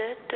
Elsie.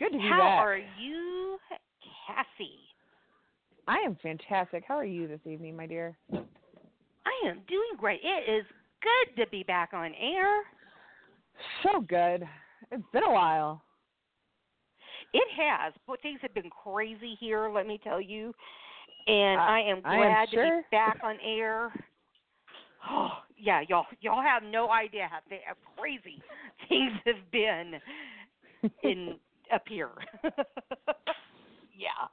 Good to be How back. are you, Kassie? I am fantastic. How are you this evening, my dear? I am doing great. It is good to be back on air. So good. It's been a while. It has, but things have been crazy here. Let me tell you, and Uh, I am I am glad to sure. be back on air. Oh, yeah, y'all, y'all have no idea how, how crazy things have been in here. yeah.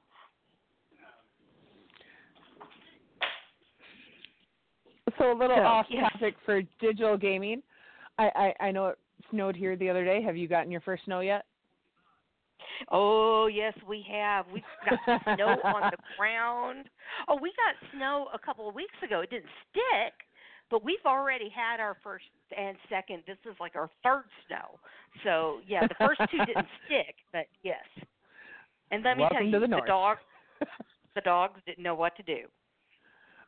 So a little off yes. topic for digital gaming. I, I I know it snowed here the other day. Have you gotten your first snow yet? Oh yes, we have. We've got snow on the ground. Oh, we got snow a couple of weeks ago. It didn't stick, but we've already had our first and second. This is like our third snow. So yeah, the first two didn't stick, but yes. And let me Welcome tell you, to the north. dog, the dogs didn't know what to do.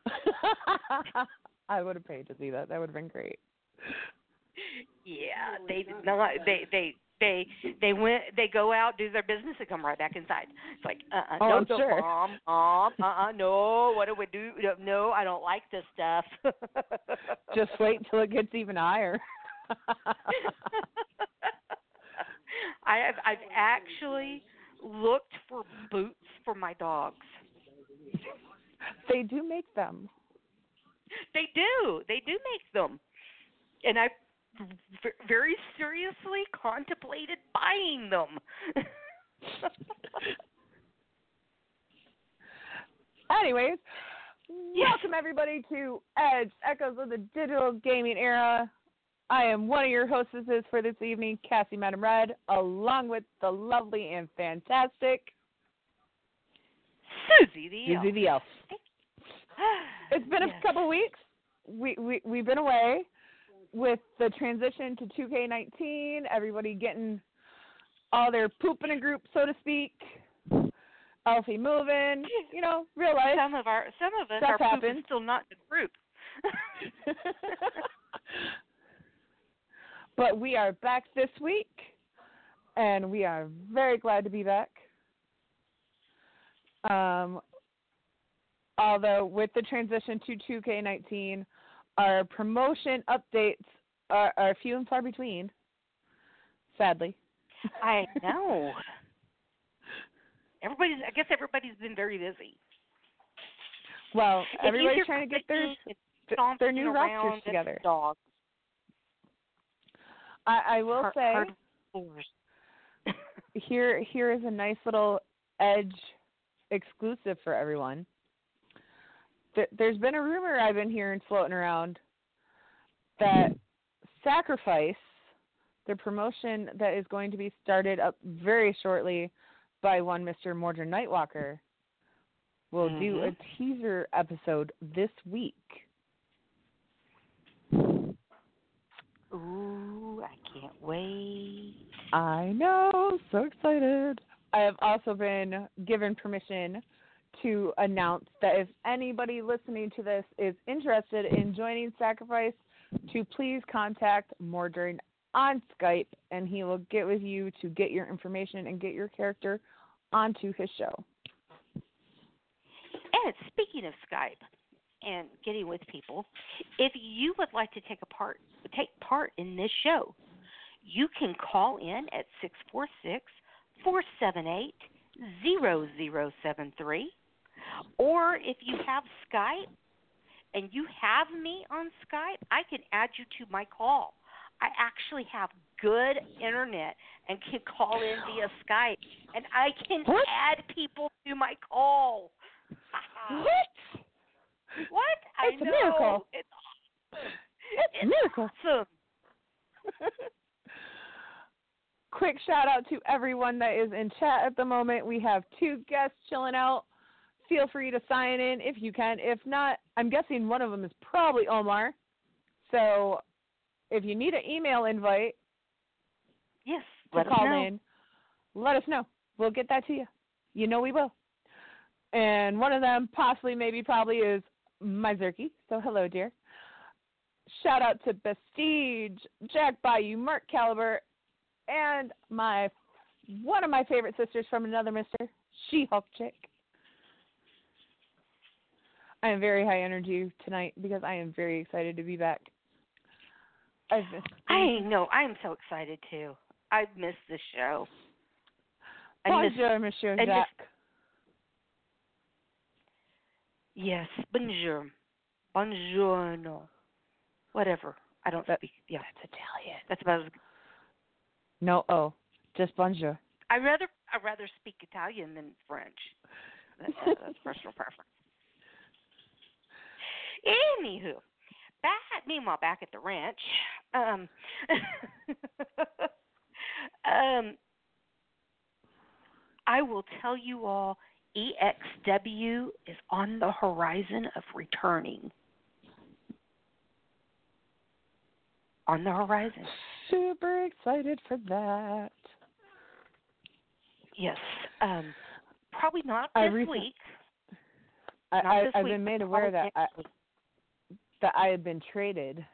I would have paid to see that. That would have been great. Yeah, they did not. They they they they went. They go out, do their business, and come right back inside. It's like, uh, uh Oh, no, I'm no, sure. mom, mom, uh, uh no. What do we do? No, I don't like this stuff. Just wait till it gets even higher. I have. I've actually looked for boots for my dogs. they do make them. They do. They do make them, and I very seriously contemplated buying them. Anyways, welcome everybody to Edge Echoes of the Digital Gaming Era. I am one of your hostesses for this evening, Kassie Madame Red, along with the lovely and fantastic Suzy the elf. Suzy the Elf. It's been Yes. a couple weeks. We we we've been away with the transition to 2K19. Everybody getting all their poop in a group, so to speak. Elfie moving, you know, real life. Some of our some of us Stuff our poop happens. is still not in group. but we are back this week, and we are very glad to be back. Um, although with the transition to 2K19, our promotion updates are, are few and far between. Sadly, I know. Everybody's I guess everybody's been very busy. well, It's everybody's trying to get their clicking and th- stomping their new rosters together. Dogs. I, I will say. here here is a nice little edge exclusive for everyone. Th- There's been a rumor I've been hearing floating around that Sacrifice, the promotion that is going to be started up very shortly by one Mr. Mordred Nightwalker, will do mm-hmm. a teaser episode this week. Ooh, I can't wait. I know, so excited. I have also been given permission to announce that if anybody listening to this is interested in joining Sacrifice, to please contact Mordred on Skype and he will get with you to get your information and get your character onto his show. And speaking of Skype and getting with people, if you would like to take a part take part in this show, you can call in at six four six four seven eight zero zero seven three. Or if you have Skype and you have me on Skype, I can add you to my call. I actually have good internet and can call in via Skype, and I can What? add people to my call. What? What? I It's a know. miracle. It's It's a miracle. awesome. Quick shout out to everyone that is in chat at the moment. We have two guests chilling out. Feel free to sign in if you can. If not, I'm guessing one of them is probably Omar. So if you need an email invite Yes. to Let us call know. in, let us know. We'll get that to you. You know we will. And one of them, possibly, maybe, probably, is my Zerky. So hello, dear. Shout out to Prestige, Jack Bayou, Mark Caliber, and my one of my favorite sisters from another Mister, She Hulk Chick. I am very high energy tonight because I am very excited to be back. I've missed I know. I am so excited too. I've missed this show. I miss, Bonjour, Monsieur I miss- Jacques. yes. Bonjour. Buongiorno. Whatever. I don't That- speak. Yeah. That's Italian. That's about as No, oh, just bonjour. I rather I rather speak Italian than French. That, that- uh, that's personal preference. Anywho, back meanwhile back at the ranch, um, um, I will tell you all, EXW is on the horizon of returning. On the horizon, Super excited for that. yes. Um, probably not I this recent- week. I, Not I, this I've week, been made aware that I. that I had been traded.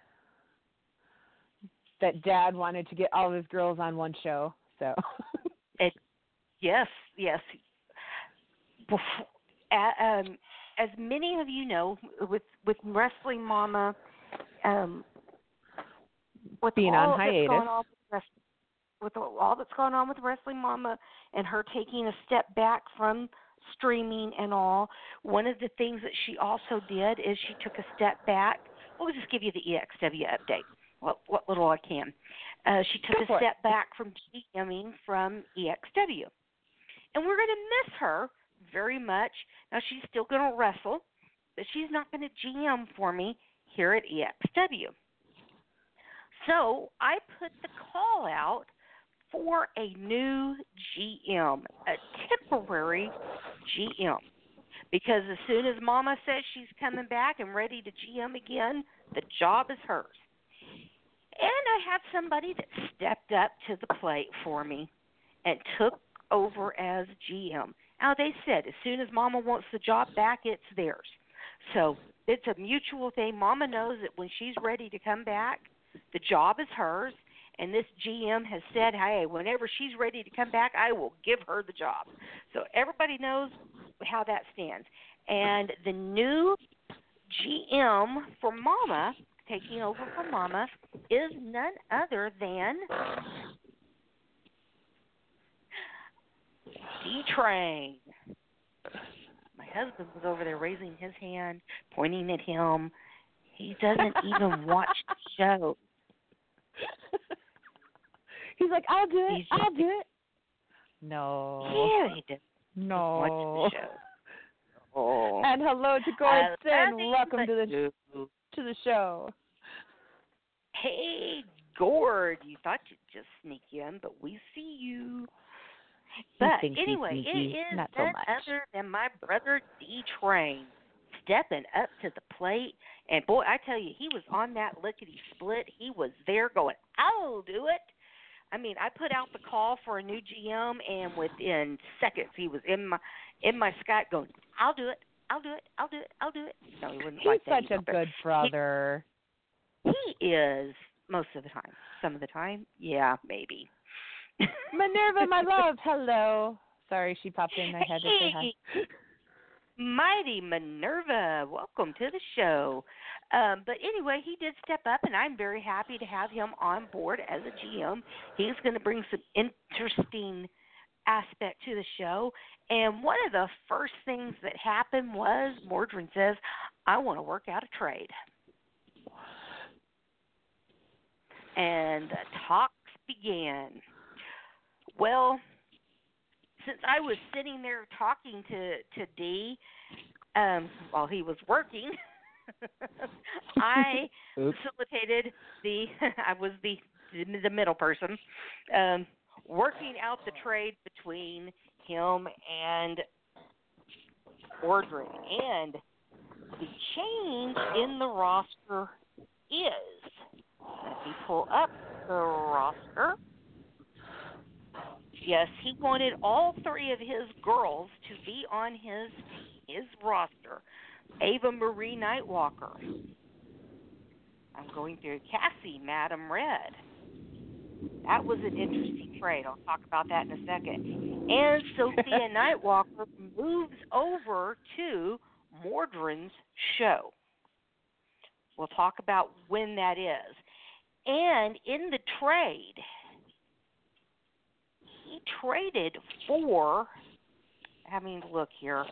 That Dad wanted to get all of his girls on one show, so. Yes, yes. Before, um, as many of you know, with with Wrestling Mama, um, with Being on hiatus. on with, with all that's gone on with Wrestling Mama and her taking a step back from streaming and all, one of the things that she also did is she took a step back. We'll just give you the EXW update. What what little I can. Uh, she took Go a for it. step back from GMing from EXW and we're going to miss her very much. Now she's still going to wrestle, but she's not going to GM for me here at EXW. So I put the call out for a new GM, a temporary GM. Because as soon as Mama says she's coming back and ready to GM again, the job is hers. And I have somebody that stepped up to the plate for me and took over as GM. Now they said as soon as Mama wants the job back, it's theirs. So it's a mutual thing. Mama knows that when she's ready to come back, the job is hers. And this GM has said, hey, whenever she's ready to come back, I will give her the job. So everybody knows how that stands. And the new GM for Mama, taking over for Mama, is none other than D Train. My husband was over there raising his hand, pointing at him. He doesn't even watch the show. He's like, I'll do it. He's I'll do it. No. Yeah, he doesn't No. watch the show. Oh. And hello to I Gordon. love Welcome to the you- to the show. Hey, Gord, you thought you'd just sneak in, but we see you. But thinks anyway, it is Not so none much. other than my brother D Train stepping up to the plate. And boy, I tell you, he was on that lickety split. He was there going, I'll do it. I mean, I put out the call for a new GM, and within seconds, he was in my in my Skype going, "I'll do it, I'll do it, I'll do it, I'll do it." No, he wouldn't He's like that such a either, but good brother. He is most of the time. Some of the time, yeah, maybe. Minerva, my love. Hello. Sorry, she popped in. I had to say hi. Mighty Minerva, welcome to the show. Um, but anyway, he did step up, and I'm very happy to have him on board as a GM. He's going to bring some interesting aspect to the show. And one of the first things that happened was Mordrin says, I want to work out a trade. And the talks began. Well, since I was sitting there talking to to D um, while he was working, I Oops. facilitated the I was the the middle person um, working out the trade between him and Ordrin. And the change in the roster is let me pull up the roster. Yes, he wanted all three of his girls to be on his his roster. Ava Marie Nightwalker. I'm going through Kassie, Madame Red. That was an interesting trade. I'll talk about that in a second. And Sophia Nightwalker moves over to Mordrin's show. We'll talk about when that is. And in the trade, he traded for. Having to look here.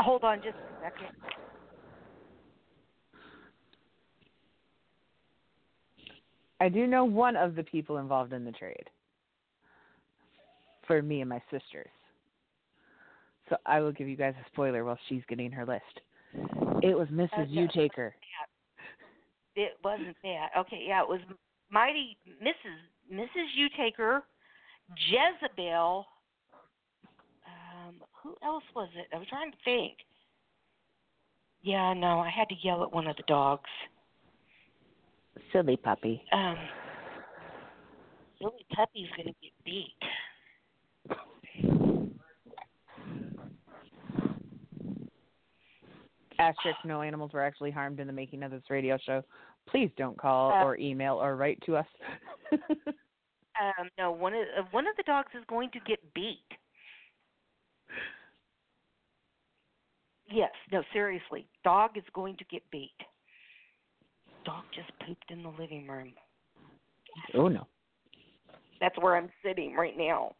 Hold on just a second. I do know one of the people involved in the trade for me and my sisters. So I will give you guys a spoiler while she's getting her list. It was Mrs. Okay. Taker. It wasn't that. Okay, yeah, it was Mighty Mrs. Mrs. Utaker, Jezebel. Um, who else was it? I was trying to think. Yeah, no, I had to yell at one of the dogs. Silly puppy. Um, silly puppy's gonna get beat. Asterisk: No animals were actually harmed in the making of this radio show. Please don't call uh, or email or write to us. Um, no, one of uh, one of the dogs is going to get beat. Yes, no, seriously, dog is going to get beat. Dog just pooped in the living room. oh no. That's where I'm sitting right now.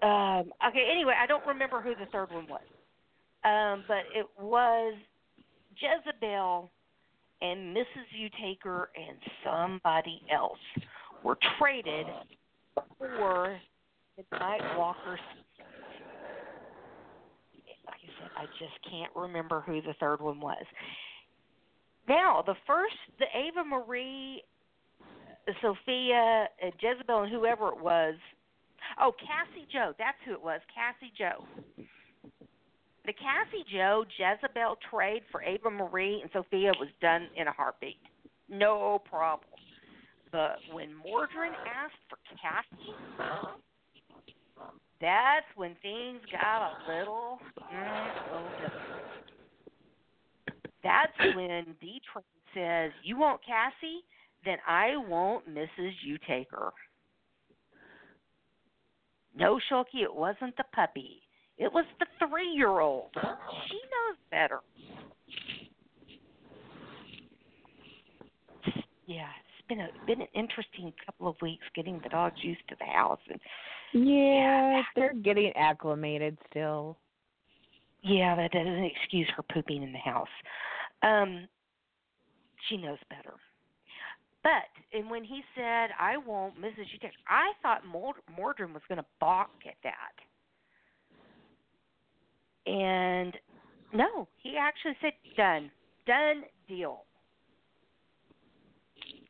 Um, okay, anyway, I don't remember who the third one was. Um, but it was Jezebel and Mrs. Utaker and somebody else were traded for the Nightwalkers. Like I said, I just can't remember who the third one was. Now, the first, the Ava Marie Sophia, uh, Jezebel, and whoever it was. Oh, Cassie Joe. That's who it was. Cassie Joe. The Cassie Joe Jezebel trade for Ava Marie and Sophia was done in a heartbeat. No problem. But when Mordrin asked for Cassie, that's when things got a little, mm, difficult. That's when D says, You want Cassie? then I won't Mrs. Utaker. No, Shulky, it wasn't the puppy. It was the three year old. She knows better. Yeah, it's been a been an interesting couple of weeks getting the dogs used to the house and Yeah, they're getting acclimated still. yeah, that doesn't excuse her pooping in the house. Um she knows better. But and when he said, "I won't, Mrs. Utaker," I thought Mord- Mordrin was going to balk at that, and no, he actually said, "Done, done deal."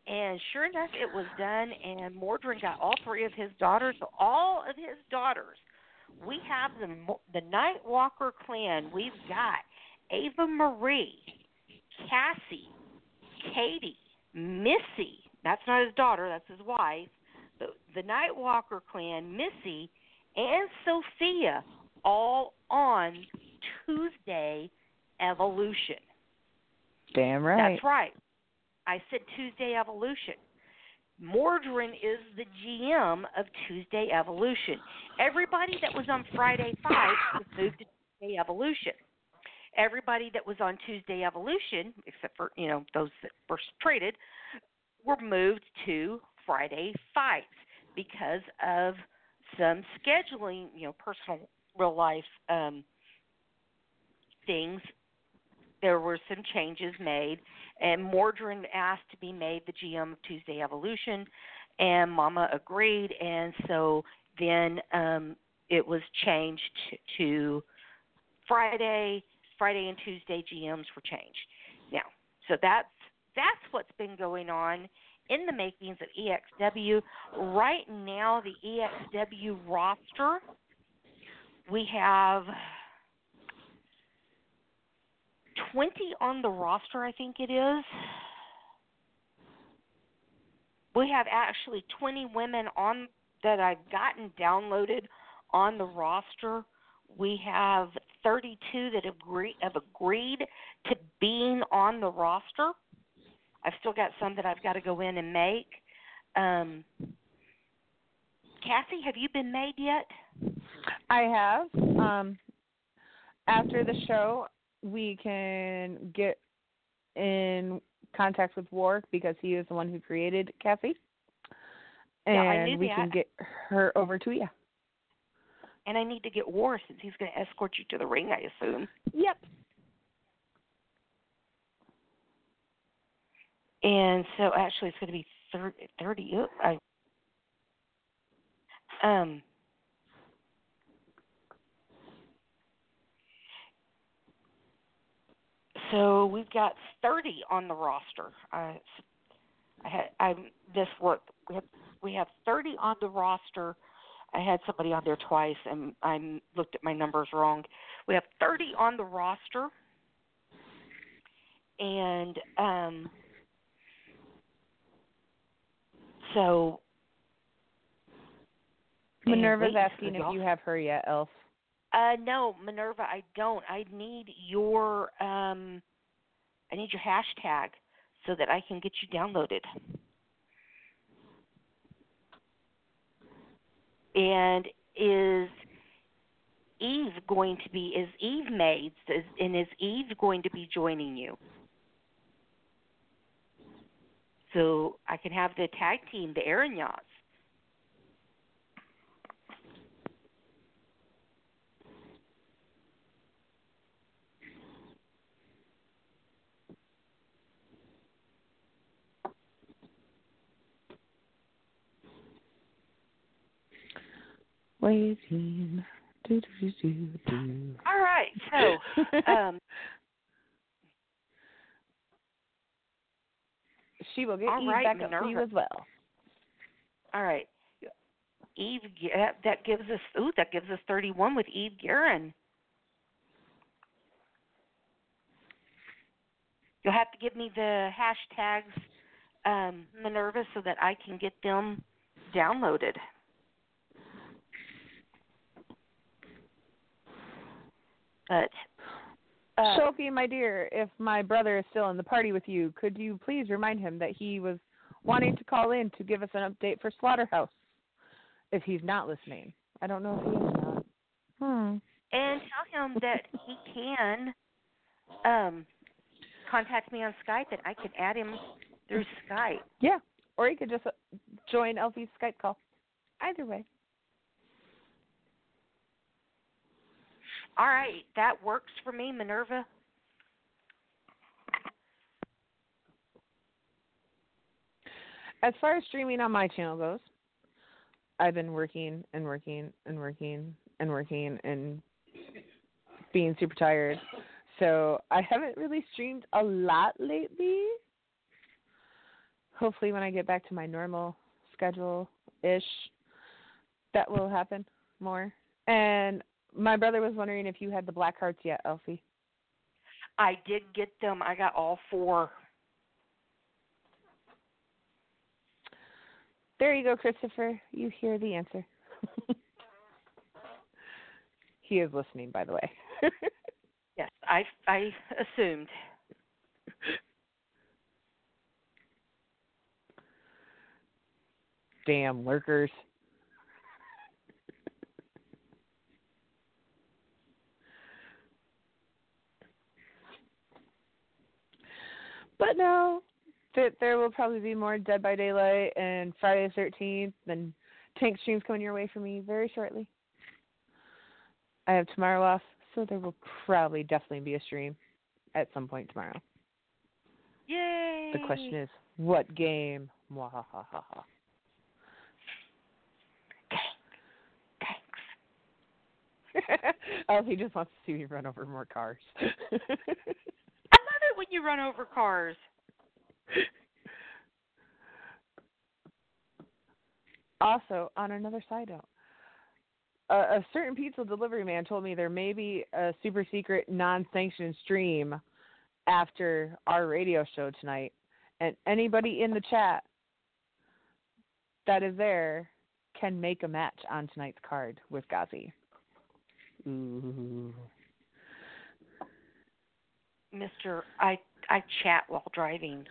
And sure enough, it was done, and Mordrin got all three of his daughters. So all of his daughters, we have the the Nightwalker clan. We've got Ava Marie, Cassie, Katie, Missy. That's not his daughter. That's his wife. The, the Nightwalker clan, Missy, and Sophia, all on Tuesday Evolution. Damn right. That's right. I said Tuesday Evolution. Mordrin is the GM of Tuesday Evolution. Everybody that was on Friday Fight was moved to Tuesday Evolution. Everybody that was on Tuesday Evolution, except for you know those that were traded, were moved to Friday Fights because of some scheduling, you know, personal real life um, things. There were some changes made, and Mordrin asked to be made the GM of Tuesday Evolution, and Mama agreed, and so then um, it was changed to Friday. Friday and Tuesday GMs were changed. Now, so that's that's what's been going on in the makings of EXW. Right now, the EXW roster, we have 20 on the roster, I think it is. We have actually 20 women on that I've gotten downloaded on the roster. We have 32 that have agreed, to being on the roster. I've still got some that I've got to go in and make. Um, Cassie, have you been made yet? I have. Um, after the show, we can get in contact with Warwick because he is the one who created Kathy. and Yeah, we that. can get her over to you. And I need to get War since he's going to escort you to the ring, I assume. Yep. And so actually, it's going to be thir- 30. oh, I, um, so we've got 30 on the roster. I, I had I this look we have we have 30 on the roster. I had somebody on there twice, and I looked at my numbers wrong. We have 30 on the roster, and um, and Minerva's asking if you have her yet, Elf. Uh, no, Minerva, I don't. I need your um, I need your hashtag so that I can get you downloaded. And is Eve going to be? Is Eve made? And is Eve going to be joining you? So I can have the tag team, the Aaron. Waiting. Do, do, do, do. All right, so um, she will get all Eve right, back up for you as well. all right, Eve. That gives us ooh, that gives us thirty-one with Eve Guerin. You'll have to give me the hashtags, um, Minerva, so that I can get them downloaded. But uh, Sophie, my dear, if my brother is still in the party with you, could you please remind him that he was wanting to call in to give us an update for Slaughterhouse? If he's not listening, I don't know if he is not. Hmm. and tell him that he can um contact me on Skype and I can add him through Skype. Yeah, or he could just uh, join Elfie's Skype call. Either way. All right, that works for me, Minerva. As far as streaming on my channel goes, I've been working and working and working and working and being super tired. So I haven't really streamed a lot lately. Hopefully, when I get back to my normal schedule ish, that will happen more. And my brother was wondering if you had the black hearts yet, Elfie. I did get them. I got all four. There you go, Christopher. You hear the answer. he is listening, by the way. Yes, I I assumed. Damn lurkers. But no, that there will probably be more Dead by Daylight and Friday the Thirteenth and tank streams coming your way for me very shortly. I have tomorrow off, so there will probably definitely be a stream at some point tomorrow. Yay! The question is, what game? Mwahahaha. Thanks. oh, he just wants to see me run over more cars. I when you run over cars. also, on another side note, a, a certain pizza delivery man told me there may be a super secret, non-sanctioned stream after our radio show tonight, and anybody in the chat that is there can make a match on tonight's card with Gazi. Ooh. Mm-hmm. Mister, I I chat while driving.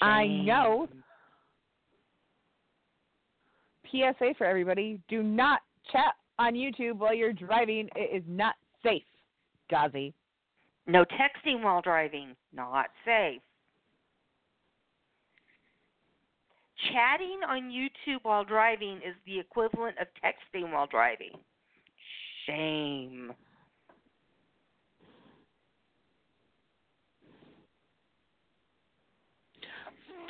Shame. I know. PSA for everybody: Do not chat on YouTube while you're driving. It is not safe, Gazi. No texting while driving. Not safe. Chatting on YouTube while driving is the equivalent of texting while driving. Shame.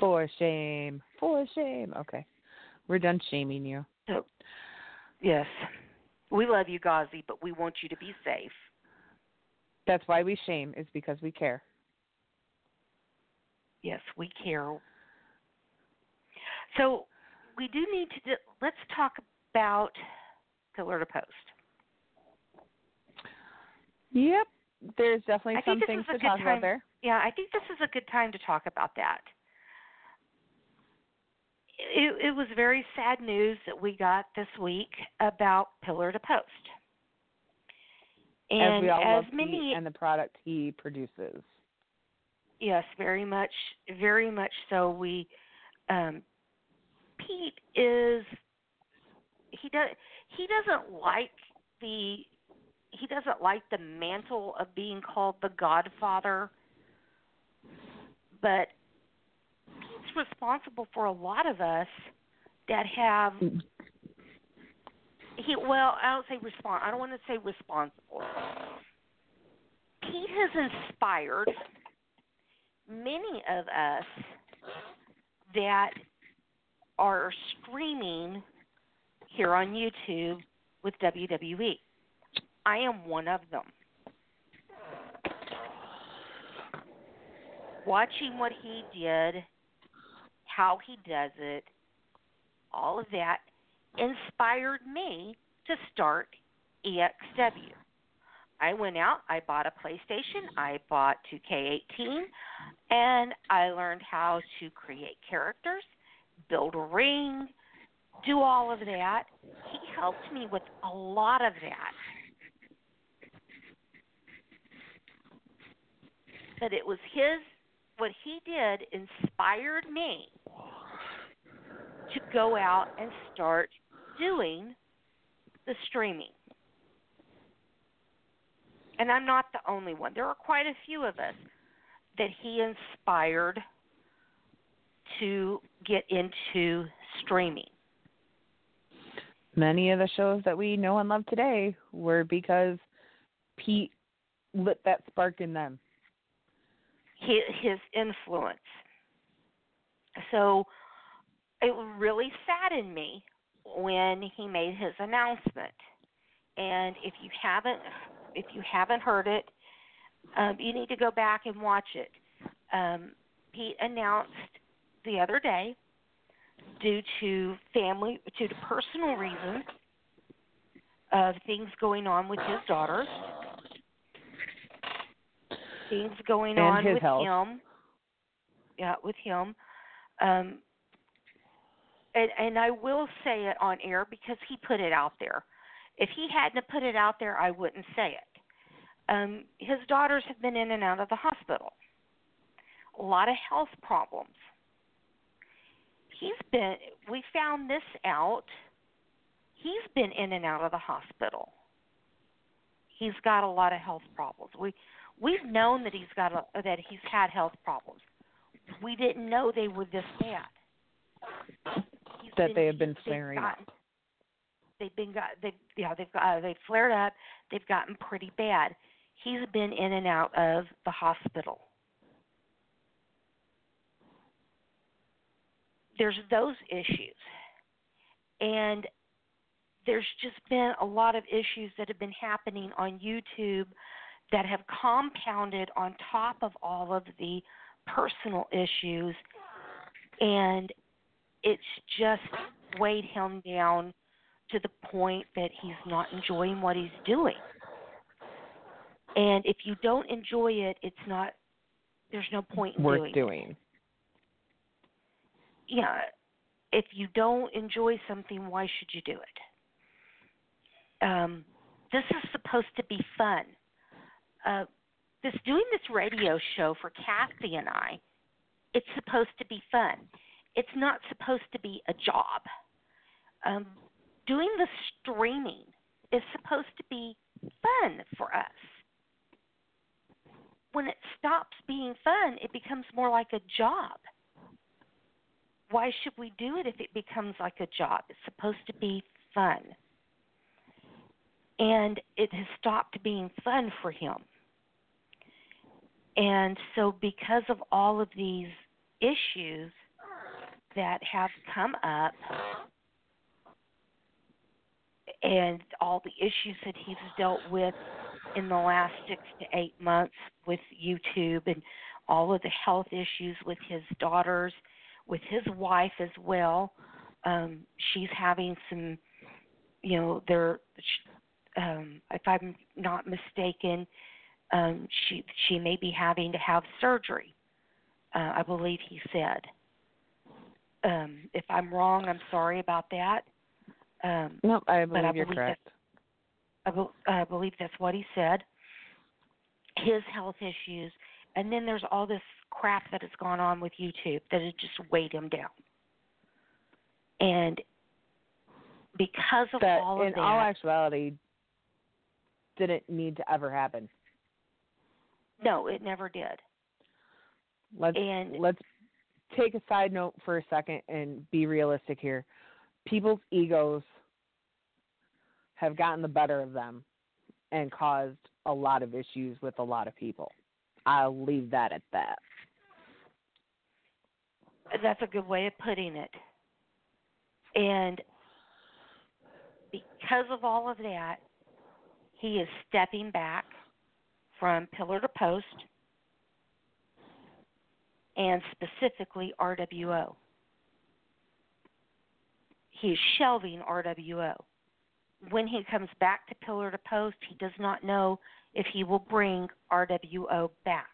For shame. For shame. Okay. We're done shaming you. So, yes, we love you, Gazi, but we want you to be safe. That's why we shame, is because we care. Yes, we care. So, we do need to. Do, let's talk about pillar to post. Yep. There's definitely I some things to talk time- about there. Yeah, I think this is a good time to talk about that. It, it was very sad news that we got this week about pillar to post. And as we all as love many Pete and the product he produces. Yes, very much, very much so. We, um, Pete is he does he doesn't like the he doesn't like the mantle of being called the Godfather, but responsible for a lot of us that have mm. he well I don't say respond I don't want to say responsible. Pete has inspired many of us that are streaming here on YouTube with WWE. I am one of them. Watching what he did, how he does it, all of that inspired me to start EXW. I went out, I bought a PlayStation, I bought 2K18, and I learned how to create characters, build a ring, do all of that. He helped me with a lot of that. But it was his, what he did inspired me to go out and start doing the streaming. And I'm not the only one. There are quite a few of us that he inspired to get into streaming. Many of the shows that we know and love today were because Pete lit that spark in them. His, influence. So it really saddened me when he made his announcement. And if you haven't if you haven't heard it, um, you need to go back and watch it. Um, Pete announced the other day, due to family, due to personal reasons, of things going on with his daughters, things going and on with health. him, yeah, with him. Um, and, and I will say it on air because he put it out there. If he hadn't put it out there, I wouldn't say it. Um, his daughters have been in and out of the hospital. A lot of health problems. He's been. We found this out. He's been in and out of the hospital. He's got a lot of health problems. We we've known that he's got a, that he's had health problems. We didn't know they were this bad. That they have been flaring up. They've been got they yeah they've got uh, they've flared up. They've gotten pretty bad. He's been in and out of the hospital. There's those issues, and there's just been a lot of issues that have been happening on YouTube that have compounded on top of all of the personal issues, and it's just weighed him down to the point that he's not enjoying what he's doing. And if you don't enjoy it, it's not. There's no point in Worth doing. it. doing. Yeah, if you don't enjoy something, why should you do it? Um, this is supposed to be fun. Uh, this doing this radio show for Kassie and I, it's supposed to be fun. It's not supposed to be a job. Um, doing the streaming is supposed to be fun for us. When it stops being fun, it becomes more like a job. Why should we do it if it becomes like a job? It's supposed to be fun. And it has stopped being fun for him. And so, because of all of these issues that have come up, and all the issues that he's dealt with in the last six to eight months with YouTube and all of the health issues with his daughters, with his wife as well. Um, she's having some, you know, they're, um, if I'm not mistaken, um, she she may be having to have surgery. Uh, I believe he said. Um, if I'm wrong, I'm sorry about that. Um, Nope, I But I believe you're correct. I, be, I believe that's what he said. His health issues, and then there's all this crap that has gone on with YouTube that has just weighed him down. And because of that all of in that, all actuality didn't need to ever happen. no, it never did. Let's And let's take a side note for a second and be realistic here. People's egos have gotten the better of them and caused a lot of issues with a lot of people. I'll leave that at that. That's a good way of putting it. And because of all of that, he is stepping back from pillar to post and specifically RWO. He is shelving RWO. When he comes back to pillar to post, he does not know if he will bring RWO back.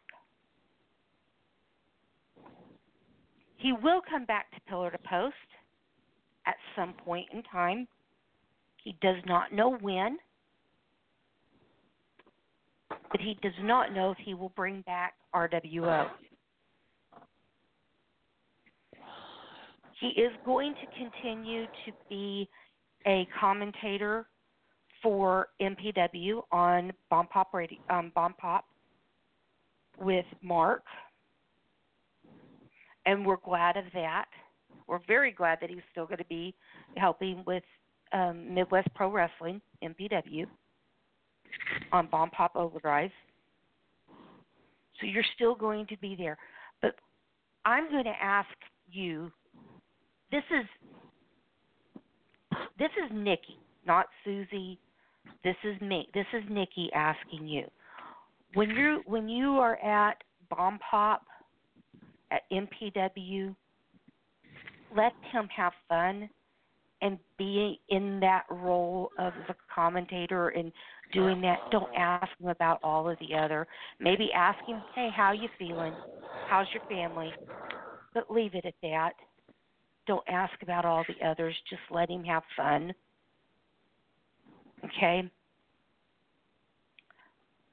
He will come back to pillar to post at some point in time. He does not know when, but he does not know if he will bring back RWO. He is going to continue to be a commentator for MPW on Bomb Pop Radio, um, Bomb Pop with Mark, and we're glad of that. We're very glad that he's still going to be helping with um, Midwest Pro Wrestling MPW on Bomb Pop Overdrive. So you're still going to be there, but I'm going to ask you. This is this is Nikki, not Suzy. This is me. This is Nikki asking you. When you when you are at Bomb Pop at MPW, let him have fun and be in that role of the commentator and doing that. Don't ask him about all of the other. Maybe ask him, "Hey, how you feeling? How's your family?" But leave it at that. Don't ask about all the others. Just let him have fun. Okay?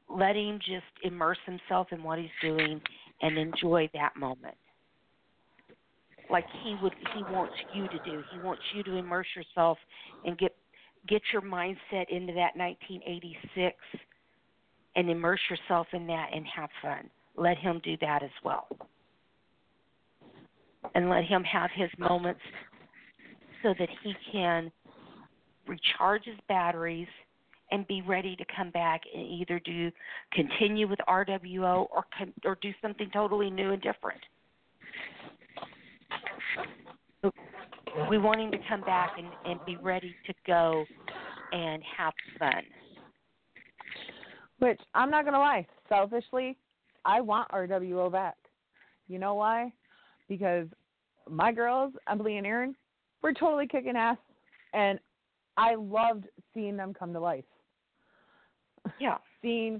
Let him just immerse himself in what he's doing and enjoy that moment. Like he would he wants you to do. He wants you to immerse yourself and get get your mindset into that 1986 and immerse yourself in that and have fun. Let him do that as well and let him have his moments so that he can recharge his batteries and be ready to come back and either do continue with RWO or or do something totally new and different. We want him to come back and, and be ready to go and have fun. Which I'm not gonna lie, selfishly, I want RWO back. You know why? Because my girls, Emily and Erin, were totally kicking ass, and I loved seeing them come to life. Yeah. seeing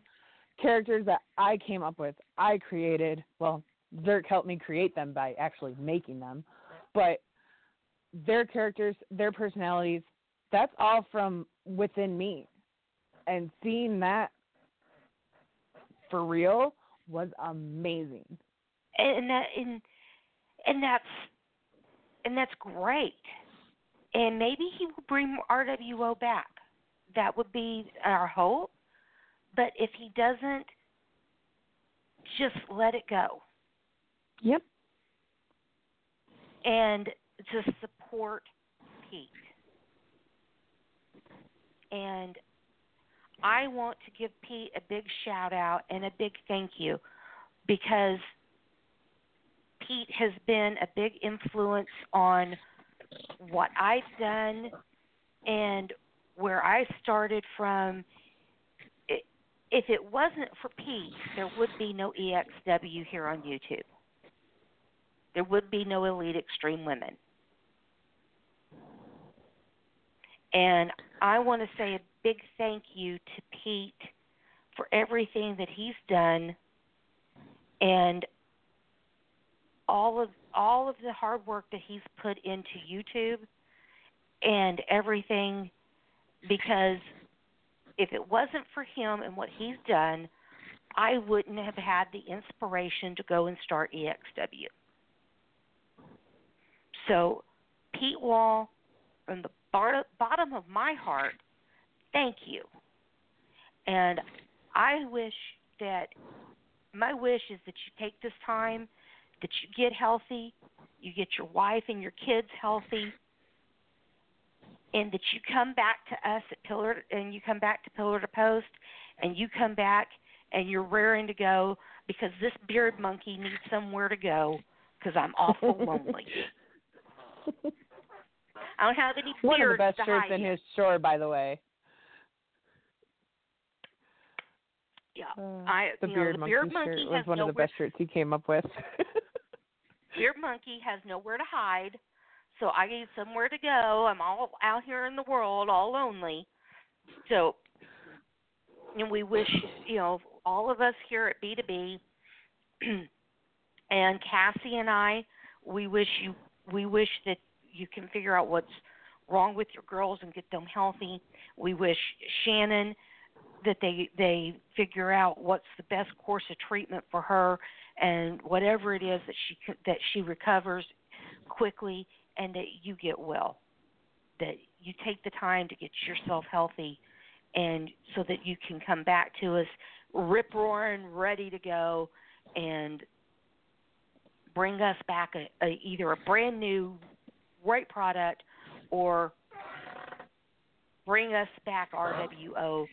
characters that I came up with, I created. Well, Zerk helped me create them by actually making them, but their characters, their personalities, that's all from within me. And seeing that for real was amazing. And that and and that's and that's great. And maybe he will bring RWO back. That would be our hope. But if he doesn't, just let it go. Yep. And to support Pete. And I want to give Pete a big shout out and a big thank you because Pete has been a big influence on what I've done and where I started from. If it wasn't for Pete, there would be no EXW here on YouTube. There would be no Elite Extreme Women. And I want to say a big thank you to Pete for everything that he's done and all of all of the hard work that he's put into YouTube and everything because if it wasn't for him and what he's done, I wouldn't have had the inspiration to go and start EXW. So, Pete Wall, from the bottom of my heart, thank you. And I wish that my wish is that you take this time, that you get healthy, you get your wife and your kids healthy, and that you come back to us at Pillar and you come back to Pillar to Post, and you come back and you're raring to go because this beard monkey needs somewhere to go because I'm awful lonely. I don't have any One of the best shirts in his store, by the way. Yeah, Uh, I the beard know, the monkey beard shirt was one of the best shirts he came up with. Beard monkey has nowhere to hide, so I need somewhere to go. I'm all out here in the world, all lonely. So, and we wish you know all of us here at B2B and Kassie and I, we wish you we wish that you can figure out what's wrong with your girls and get them healthy. We wish Shannon that they they figure out what's the best course of treatment for her and whatever it is that she that she recovers quickly and that you get well that you take the time to get yourself healthy and so that you can come back to us rip roaring ready to go and bring us back a, a either a brand new great product or bring us back RWO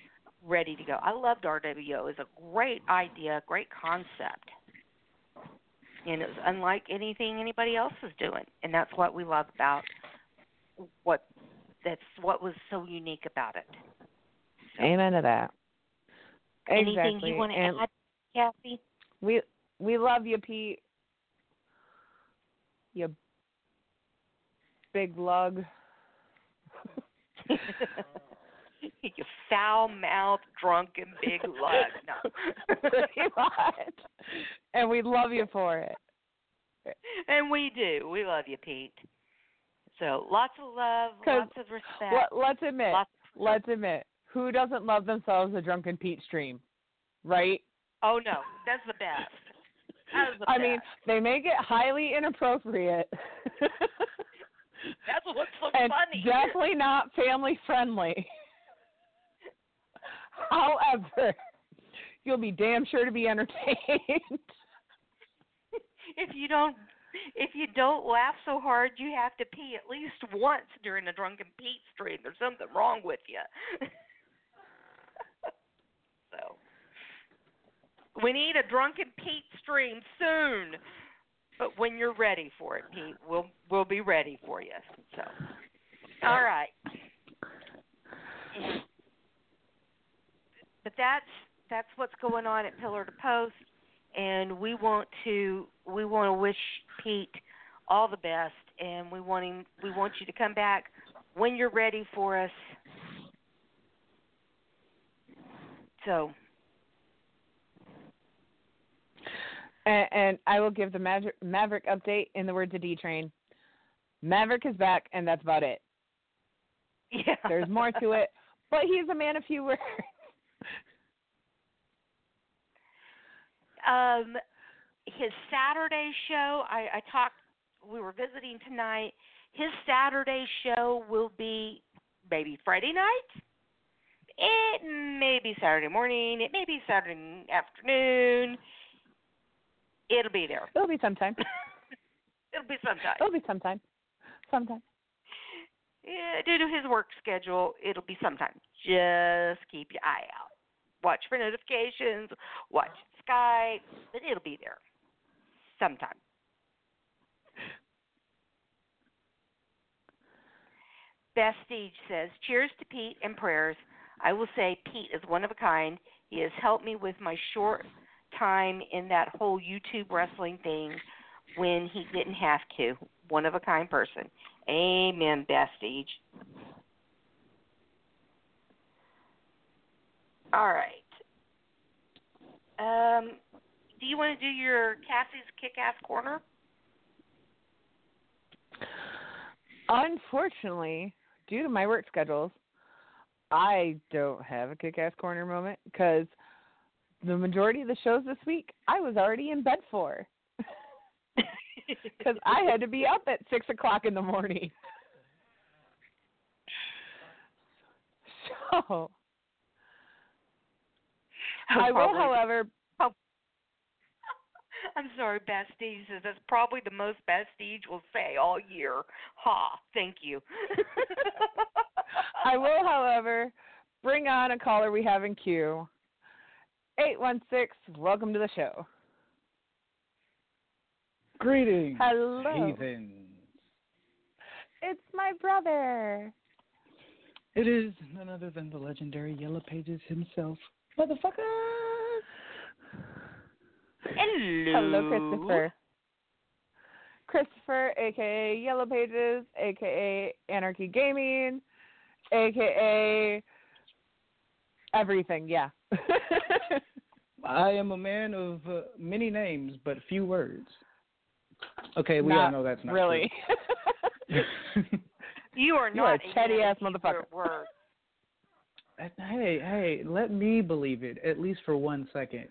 ready to go. I loved RWO. It's a great idea, great concept. And it's unlike anything anybody else is doing. And that's what we love about what that's what was so unique about it. Amen to that. Anything exactly. you want to and add, Kathy? We we love you, Pete. You big lug. you foul mouthed, drunken, big lug. No. And we love you for it. and we do. We love you, Pete. So lots of love, lots of respect. Let, let's admit, let's admit, who doesn't love themselves a drunken Pete stream, right? oh no, that's the best. That the I best. mean, they make it highly inappropriate. that's what's so and funny. definitely not family friendly. However, you'll be damn sure to be entertained. if you don't if you don't laugh so hard you have to pee at least once during a drunken Pete stream. There's something wrong with you. so we need a drunken Pete stream soon. But when you're ready for it, Pete, we'll we'll be ready for you. So all right. But that's that's what's going on at Pillar to Post and we want to we want to wish Pete all the best, and we want him we want you to come back when you're ready for us. So And, and I will give the Maverick, Maverick update in the words of D Train. Maverick is back, and that's about it. yeah, There's more to it, but he's a man of few words. Um, his Saturday show, I, I talked. We were visiting tonight. His Saturday show will be maybe Friday night. It may be Saturday morning. It may be Saturday afternoon. It'll be there. It'll be sometime. It'll be sometime. It'll be sometime. Sometime. Yeah, due to his work schedule, it'll be sometime. Just keep your eye out. Watch for notifications. Watch But it'll be there sometime. Vestige says, Cheers to Pete and prayers. I will say Pete is one of a kind. He has helped me with my short time in that whole YouTube wrestling thing when he didn't have to. One of a kind person. Amen, Vestige. All right. Um, do you want to do your Kassie's Kick Ass Corner? Unfortunately, due to my work schedules, I don't have a kick-ass corner moment because the majority of the shows this week I was already in bed for because I had to be up at six o'clock in the morning. So I will, Probably- however, oh. I'm sorry, Vestige says that's probably the most Vestige will say all year. Ha! Thank you. I will, however, bring on a caller we have in queue. Eight one six. Welcome to the show. Greetings, Hello. heathens. It's my brother. It is none other than the legendary Yellow Pages himself, motherfucker. Hello. Hello, Christopher. Christopher, aka Yellow Pages, aka Anarchy Gaming, aka everything. Yeah. I am a man of uh, many names but few words. Okay, we all know that's not really. true. You are You are not a chatty ass man of motherfucker. Hey, hey, let me believe it at least for one second.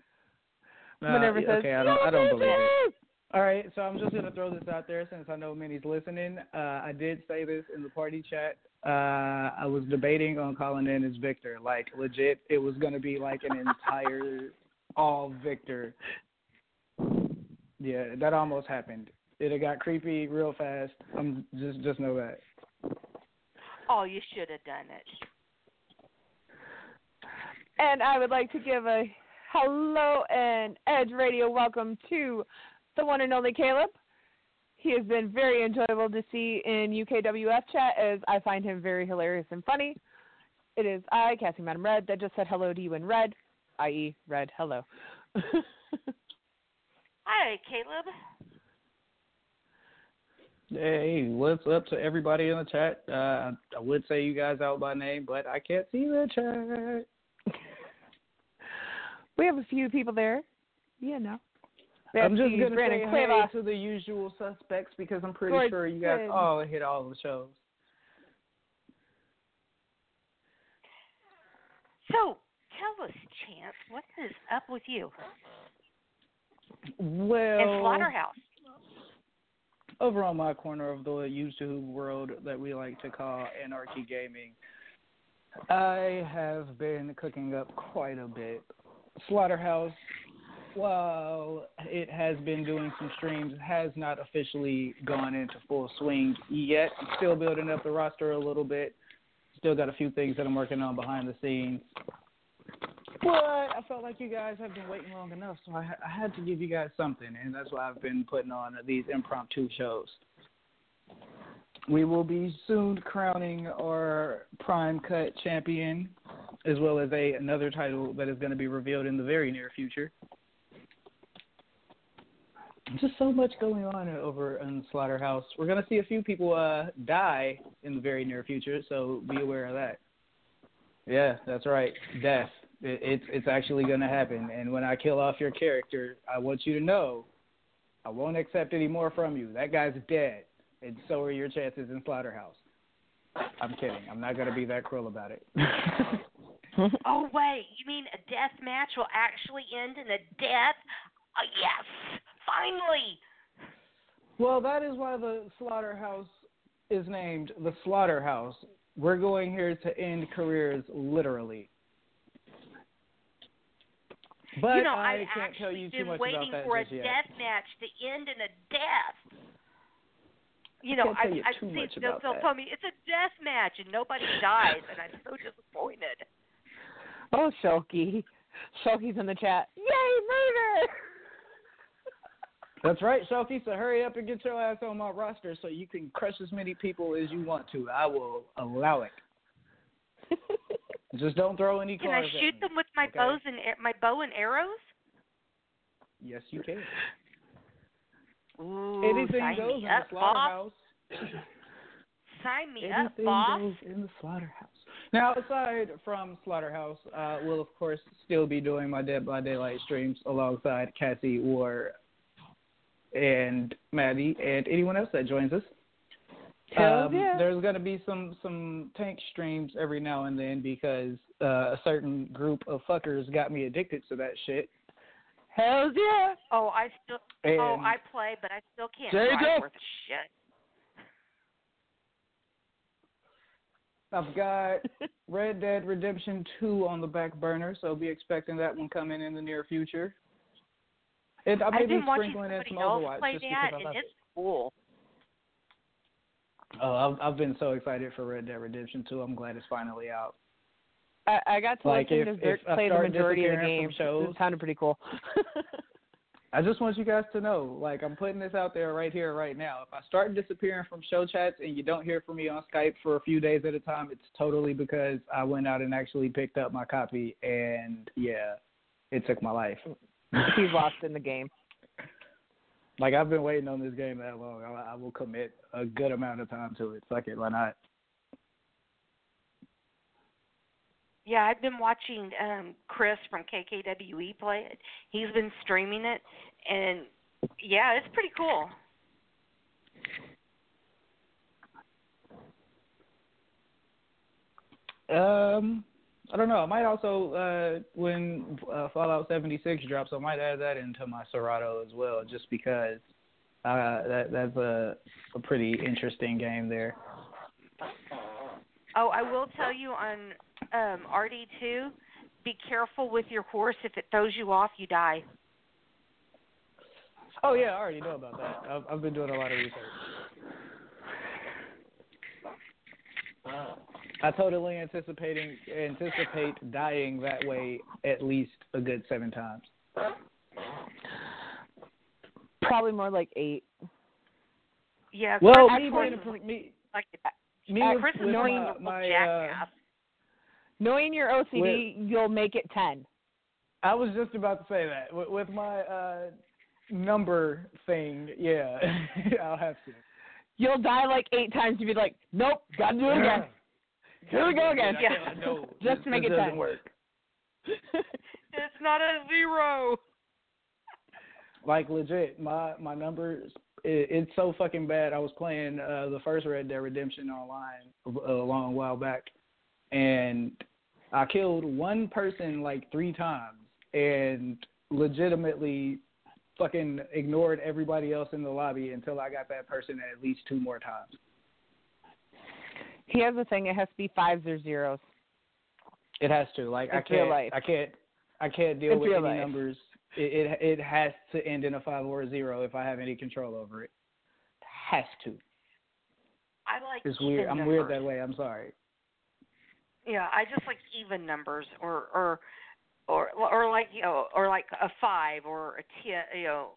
Uh, Minerva says, okay, I don't, I don't believe it. All right, so I'm just gonna throw this out there since I know Minnie's listening. Uh, I did say this in the party chat. Uh, I was debating on calling in as Victor. Like legit, it was gonna be like an entire all Victor. Yeah, that almost happened. It got creepy real fast. I'm just just know that. Oh, you should have done it. And I would like to give a hello and Edge Radio welcome to the one and only Caleb. He has been very enjoyable to see in UKWF chat as I find him very hilarious and funny. It is I, Kassie Madame Red, that just said hello to you in red, i.e., red hello. Hi, Caleb. Hey, what's up to everybody in the chat? Uh, I would say you guys out by name, but I can't see the chat. We have a few people there. You know. We have I'm just Steve, gonna Brandon say Cuevas. hey to the usual suspects because I'm pretty George sure you guys Sid. all hit all the shows. So, tell us, Chance, what is up with you Well, and Slaughterhouse? over on my corner of the YouTube world that we like to call Anarchy Gaming, I have been cooking up quite a bit. Slaughterhouse, while it has been doing some streams, has not officially gone into full swing yet. Still building up the roster a little bit. Still got a few things that I'm working on behind the scenes. But I felt like you guys have been waiting long enough, so I, I had to give you guys something, and that's why I've been putting on these impromptu shows. We will be soon crowning our prime cut champion, as well as a another title that is going to be revealed in the very near future. Just so much going on over in Slaughterhouse. We're going to see a few people uh, die in the very near future, so be aware of that. Yeah, that's right, death. It, it's it's actually going to happen. And when I kill off your character, I want you to know, I won't accept any more from you. That guy's dead, and so are your chances in Slaughterhouse. I'm kidding. I'm not going to be that cruel about it. Oh, wait, you mean a death match will actually end in a death? Oh, yes, finally. Well, that is why the slaughterhouse is named the slaughterhouse. We're going here to end careers literally. But you know, I I've can't tell actually you too been much waiting about that for a yet. death match to end in a death. You know, I, you I too see they'll, they'll that. tell me it's a death match and nobody dies, and I'm so disappointed. Oh, Shoki. Shoki's in the chat. Yay, murder! That's right, Shoki. So hurry up and get your ass on my roster so you can crush as many people as you want to. I will allow it. Just don't throw any Can I cars at shoot me, them with my okay? bows and my bow and arrows? Yes, you can. Ooh, Anything goes in up, the slaughterhouse. Sign me up, Anything boss. goes in the slaughterhouse. Now, aside from slaughterhouse, uh, we'll of course still be doing my Dead by Daylight streams alongside Cassie War and Maddie and anyone else that joins us. Um, yeah. there's going to be some some tank streams every now and then because uh, a certain group of fuckers got me addicted to that shit. Hells yeah. Oh, I still. Oh, and oh, I play, but I still can't There you drive go. worth shit. I've got Red Dead Redemption 2 on the back burner, so be expecting that one coming in the near future. It, I may I've be been watching sprinkling in some Overwatch play just that, because I and it. cool. Oh, I've, I've been so excited for Red Dead Redemption 2. I'm glad it's finally out. I, I got to Like, if- Zerk if play the majority of the game. shows- It sounded pretty cool. I just want you guys to know, like, I'm putting this out there right here, right now. If I start disappearing from show chats and you don't hear from me on Skype for a few days at a time, it's totally because I went out and actually picked up my copy, and yeah, it took my life. He's lost in the game. Like, I've been waiting on this game that long. I, I will commit a good amount of time to it. Fuck it, why not? Yeah, I've been watching um Chris from KKWE play it. He's been streaming it, and yeah, it's pretty cool. Um, I don't know. I might also, uh, when uh, Fallout 76 drops, I might add that into my Serato as well, just because uh, that that's a a pretty interesting game there. Oh, I will tell you on um RD2, be careful with your horse. If it throws you off, you die. Oh yeah, I already know about that. I've, I've been doing a lot of research. I totally anticipating anticipate dying that way at least a good seven times. Probably more like eight. Yeah, Well, Chris, me being a, me, like me uh, with, Chris is with my, the my uh, jackass. Knowing your OCD, you'll make it ten. I was just about to say that with, with my uh number thing. Yeah, I'll have to. You'll die like eight times. You'll be like, nope, gotta do it again. Here we go again. Yeah. No, Just to make this it doesn't 10. work. It's not a zero. Like legit, my my numbers. It, it's so fucking bad. I was playing uh the first Red Dead Redemption online a, a long while back, and I killed one person like three times, and legitimately fucking ignored everybody else in the lobby until I got that person at least two more times. he has a thing. It has to be fives or zeros. It has to. Like I It's real can't. life. I can't. I can't deal It's with any life. numbers. It, it it has to end in a five or a zero if I have any control over it. Has to. I like It's even weird. I'm numbers. weird that way. I'm sorry. Yeah, I just like even numbers or or or or like you know or like a five or a ten. You know,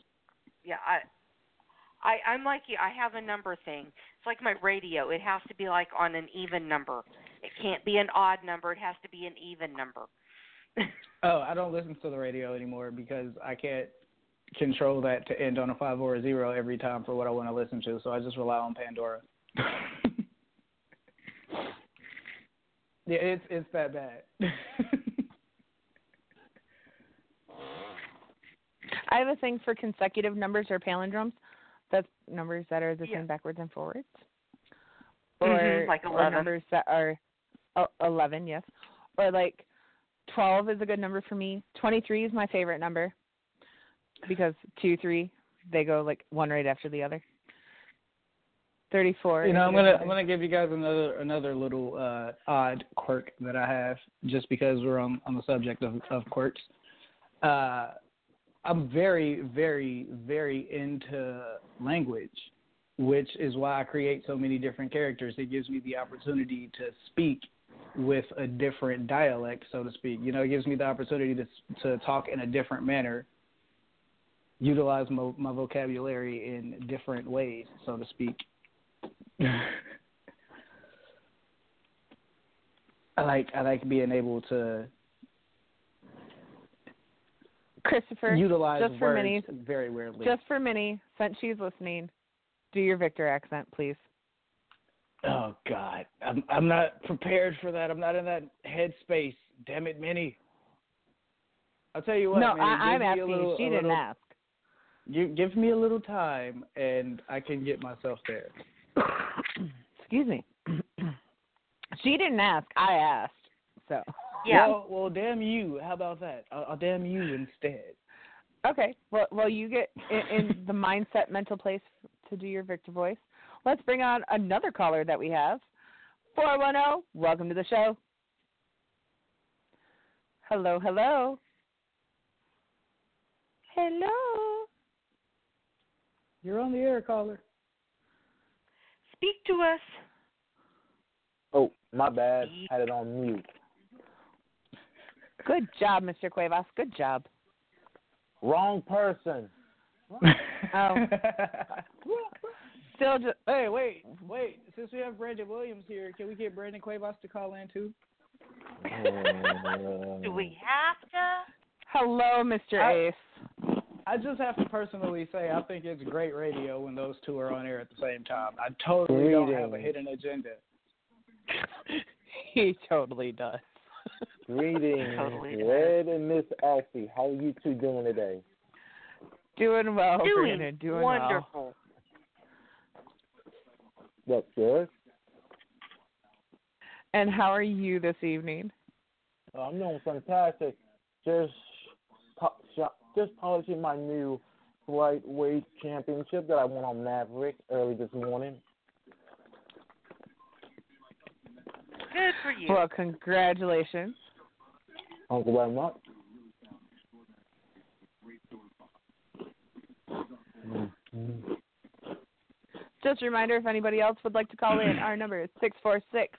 yeah. I I I'm like you. I have a number thing. It's like my radio. It has to be like on an even number. It can't be an odd number. It has to be an even number. Oh, I don't listen to the radio anymore because I can't control that to end on a five or a zero every time for what I want to listen to. So I just rely on Pandora. yeah, it's it's that bad. I have a thing for consecutive numbers or palindromes. That's numbers that are the Yeah. same backwards and forwards. Mhm, Or, like or 11. numbers that are oh, 11, yes. Or like 12 is a good number for me. 23 is my favorite number because 2, 3, they go like one right after the other. 34. You know, I'm gonna. I'm gonna give you guys another another little uh, odd quirk that I have, just because we're on on the subject of of quirks. Uh, I'm very very very into language, which is why I create so many different characters. It gives me the opportunity to speak with a different dialect, so to speak. You know, it gives me the opportunity to to talk in a different manner, utilize my, my vocabulary in different ways, so to speak. I like I like being able to Christopher, utilize just for words minis, very weirdly. just for Minnie, since she's listening, do your Victor accent, please. oh God, I'm I'm not prepared for that. I'm not in that headspace. Damn it, Minnie. I'll tell you what. no, Minnie, I, I'm give me a asking little. She didn't little, ask. You give me a little time, and I can get myself there. excuse me. she didn't ask. I asked. So. Yeah. Well, well, damn you. How about that? I'll, I'll damn you instead. Okay. Well, well, you get in, in the mindset, mental place to do your Victor voice. Let's bring on another caller that we have. Four one zero. Welcome to the show. Hello, hello. Hello. You're on the air, caller. Speak to us. Oh, my bad. Had it on mute. Good job, Mr. Cuevas. Good job. Wrong person. Oh. Still just hey, wait, wait. Since we have Brandon Williams here, can we get Brandon Cuevas to call in too? Do we have to? hello, Mr. I- Ace. I just have to personally say I think it's great radio when those two are on air at the same time. I totally don't have a hidden agenda. he totally does. Greetings, Totally does. Red and Miss Elfie. How are you two doing today? Doing well, Doing Brandon. Doing well. wonderful. That's good. And how are you this evening? I'm doing fantastic. Just, po- sho- just polishing my new lightweight championship that I won on Maverick early this morning. Good for you. Well, congratulations. Thank you very much. Mhm. Just a reminder if anybody else would like to call in, our number is six four six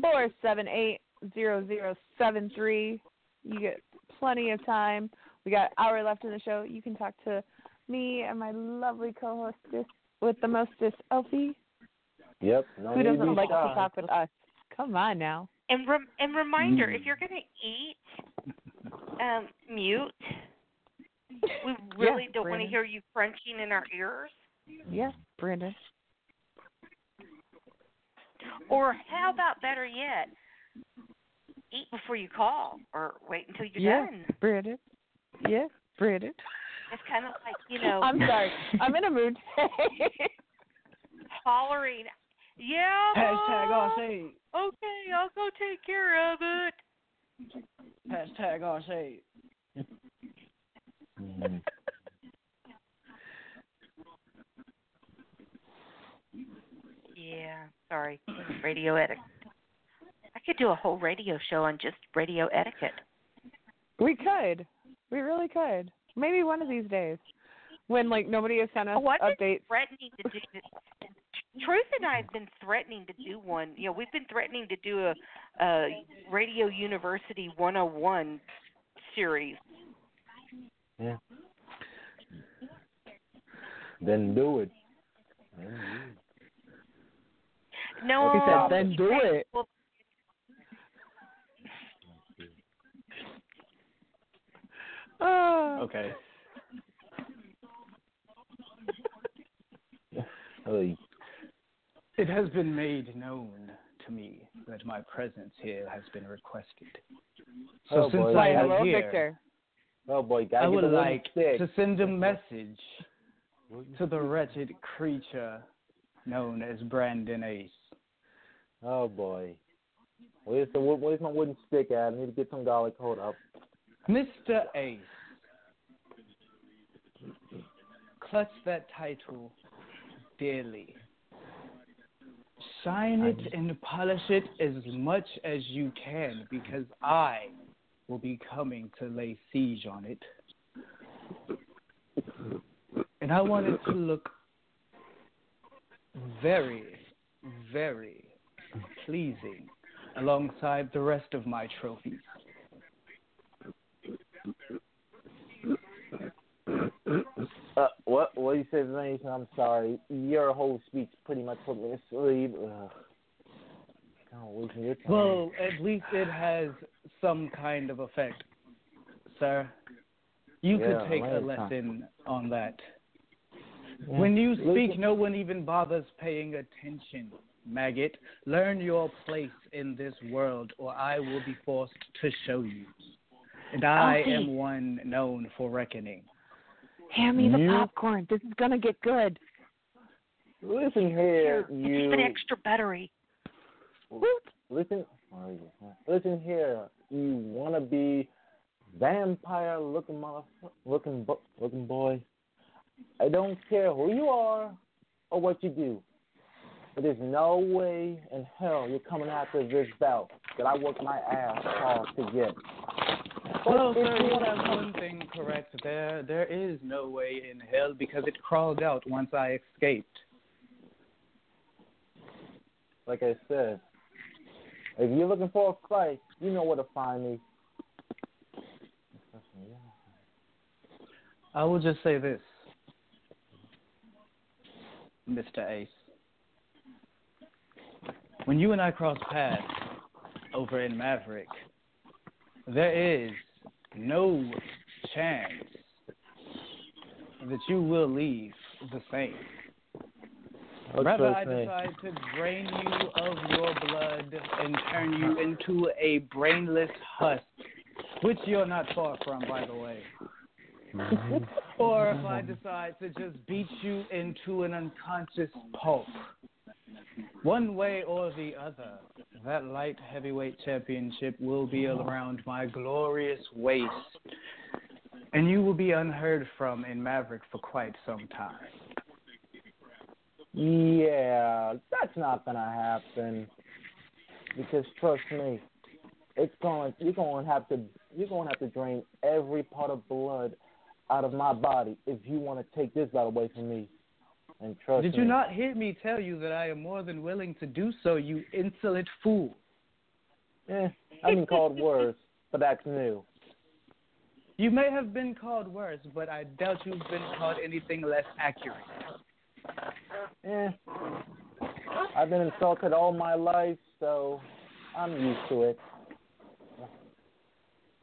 four seven eight zero zero seven three. You get plenty of time. We got an hour left in the show. You can talk to me and my lovely co hostess with the mostest Elfie, Yep. No who doesn't be like to talk with us. Come on now. And rem- and reminder, Mm. if you're gonna eat, um, mute. We really don't want to hear you crunching in our ears. Yeah, Brandon. Or how about better yet, eat before you call, or wait until you're Yeah. done. Brandon. Yeah, Brandon. It's kind of like you know, I'm sorry. I'm in a mood today. hollering. Yeah. Hashtag RC. Okay, I'll go take care of it. Hashtag RC. Mhm. Yeah, sorry. Radio etiquette. I could do a whole radio show on just radio etiquette. we could. We really could. Maybe one of these days. When like nobody has sent us Oh, I've updates. threatening to do this. Truth and I have been threatening to do one. You know, we've been threatening to do a, a Radio University 101 series. Yeah. Then do it. Then do it. No, He said, "Then do it." Well, Oh. Oh. Okay. It has been made known to me that my presence here has been requested. So Oh, since boy. I Why, am hello, here, Victor. Oh boy, gotta I would like stick. to send a message to the wretched creature known as Brandon Ace. Oh boy. Where's the where's my wooden stick at? I need to get some garlic. Hold up. Mr. Ace. Clutch that title dearly. Shine it and polish it as much as you can because I will be coming to lay siege on it. And I want it to look very, very pleasing alongside the rest of my trophies. Uh, what what you said, Mason? I'm sorry. Your whole speech pretty much put me asleep. Ugh. Well, at least it has some kind of effect, sir. You Yeah, could take a lesson on that. Yeah. When you speak, no one even bothers paying attention, maggot. Learn your place in this world, or I will be forced to show you. And I Elfie. am one known for reckoning. Hand me the You- popcorn. This is gonna get good. Listen here, Here, you. It's an extra battery. Listen, oh, listen here, you wanna be vampire looking mother looking looking boy. I don't care who you are or what you do, but there's no way in hell you're coming after this belt that I worked my ass off to get. Well, if sir, you you have one thing correct there. There is no way in hell because it crawled out once I escaped. like I said, if you're looking for a fight, you know where to find me. I will just say this, Mr. Ace. When you and I cross paths over in Maverick, there is no chance that you will leave the same. Look Rather, I decide to drain you of your blood and turn you into a brainless husk, which you're not far from, by the way. or if I decide to just beat you into an unconscious pulp. One way or the other, that light heavyweight championship will be around my glorious waist, and you will be unheard from in Maverick for quite some time. Yeah, that's not gonna happen. Because trust me, it's going. You're to have to. You're to have to drain every part of blood out of my body if you want to take this battle away from me. And trust Did me. you not hear me tell you that I am more than willing to do so, you insolent fool? Eh, I've been called worse, but that's new. You may have been called worse, but I doubt you've been called anything less accurate. Eh, I've been insulted all my life, so I'm used to it.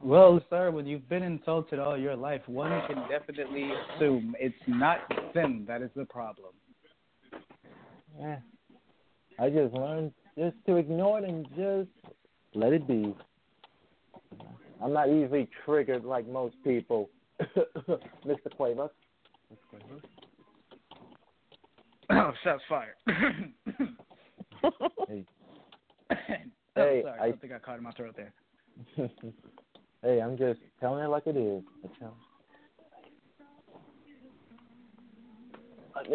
Well, sir, when you've been insulted all your life, one can definitely assume it's not them that is the problem. Eh, I just learned just to ignore it and just let it be. I'm not easily triggered like most people. Mr. Cuevas. Oh, shots fired. Hey. oh, Hey, sorry, I- I think I caught in my throat there. hey, I'm just telling it like it is.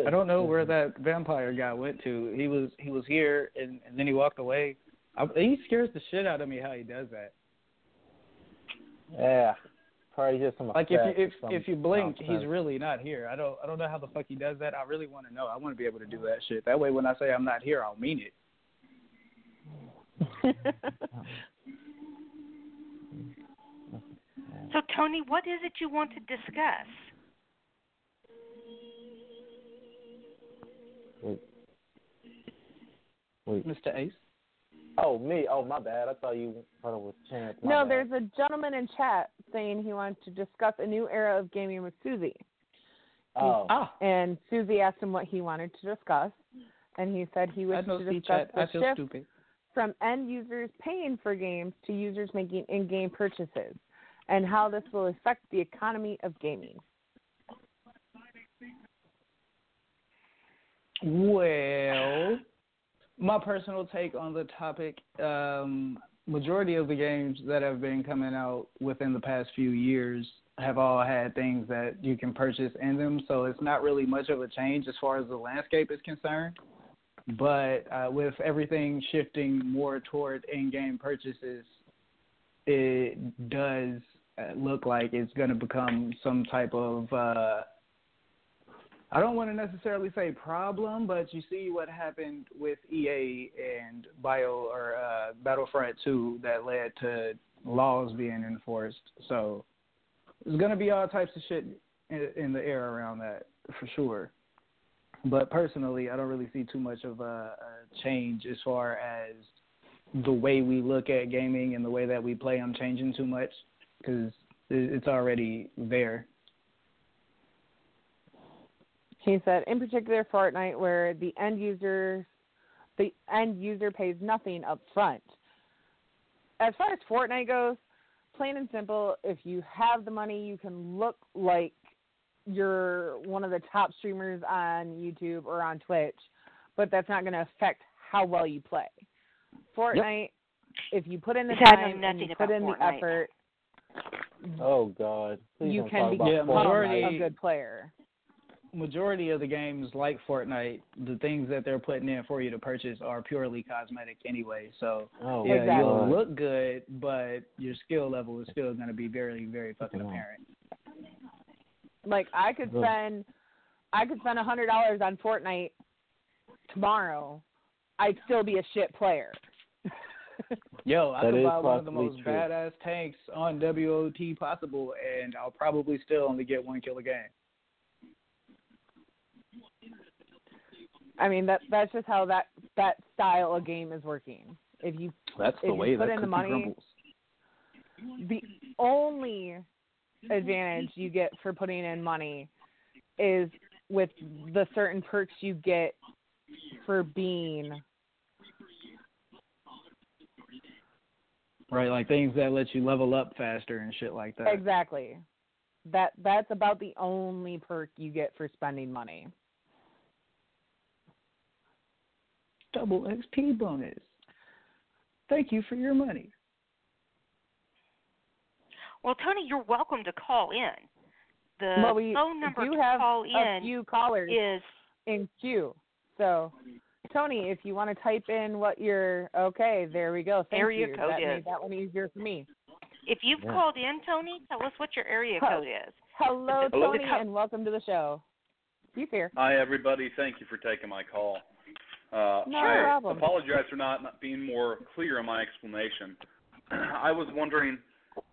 I don't know where that vampire guy went to. He was he was here and, and then he walked away. I, he scares the shit out of me how he does that. Yeah, probably just some Like if you if if you blink, he's really not here. I don't I don't know how the fuck he does that. I really want to know. I want to be able to do that shit. That way, when I say I'm not here, I'll mean it. So, Tony, what is it you want to discuss? Wait. Wait. Mr. Ace. Oh, me. Oh, my bad. I thought you thought it was Chance. My no, bad. there's a gentleman in chat saying he wanted to discuss a new era of gaming with Suzy. Oh. Ah, And Suzy asked him what he wanted to discuss, and he said he I wished to discuss the shift stupid. from end users paying for games to users making in-game purchases, and how this will affect the economy of gaming. Well, my personal take on the topic, um, majority of the games that have been coming out within the past few years have all had things that you can purchase in them, so it's not really much of a change as far as the landscape is concerned. But uh, with everything shifting more toward in-game purchases, it does look like it's going to become some type of uh, I don't want to necessarily say problem, but you see what happened with EA and Bio or uh, Battlefront 2 that led to laws being enforced. So there's going to be all types of shit in, in the air around that for sure. But personally, I don't really see too much of a, a change as far as the way we look at gaming and the way that we play I'm changing too much because it's already there. He said, in particular, Fortnite, where the end user, the end user pays nothing up front. As far as Fortnite goes, plain and simple, if you have the money, you can look like you're one of the top streamers on YouTube or on Twitch, but that's not going to affect how well you play. Fortnite, if you put in the See, time and you put in the effort, Oh God. Please you can talk become Yeah, majority- a good player. majority of the games like Fortnite, the things that they're putting in for you to purchase are purely cosmetic anyway. So Oh, yeah, Exactly. you'll look good, but your skill level is still going to be very, very fucking apparent. Like I could spend, I could spend a hundred dollars on Fortnite tomorrow. I'd still be a shit player. Yo, I That could buy one of the most true. badass tanks on WOT possible, and I'll probably still only get one kill a game. I mean that that's just how that that style of game is working. If you That's the If you way put that in the cookie money- the only advantage you get for putting in money is with the certain perks you get for being Right, like things that let you level up faster and shit like that. exactly that that's about the only perk you get for spending money. Double XP bonus. Thank you for your money. Well, Tony, you're welcome to call in. The well, we phone number do to have call a in few callers is in queue. So, Tony, if you want to type in what you're okay, there we go. Thank Area you. code that is. made that one easier for me. if you've Yeah. called in, Tony, tell us what your area Huh. code is. Hello, Hello. Tony, and welcome to the show. You here? Hi, everybody. Thank you for taking my call. Uh, No I problem. apologize for not, not being more clear in my explanation. I was wondering,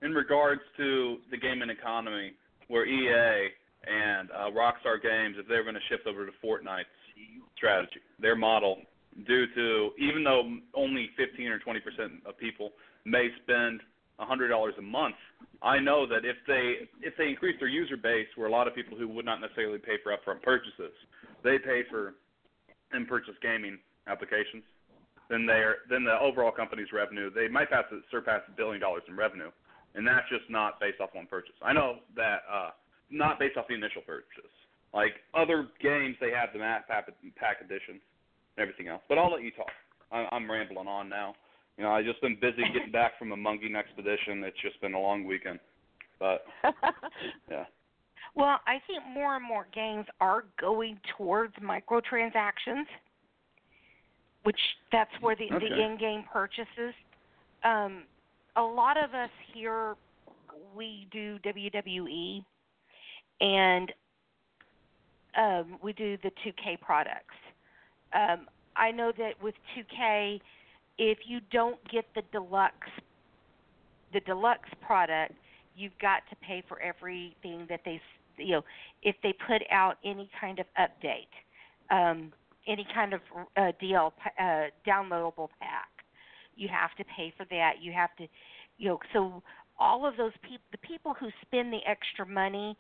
in regards to the gaming economy, where EA and uh, Rockstar Games, if they're going to shift over to Fortnite's strategy, their model, due to even though only 15 or 20 percent of people may spend $100 a month, I know that if they if they increase their user base, where a lot of people who would not necessarily pay for upfront purchases, they pay for in-purchase gaming applications, then their then the overall company's revenue they might pass surpass a billion dollars in revenue, and that's just not based off one purchase. I know that uh, not based off the initial purchase. Like other games, they have the map pack, pack editions and everything else. But I'll let you talk. I, I'm rambling on now. You know, I just been busy getting back from a Munging expedition. It's just been a long weekend. But yeah. Well, I think more and more games are going towards microtransactions, which that's where the, Okay. the in-game purchases. Um, a lot of us here, we do WWE, and um, we do the 2K products. Um, I know that with 2K, if you don't get the deluxe, the deluxe product, you've got to pay for everything that they, you know, if they put out any kind of update, um, any kind of uh, DL uh, downloadable pack, you have to pay for that. You have to, you know, so all of those people, the people who spend the extra money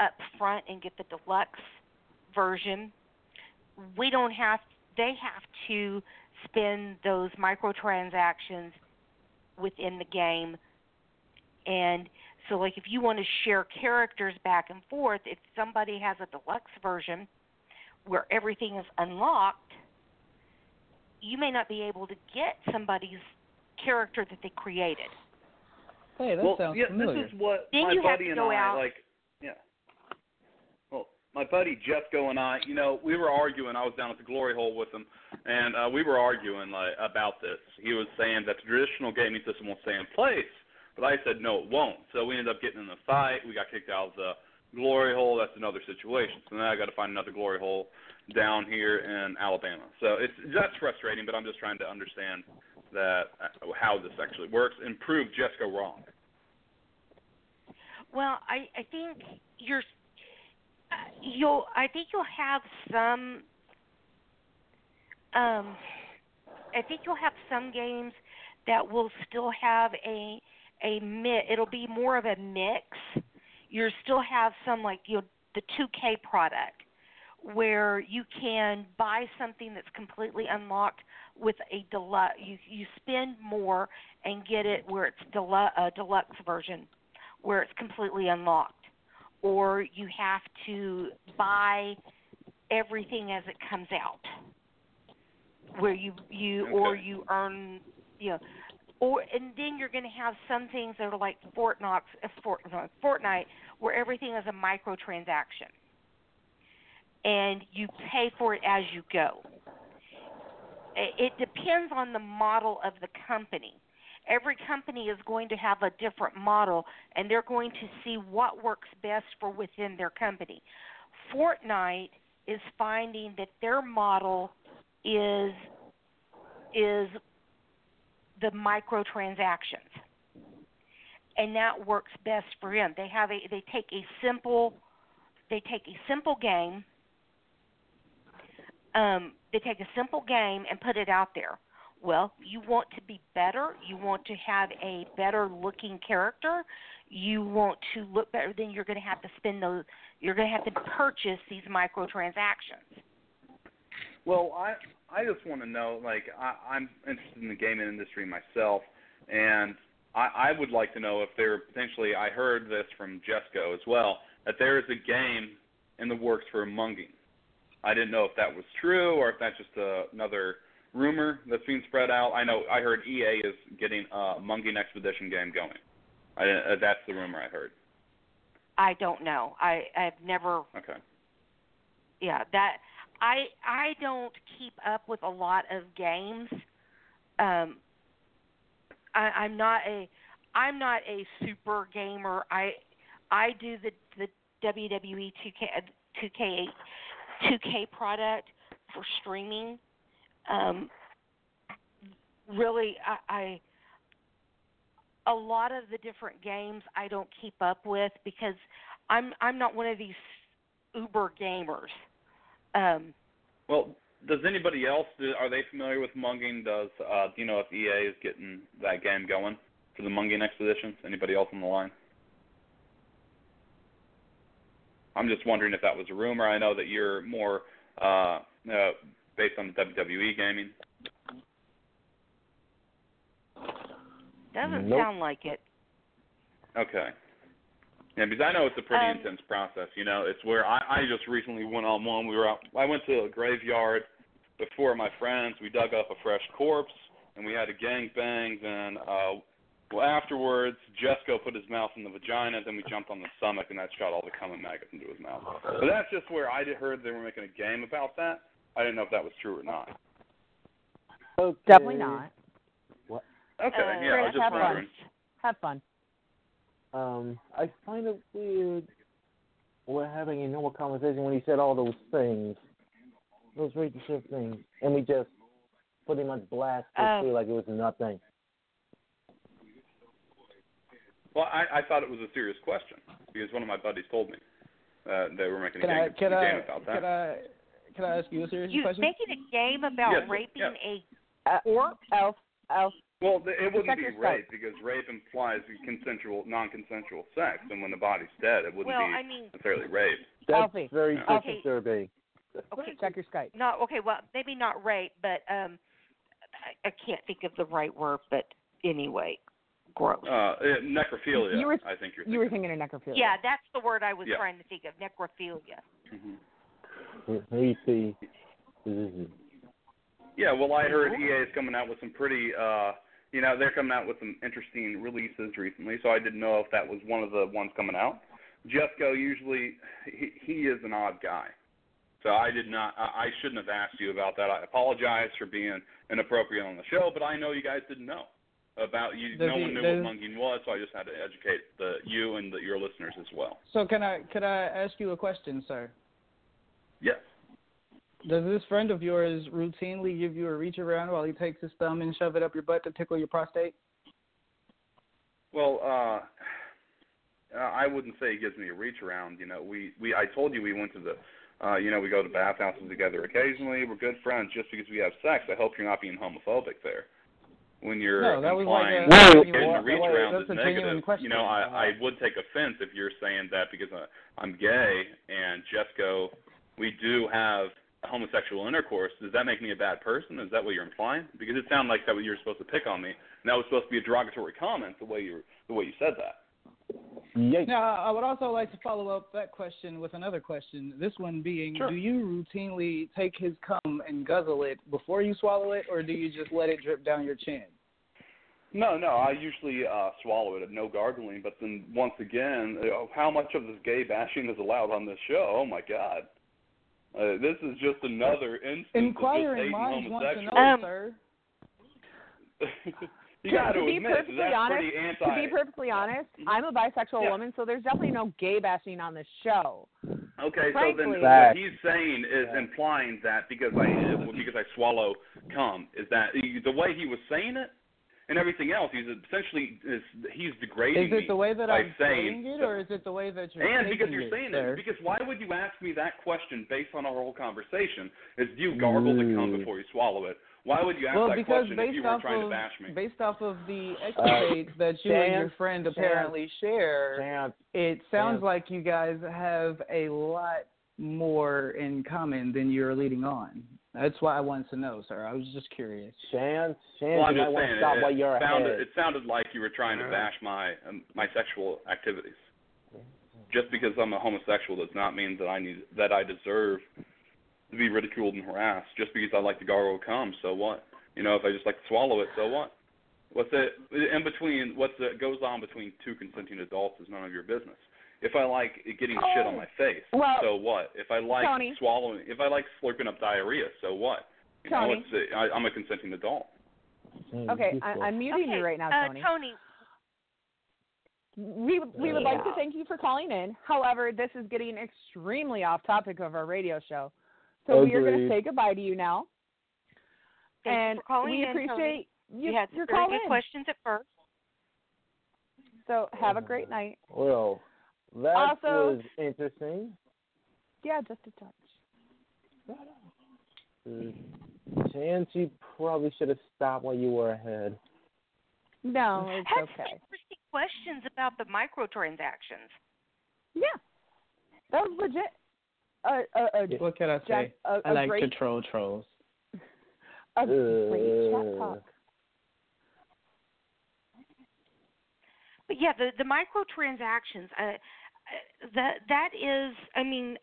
up front and get the deluxe version, we don't have. They have to spend those microtransactions within the game and so like if you want to share characters back and forth if somebody has a deluxe version where everything is unlocked you may not be able to get somebody's character that they created Hey, that well, sounds yeah, familiar. this is what Then my you have buddy to and I out- like. My buddy Jesco and I, you know, we were arguing. I was down at the glory hole with him, and uh, we were arguing like about this. He was saying that the traditional gaming system will stay in place, but I said no, it won't. So we ended up getting in a fight. We got kicked out of the glory hole. That's another situation. So now I got to find another glory hole down here in Alabama. So it's that's frustrating, but I'm just trying to understand that uh, how this actually works and prove Jesco wrong. well i i think you're you'll i think you'll have some um i think you'll have some games that will still have a a mi it'll be more of a mix. You'll still have some like you the 2k product where you can buy something that's completely unlocked with a deluxe you you spend more and get it where it's delu- a deluxe version where it's completely unlocked or you have to buy everything as it comes out where you you Okay. or you earn you know or and then you're going to have some things that are like Fortnite, uh, Fortnite, Fortnite, where everything is a microtransaction, and you pay for it as you go. It, it depends on the model of the company. Every company is going to have a different model, and they're going to see what works best for within their company. Fortnite is finding that their model is is the microtransactions and that works best for them they have a they take a simple they take a simple game um they take a simple game and put it out there well you want to be better you want to have a better looking character you want to look better then you're going to have to spend those you're going to have to purchase these microtransactions Well, I I just want to know, like, I, I'm interested in the gaming industry myself, and I, I would like to know if there potentially. I heard this from Jesco as well that there is a game in the works for Munging. I didn't know if that was true or if that's just a, another rumor that's being spread out. I know I heard EA is getting a Munging Expedition game going. I, uh, that's the rumor I heard. i don't know i i've never Okay. yeah that i i don't keep up with a lot of games um i i'm not a i'm not a super gamer i i do the the wwe 2k 2k 2k product for streaming um really i i a lot of the different games i don't keep up with because i'm i'm not one of these uber gamers um Well, does anybody else? Do, are they familiar with Munging? Does uh, do you know if EA is getting that game going for the Munging Expeditions? Anybody else on the line? I'm just wondering if that was a rumor. I know that you're more uh, uh, based on the WWE gaming. doesn't Nope. sound like it Okay. Yeah, because I know it's a pretty Um, intense process. You know, it's where I, I just recently went on one. We were out. I went to a graveyard with four of my friends. We dug up a fresh corpse, and we had a gang bang. Then, uh, well, afterwards, Jesco put his mouth in the vagina. Then we jumped on the stomach, and that shot all the cum and maggots into his mouth. But that's just where I heard they were making a game about that. I didn't know if that was true or not. Okay. Definitely not. What? Okay, Uh, yeah, I was just have wondering. fun. Have fun. Um, I find it weird we're having a normal conversation when he said all those things, those racist things, and we just pretty much blast it Um, through like it was nothing. Well, I, I thought it was a serious question because one of my buddies told me uh, they were making a Can I game, can a I game about that. can I can I ask you a serious you question? making a game about Yes, raping yes. a Uh, corpse Elf, Elf. Well, th- it wouldn't be your rape because rape implies consensual, non-consensual sex, and when the body's dead, it wouldn't well be i mean necessarily rape. That's Elfie. very Okay. disturbing. okay Check your Skype. not okay well maybe not rape but um i, I can't think of the right word but anyway gross Uh, uh, necrophilia. You were- I think you're. You were thinking. thinking of necrophilia. yeah that's the word i was Yeah. trying to think of necrophilia hmm We see. Yeah, well, I heard EA is coming out with some pretty, uh, you know, they're coming out with some interesting releases recently, so I didn't know if that was one of the ones coming out. Jesco usually, he, he is an odd guy. So I did not, I, I shouldn't have asked you about that. I apologize for being inappropriate on the show, but I know you guys didn't know about you. Does no he- one knew does- what munging was, so I just had to educate the you and the, your listeners as well. So can I could I ask you a question, sir? Yes. Does this friend of yours routinely give you a reach around while he takes his thumb and shove it up your butt to tickle your prostate? Well, uh, I wouldn't say he gives me a reach around. You know, we we I told you we went to the, uh, you know, we go to bathhouses together occasionally. We're good friends. Just because we have sex, I hope you're not being homophobic there. When you're No, that was like implying a- Whoa, getting genuine- reach that around that's is negative, question. you know, I I would take offense if you're saying that because uh, I'm gay and Jesco, we do have homosexual intercourse. Does that make me a bad person? Is that what you're implying? Because it sounded like that what you were supposed to pick on me, and that was supposed to be a derogatory comment the way you the way you said that. Yikes. Now, I would also like to follow up that question with another question. This one being, Sure. do you routinely take his cum and guzzle it before you swallow it, or do you just let it drip down your chin? No, no, I usually uh swallow it, no gargling. But then once again, uh, how much of this gay bashing is allowed on this show? Oh my God, uh, this is just another instance Inquiring of minds just want to know, Um, sir. you got to be admit perfectly that's honest- pretty anti. To be perfectly honest, I'm a bisexual Yeah. woman, so there's definitely no gay bashing on this show. Okay, so then what he's saying is Yeah. implying that because I because I swallow cum is that the way he was saying it and everything else, he's essentially he's degrading Is it the way that by I'm saying saying it, or is it the way that you're and because you're it, saying sir? it, because why would you ask me that question based on our whole conversation? Is do you gargle the cum mm. before you swallow it? Why would you ask well, that because question if based you were off trying of to bash me? based off of the uh, escapades that you and your Chance, friend chance, apparently share, Chance. it sounds chance. like you guys have a lot more in common than you're leading on. That's why I wanted to know, sir. I was just curious. Chance. Chance. Well, I'm you might just want saying, to stop it, while you're it sounded, ahead. it sounded like you were trying to uh-huh. bash my um, my sexual activities. Mm-hmm. Just because I'm a homosexual does not mean that I need that I deserve to be ridiculed and harassed. Just because I like to gargle cum, so what? You know, if I just like to swallow it, so what? What's it in between? What's it goes on between two consenting adults is none of your business. If I like getting shit on my face, Well, so what? If I like Tony. swallowing, if I like slurping up diarrhea, so what? You know, it's I, I'm a consenting adult. Okay, I, I'm muting okay, you right now, uh, Tony. Tony, We we would like to thank you for calling in. However, this is getting extremely off topic of our radio show, so we are going to say goodbye to you now. thank and for calling we in, appreciate Tony. you, You had some your very good in. questions at first. So have a great night. Well, that Also- was interesting. Yeah, just a touch. Uh, Chance, you probably should have stopped while you were ahead. No, it's Had some okay. interesting questions about the microtransactions. Yeah, that was legit. A a a, What can I say? Jack, a, I a like great to troll trolls. a great chat Uh, talk. But yeah, the the microtransactions. Uh, uh, that that is. I mean,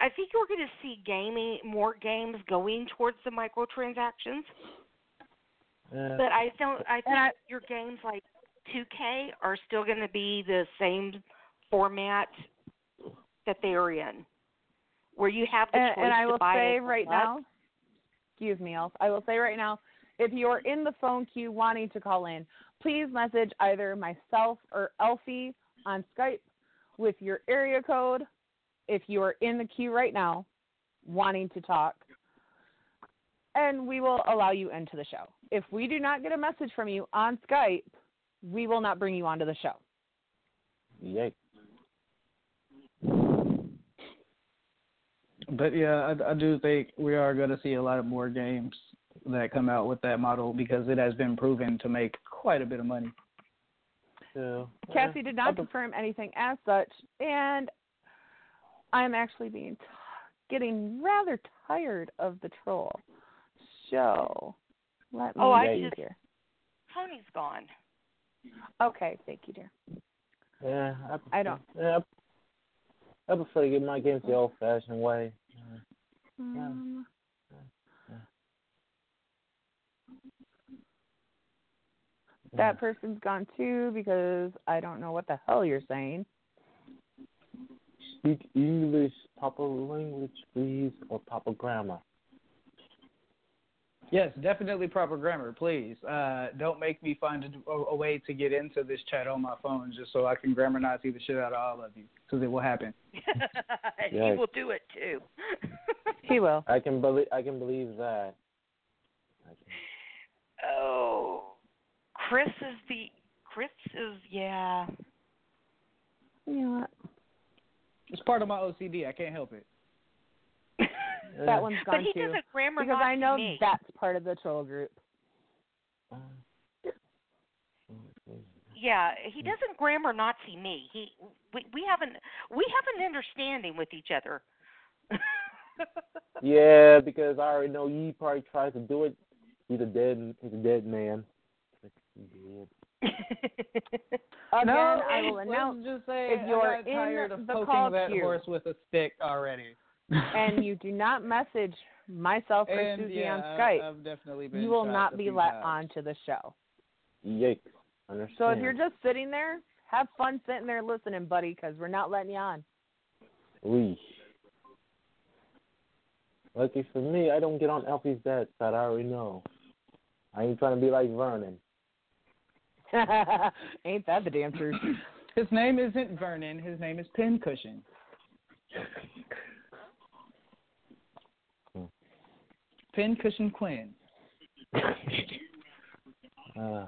I think you're going to see gaming more games going towards the microtransactions. yeah. But I don't. I think I- your games like 2K are still going to be the same format that they are in, where you have the And, choice and I to will buy say right up. now, excuse me, Elf. I will say right now, if you're in the phone queue wanting to call in, please message either myself or Elfie on Skype with your area code. If you are in the queue right now, wanting to talk, and we will allow you into the show. If we do not get a message from you on Skype, we will not bring you onto the show. Yikes. But yeah, I, I do think we are going to see a lot of more games that come out with that model because it has been proven to make quite a bit of money. So, Kassie did not I'll- confirm anything as such, and I'm actually being t- getting rather tired of the troll. So let me Oh, I just- here. Tony's gone. Okay, thank you, dear. Yeah, I, I don't. Yeah, I, I prefer to get my games the old-fashioned way. Um, that person's gone too because I don't know what the hell you're saying. Speak English, proper language, please, or proper grammar. Yes, definitely proper grammar, please. Uh, don't make me find a, a, a way to get into this chat on my phone just so I can grammar Nazi the shit out of all of you because it will happen. he will do it too. He will. I can believe. I can believe that. I can- oh, Chris is the Chris is yeah. You know what? It's part of my OCD. I can't help it. Yeah. That one's But gone he too. doesn't grammar Because I know me. that's part of the troll group. Yeah, he doesn't grammar Nazi me. He we we haven't we have an understanding with each other. Yeah, because I already know he probably tries to do it. He's a dead. He's a dead man. He's dead. Uh, again, no, I will announce just say if you're I got tired of the poking call that queue. horse with a stick already. and you do not message myself or and Suzy yeah, on I- Skype, I've definitely been you will not be let times. onto the show. Yikes. Understand. So if you're just sitting there, have fun sitting there listening, buddy, because we're not letting you on. Weesh. Lucky for me, I don't get on Elfie's bad side. I already know. I ain't trying to be like Vernon. Ain't that the damn truth? His name isn't Vernon. His name is Pincushion. Pincushion Quinn. Uh,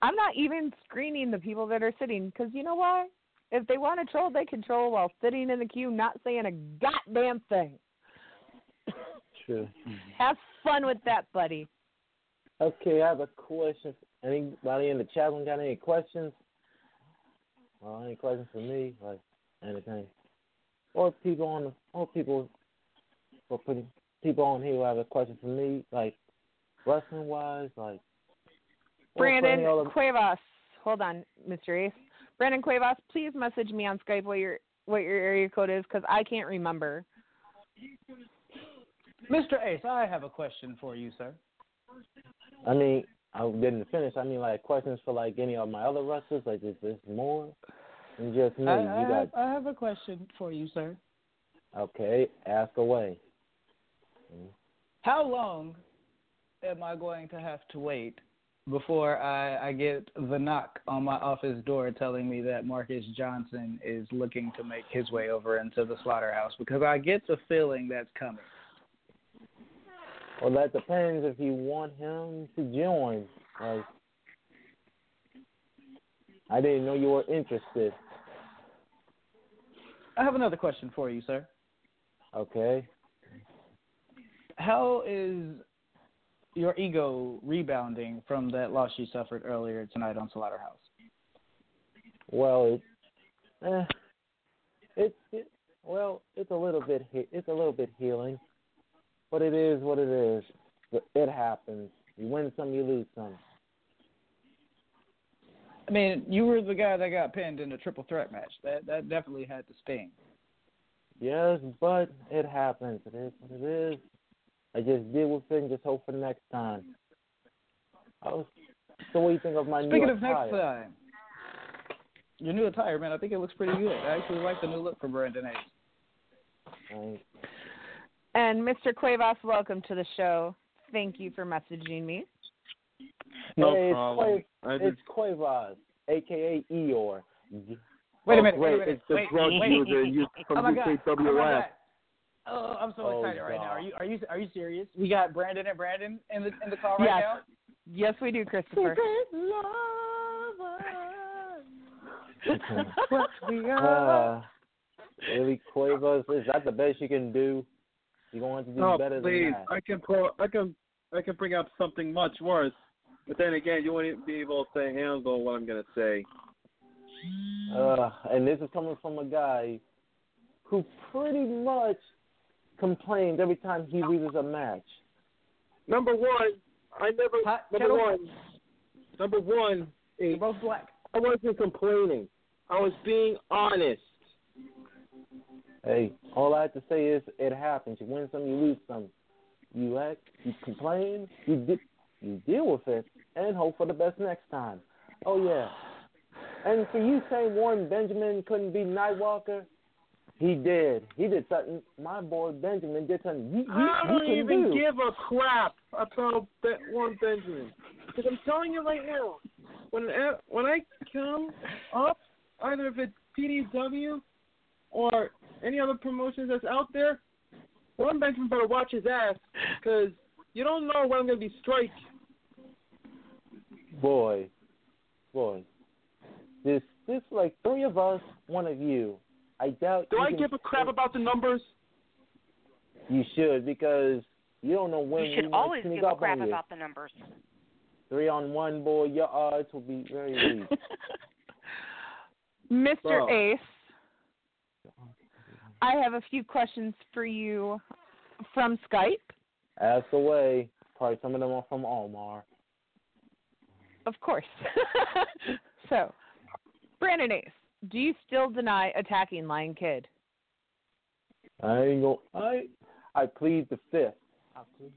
I'm not even screening the people that are sitting because you know why? If they want to troll, they can troll while sitting in the queue, not saying a goddamn thing. true. Have fun with that, buddy. Okay, I have a question. Anybody in the chat room got any questions? Well, any questions for me? Like anything? Or people on the, or people, or putting people on here who have a question for me, like wrestling wise, like. Brandon Cuevas, hold on, Mr. Ace. Brandon Cuevas, please message me on Skype what your what your area code is because I can't remember. Mr. Ace, I have a question for you, sir. I mean, I didn't finish. I mean, like questions for like any of my other wrestlers. Like, is this more than just me? I, you I, got I have a question for you, sir. okay. Ask away. How long am I going to have to wait before I, I get the knock on my office door telling me that Marcus Johnson is looking to make his way over into the slaughterhouse? Because I get the feeling that's coming. Well, that depends if you want him to join. Like, I didn't know you were interested. I have another question for you, sir. Okay. How is your ego rebounding from that loss you suffered earlier tonight on Slaughterhouse? Well, it, eh, it's it, well, it's a little bit it's a little bit healing, but it is what it is. It happens. You win some, you lose some. I mean, you were the guy that got pinned in a triple threat match. That that definitely had to sting. Yes, but it happens. It is what it is. I just deal with it and just hope for next time. I was, so what do you think of my Speaking new of next time, your new attire, man, I think it looks pretty good. I actually like the new look for Brandon Ace. Right. And Mr. Cuevas, welcome to the show. Thank you for messaging me. No hey, problem. It's, I Cuev- it's Cuevas, aka Eeyore. Wait a oh, minute, wait a minute, It's the wait, drug wait. user you oh from Oh my god! Oh my UKWF. God! Oh, I'm so Oh, excited right now. Are you are you are you serious? We got Brandon and Brandon in the in the call right Yes. now. Yes, we do, Christopher. what we are. Uh, really, Cuevas, is that the best you can do? You going to do Oh, better please! than that? I can pro, I can, I can bring up something much worse. But then again, you won't be able to handle what I'm gonna say. Uh, and this is coming from a guy who pretty much complains every time he loses a match. Number one, I never. Hot number kettle? one, number one is both black. I wasn't complaining. I was being honest. Hey, all I have to say is it happens. You win some, you lose some. You act, you complain, you di- you deal with it, and hope for the best next time. Oh yeah. And for you saying Warren Benjamin couldn't be Nightwalker, he did. He did something. My boy Benjamin did something you, you, I you don't couldn't even do. give a crap about that one Benjamin. Because I'm telling you right now, when I- when I come up, either if it's PDW or any other promotions that's out there, one Benjamin better watch his ass because you don't know when I'm gonna be strike. Boy, boy. This this like three of us, one of you. I doubt. Do I can- give a crap about the numbers? You should because you don't know when You should we might always sneak give a up crap on you. about the numbers. Three on one, boy. Your odds will be very weak. Mr. Bro. Ace, I have a few questions for you from Skype? Ask away. Probably some of them are from Omar. Of course. so, Brandon Ace, do you still deny attacking Lion Kid? I ain't go. I I plead the fifth. I plead.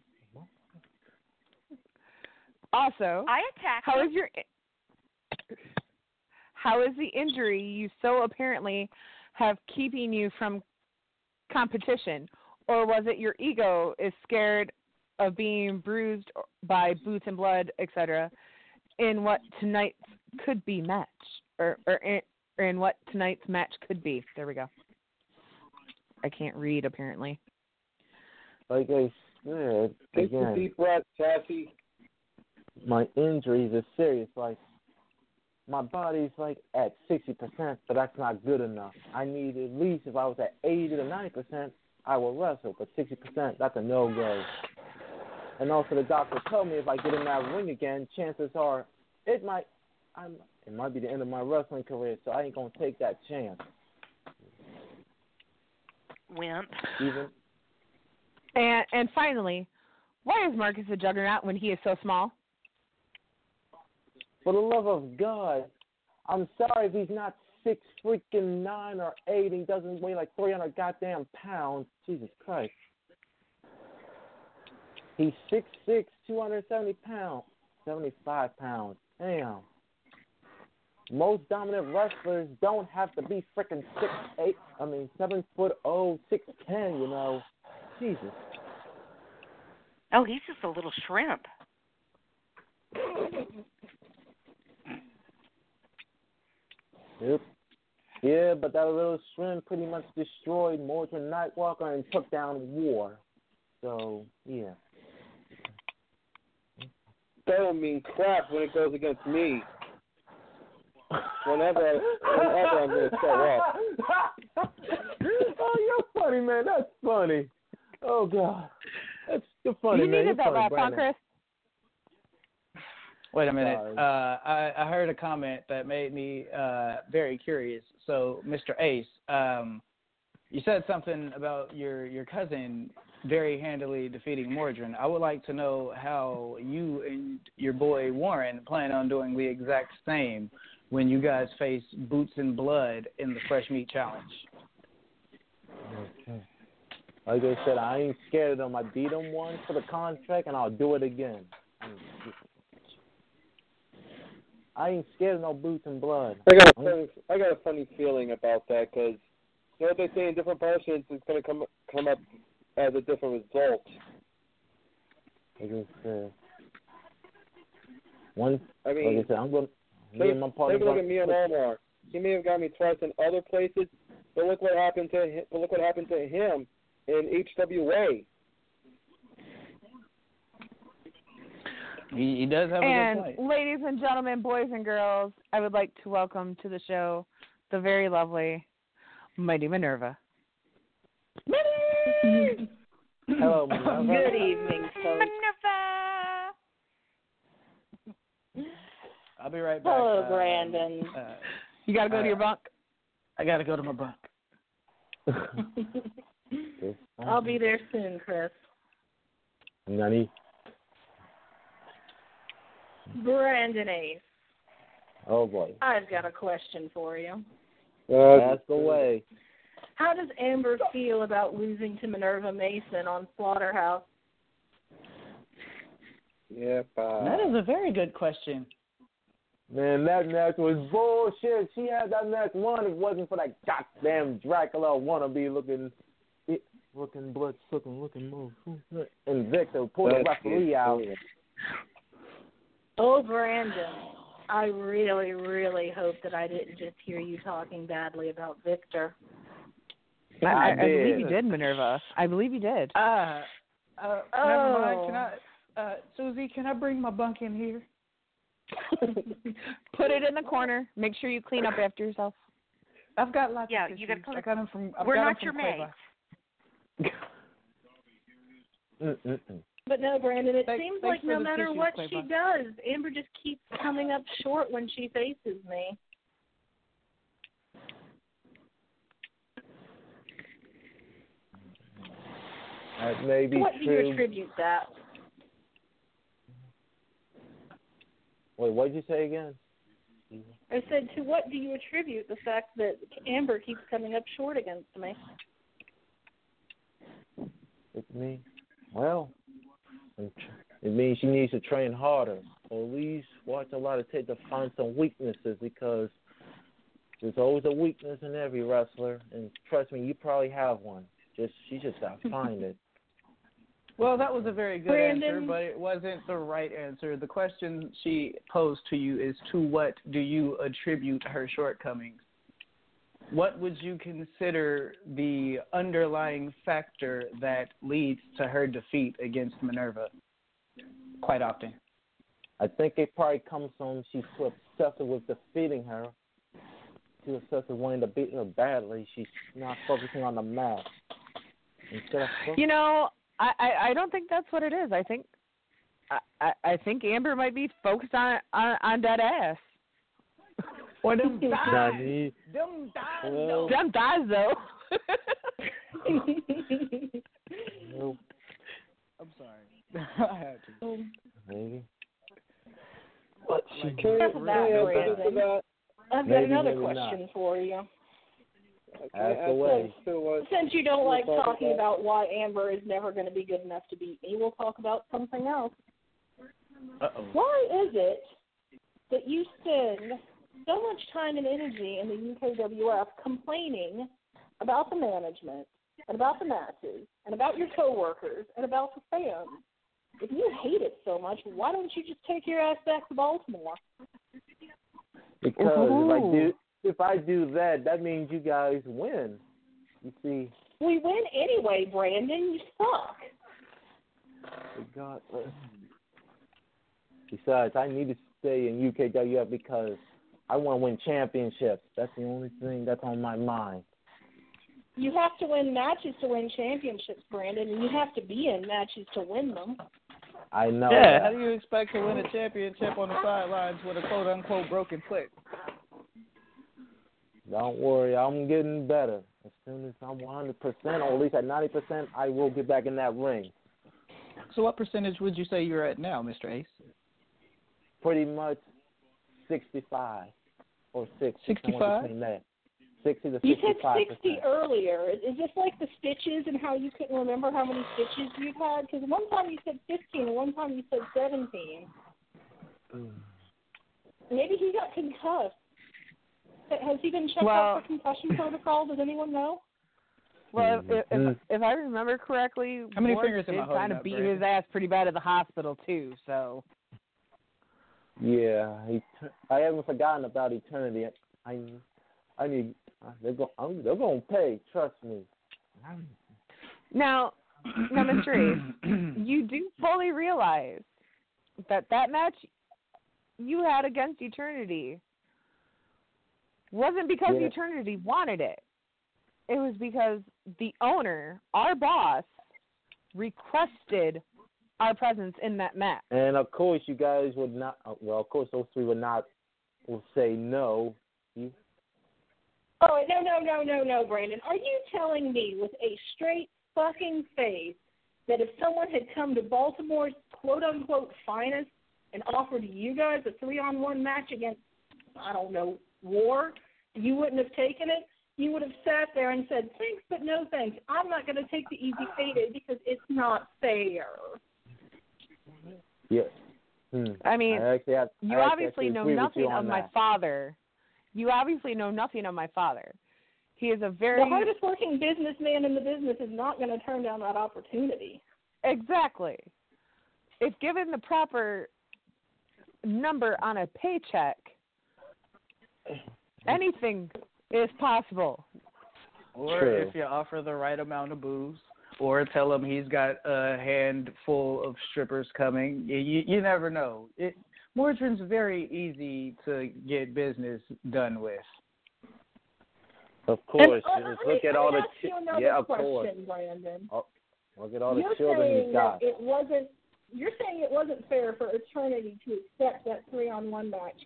Also, I attacked how him. is your how is the injury you so apparently have keeping you from competition, or was it your ego is scared of being bruised by boots and blood, etc., in what tonight's could be match, or or in, or in what tonight's match could be? There we go. I can't read apparently. Like I said Take again, deep breath, Kassie. my injuries are serious. Like my body's like at sixty percent, but that's not good enough. I need at least if I was at eighty to ninety percent, I will wrestle. But sixty percent, that's a no go. And also, the doctor told me if I get in that ring again, chances are it might, I'm, it might be the end of my wrestling career. So I ain't gonna take that chance. Wimp. Even And and finally, why is Marcus a juggernaut when he is so small? For the love of God, I'm sorry if he's not six freaking nine or eight and he doesn't weigh like 300 goddamn pounds. Jesus Christ. He's six six, 270 pounds, 75 pounds. Damn. Most dominant wrestlers don't have to be freaking six eight. I mean seven foot oh, six ten. You know, Jesus. Oh, he's just a little shrimp. Yep. Yeah, but that little shrimp pretty much destroyed Mordred Nightwalker and took down War. So, yeah. That don't mean crap when it goes against me. Whenever, whenever I'm going to show up. oh, you're funny, man. That's funny. Oh, God. That's you're funny, you man. needed You're that funny, laugh, huh, Chris? Wait a minute. Uh, I, I heard a comment that made me uh, very curious. So, Mr. Ace, um, you said something about your your cousin very handily defeating Mordrin. I would like to know how you and your boy Warren plan on doing the exact same when you guys face Boots and Blood in the Fresh Meat Challenge. Okay. Like I said, I ain't scared of them. I beat them once for the contract, and I'll do it again. I ain't scared of no boots and blood. I got a funny, I got a funny feeling about that because you know what they say in different persons it's going to come come up as a different result. Like I said, one. I mean, Like I said, I'm going. Me take, and my partner. take a look at me and Omar. He may have got me twice in other places, but look what happened to him. But look what happened to him in HWA. He, he does have a And good point. ladies and gentlemen, boys and girls, I would like to welcome to the show the very lovely Mighty Minerva. Hello, Minerva. Good evening, folks. Minerva. I'll be right back. Hello, Uh, Brandon. Uh, You got to go to Uh, your bunk. I got to go to my bunk. I'll be there soon, Chris. Nani? Brandon Ace, Oh boy. I've got a question for you. that's the way. How does Amber feel about losing to Minerva Mason on Slaughterhouse? Yep. Uh, That is a very good question. Man, that match was bullshit. She had that match won if it wasn't for that goddamn Dracula wannabe looking, looking blood sucking looking move. And Victor pulled the referee out. Oh, Brandon, I really, really hope that I didn't just hear you talking badly about Victor. I, I I, I believe did. you did, Minerva. I believe you did. Uh, uh, never mind. Oh. Can I, uh, Suzy, can I bring my bunk in here? Put it in the corner. Make sure you clean up after yourself. I've got lots Yeah, of you gotta tissues. clean- I got them from. I've We're got 'em not from your Quavo. mates. But no, Brandon, it Thanks- seems thanks like no matter tissues, what she does, Amber just keeps coming up short when she faces me. That may be To what do you attribute that? Wait, what did you say again? I said, to what do you attribute the fact that Amber keeps coming up short against me? It's me. Well, it means she needs to train harder, or at least watch a lot of tape to find some weaknesses because there's always a weakness in every wrestler, and trust me, you probably have one. Just she just got to find it. Well, that was a very good answer, but it wasn't the right answer. The question she posed to you is to what do you attribute her shortcomings? What would you consider the underlying factor that leads to her defeat against Minerva quite often? I think it probably comes from she's so obsessed with defeating her. She's obsessed with wanting to beat her badly. She's not focusing on the match. Instead of fo- You know, I, I I don't think that's what it is. I think I I, I think Amber might be focused on on, on that ass. Or them thighs. Them thighs, Well- though. Them thighs though. Nope, I'm sorry. I had to. maybe. Can Enough of that, I answer Brandon. that? I've got Maybe, another maybe question not. for you. Can I Ask ask away. to what Since you don't We'll like talk talking about- about why Amber is never going to be good enough to beat me, we'll talk about something else. Uh-oh. Why is it that you spend so much time and energy in the UKWF complaining about the management and about the matches and about your coworkers and about the fans? If you hate it so much, why don't you just take your ass back to Baltimore? Because if I do Ooh. If I do that, that means you guys win. You see, We win anyway, Brandon. You suck. we got. Uh, besides, I need to stay in UKWF because I want to win championships. That's the only thing that's on my mind. You have to win matches to win championships, Brandon, and you have to be in matches to win them. I know. Yeah, how do you expect to win a championship on the sidelines with a quote unquote broken foot? Don't worry, I'm getting better. As soon as I'm 100%, or at least at 90%, I will get back in that ring. So, what percentage would you say you're at now, Mr. Ace? Pretty much 65 or 60. somewhere 65? between that. 60 to You said 60 earlier. Is this like the stitches and how you couldn't remember how many stitches you've had? Because one time you said 15 and one time you said 17. Mm. Maybe he got concussed. Has he been checked Well- out for concussion protocol? Does anyone know? Well, hmm. if, if if if I remember correctly, How many Ward fingers did kind of beat Brandon? his ass pretty bad at the hospital too. So Yeah, he, I haven't forgotten about eternity. I, I need. They're going. I'm, they're going to pay. Trust me. now, number three, you do fully realize that that match you had against Eternity wasn't because Yeah. Eternity wanted it. It was because the owner, our boss, requested our presence in that match. And of course, you guys would not. uh, Well, of course, those three would not. Will say no. You, Oh, no, no, no, no, no, Brandon. Are you telling me with a straight fucking face that if someone had come to Baltimore's quote unquote finest and offered you guys a three on one match against, I don't know, war, you wouldn't have taken it? You would have sat there and said, thanks, but no thanks. I'm not going to take the easy payday because it's not fair. yeah. Hmm. I mean, I actually have, you I obviously know nothing you on of my father. You obviously know nothing of my father. He is a very The hardest working businessman in the business is not going to turn down that opportunity. exactly. If given the proper number on a paycheck, anything is possible. Or True. if you offer the right amount of booze, or tell him he's got a handful of strippers coming. You, you, you never know. It Mordrin's very easy to get business done with. Of course. And, uh, just let me- look at all the. ask you chi- another yeah, of question, course. Brandon. Look at all the you're children saying he's got. it wasn't. You're saying it wasn't fair for Eternity to accept that three-on-one match.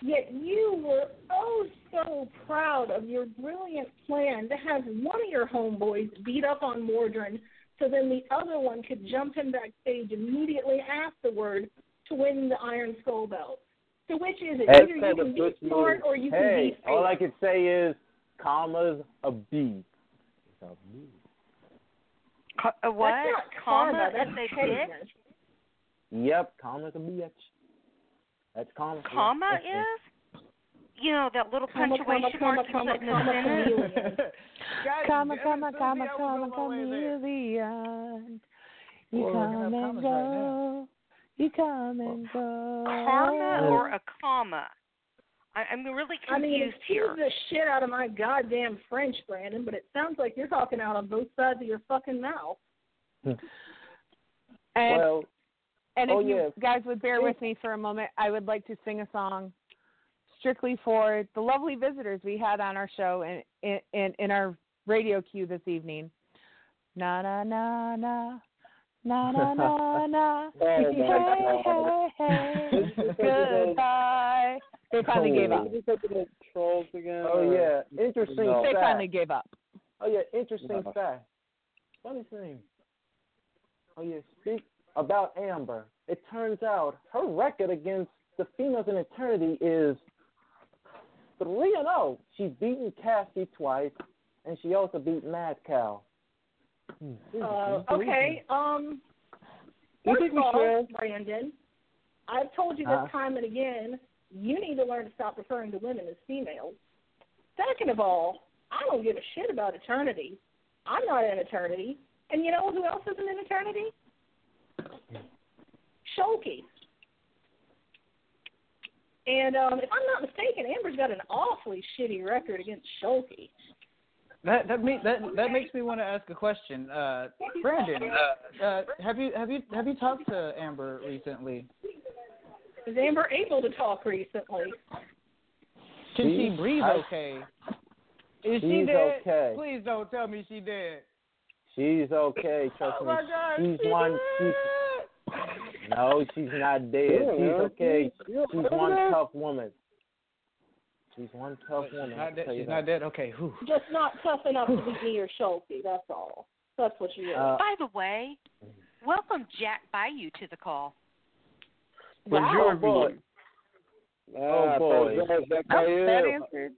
Yet you were oh so proud of your brilliant plan to have one of your homeboys beat up on Mordrin so then the other one could jump in backstage immediately afterward to win the Iron Skull belt. So which is it? That's Either you can be push smart move. or you hey, can be all I can say is karma's a B. It's a B. Co- uh, what? That's not Comma karma. That's a bitch? Yep, karma's a bitch. That's karma. yeah, Comma that's it. is? You know that little Comma, punctuation comma, mark you comma, put in the comma, sentence? Comma, comma, comma, comma, on my way there. chameleon. You Well, come and commas right go. You come and go. Karma or a comma? I, I'm really confused I mean, confused here. the shit out of my goddamn French, Brandon, but it sounds like you're talking out on both sides of your fucking mouth. Hmm. And Well, And oh, if Oh, you yeah. guys would bear with me for a moment, I would like to sing a song strictly for the lovely visitors we had on our show and in, in, in our radio queue this evening. Na na na na na na na na. Oh, hey hey hey. This is because- Goodbye. They finally gave up. Is this like the trolls again? oh yeah, interesting No. They finally gave up. Oh yeah, interesting No. fact. Funny thing. Oh yeah, speak about Amber. It turns out her record against the females in eternity is three and zero. She's beaten Kassie twice, and she also beat Mad Cow. Hmm, Uh, okay. Um. Do you First of all, should? Brandon, I've told you this Uh-huh. time and again. You need to learn to stop referring to women as females. Second of all, I don't give a shit about eternity. I'm not in eternity. And you know who else isn't in eternity? Shulky. And um, if I'm not mistaken, Amber's got an awfully shitty record against Shulky. That that me that that makes me want to ask a question. Uh, Brandon, uh, have you have you have you talked to Amber recently? Is Amber able to talk recently? Can she She's- breathe I- okay? Is she She's dead? okay. Please don't tell me she dead. She's okay. Trust oh me. my God, she's she one. dead. She's no, she's not dead. Yeah, she's man. okay. Yeah, She's one there. tough woman. She's one tough She's woman. not I'll dead. She's that. not dead. Okay. Whew. Just not tough enough to be me or Shulky. That's all. That's what you is. Uh, By the way, welcome Jack Bayou to the call. Bonjour, boy. Ah, Oh, boy. bonjour, Jack Oh, Bayou. that answered.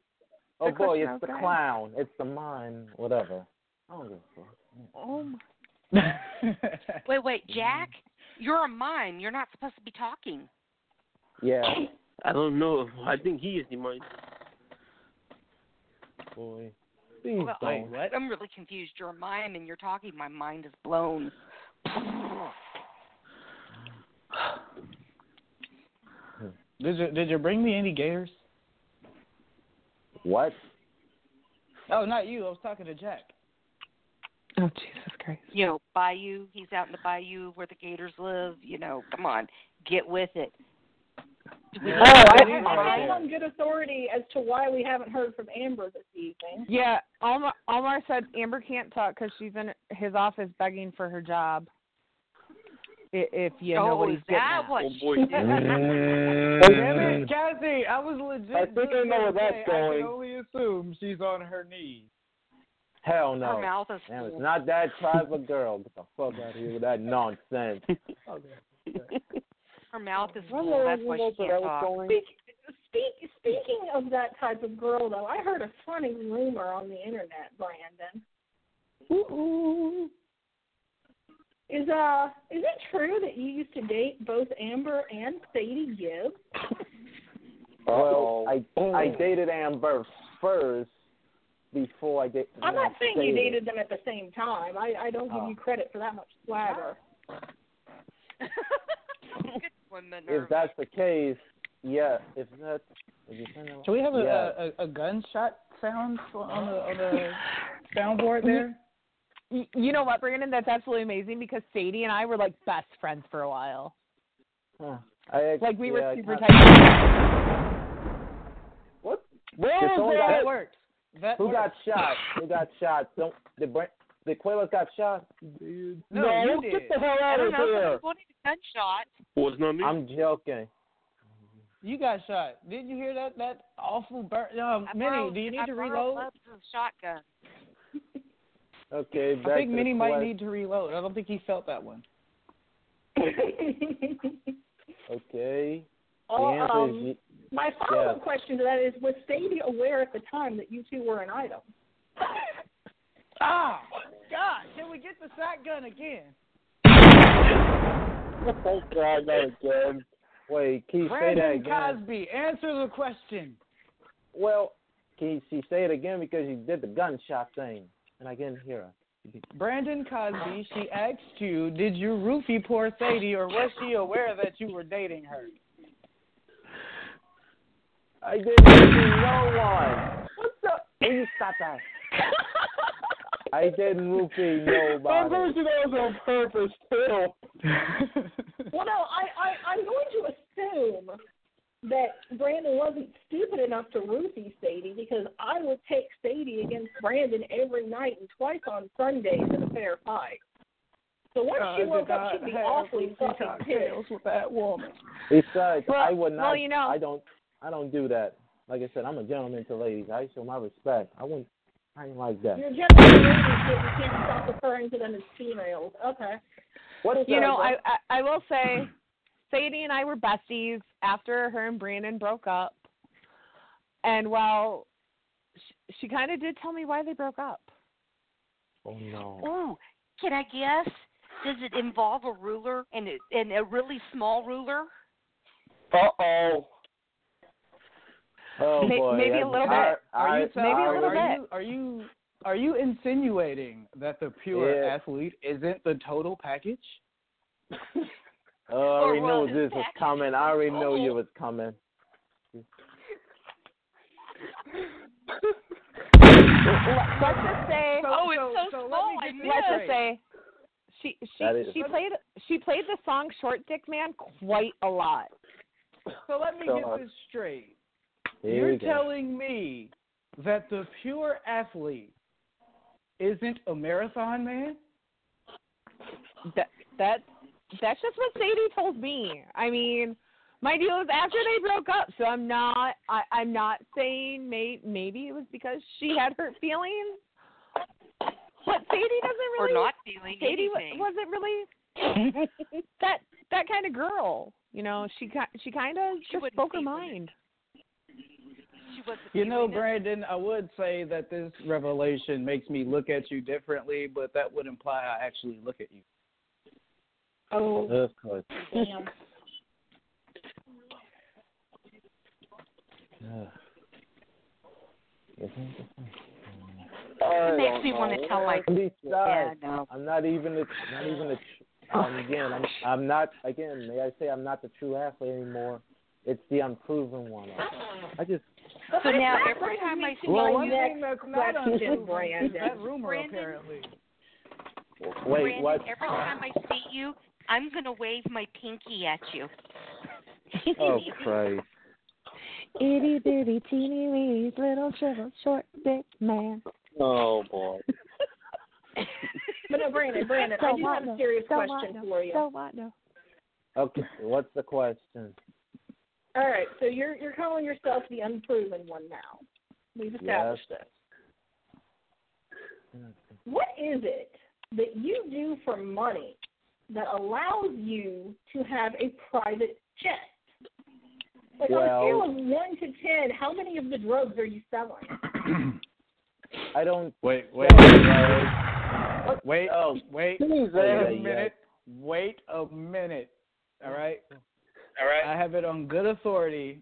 Oh The boy, it's the okay. clown. It's the mime. Whatever. I don't give a fuck. Oh my. Wait, wait, Jack, you're a mime. You're not supposed to be talking. Yeah, I don't know. I think he is the mind. boy. Please Well, don't. what? I'm really confused. You're a mime and you're talking. My mind is blown. Did you did you bring me any gators? What? Oh, not you. I was talking to Jack. Oh Jesus Christ. You know, bayou. He's out in the bayou where the gators live. You know, come on, get with it. Do we Oh, I, I- I have on good authority as to why we haven't heard from Amber this evening. Yeah, Omar, Omar said Amber can't talk because she's in his office begging for her job. If you know oh, what he's is getting at. what? Oh boy. Damn it, Kassie! I was legit. I think I know where gonna that's say, I can only assume she's on her knees. Hell no. Her no. mouth is Damn, it's not that type of girl. Get the fuck out of here with that nonsense. Her mouth is Remember full. when That's you why she can't talk. Speak, speak, speaking of that type of girl, though, I heard a funny rumor on the internet, Brandon. Is uh, is it true that you used to date both Amber and Sadie Gibbs? Well, I I dated Amber first before I did. I'm not saying you dated. dated them at the same time. I, I don't give Oh. you credit for that much swagger. If that's the case, yeah. If that's if you're saying that- Can we have a, yeah. a, a, a gunshot sound on the on the soundboard there? Y- You know what, Brandon? That's absolutely amazing because Sadie and I were like best friends for a while. Huh. I, Like we were yeah, I super tight. What? Well, Did someone that worked. That Who got shot? Who got shot? Don't the Bra- the Quaylas got shot? No, you did. get the hell I out don't of know. here. Somebody wanted a gunshot. Well, it's not me. I'm joking. You got shot. Did you hear that? That awful burn. Um, I Minnie, borrowed- do you need I to borrowed reload? Bubs' shotgun. Okay, back I think to Minnie might need to reload. I don't think he felt that one. Okay. The Oh, answer um, is My follow-up Yeah. question to that is: Was Sadie aware at the time that you two were an item? Ah, God! Can we get the shotgun again? oh God, not again. Wait, can you say that Brandon again? Cosby, answer the question. Well, can you, she say it again because you did the gunshot thing, and I didn't hear her. Brandon Cosby, she asked you, did you roofie poor Sadie, or was she aware that you were dating her? I didn't roofie no one. What's up? Will you stop that? I didn't roofie nobody. that was on purpose too. Well, no, I, I I'm going to assume that Brandon wasn't stupid enough to roofie Sadie because I would take Sadie against Brandon every night and twice on Sundays in a fair fight. So once I she did woke up, she'd be awfully fucking cocktails pissed. with that woman. Besides, Well- I would not. well, you know- I don't. I don't do that. Like I said, I'm a gentleman to ladies. I show my respect. I wouldn't. I ain't like that. You're a gentleman, ladies, but you can't stop referring to them as females. Okay. What is You that? know, I, I I will say, Sadie and I were besties after her and Brandon broke up, and while she, she kind of did tell me why they broke up. Oh no. Ooh, can I guess? Does it involve a ruler and it, and a really small ruler? Uh oh. Oh May- boy. maybe a I- little I- bit. Are I- you maybe a are, little are bit. You, are you are you insinuating that the pure Yeah. athlete isn't the total package? Oh, I already Or know this was coming. I already know you was coming. Let- Let's just say, Oh, it's so let small, me I get this missed let's just say, she she That is- she played she played the song "Short Dick Man" quite a lot. So let me God. get this straight. Here You're telling me that the pure athlete isn't a marathon man? That that that's just what Sadie told me. I mean, my deal is after they broke up, so I'm not I, I'm not saying may, maybe it was because she had hurt feelings. But Sadie doesn't really Or really not feeling Sadie anything? wasn't really that that kind of girl. You know, she ki- she kind of She just spoke her mind. it. Mind. She wasn't You know, feeling it? Brandon, I would say that this revelation makes me look at you differently, but that would imply I actually look at you. Oh, Of course. damn. It makes me want to tell my Besides, yeah, no. I'm not even a, not even a. Um, again, I'm I'm not. Again, may I say I'm not the true athlete anymore. It's the unproven one. I just. So now every time I see Well, my one next thing that's not question, Brandon. that rumor, Brandon? apparently. Wait, Brandon, what? every time I see you, I'm gonna wave my pinky at you. Oh Christ! Itty bitty teeny weeny little shriveled short dick man. Oh boy. But no, Brandon, Brandon, I Don't do have a serious don't question want no, for you. Don't want no. Okay, what's the question? All right, so you're you're calling yourself the unproven one now. We've established this. What is it that you do for money that allows you to have a private jet? Like on a scale of one to ten, how many of the drugs are you selling? I don't. Wait, wait, What? wait, Oh, wait, Please, wait a minute. Wait a minute. All right. All right. I have it on good authority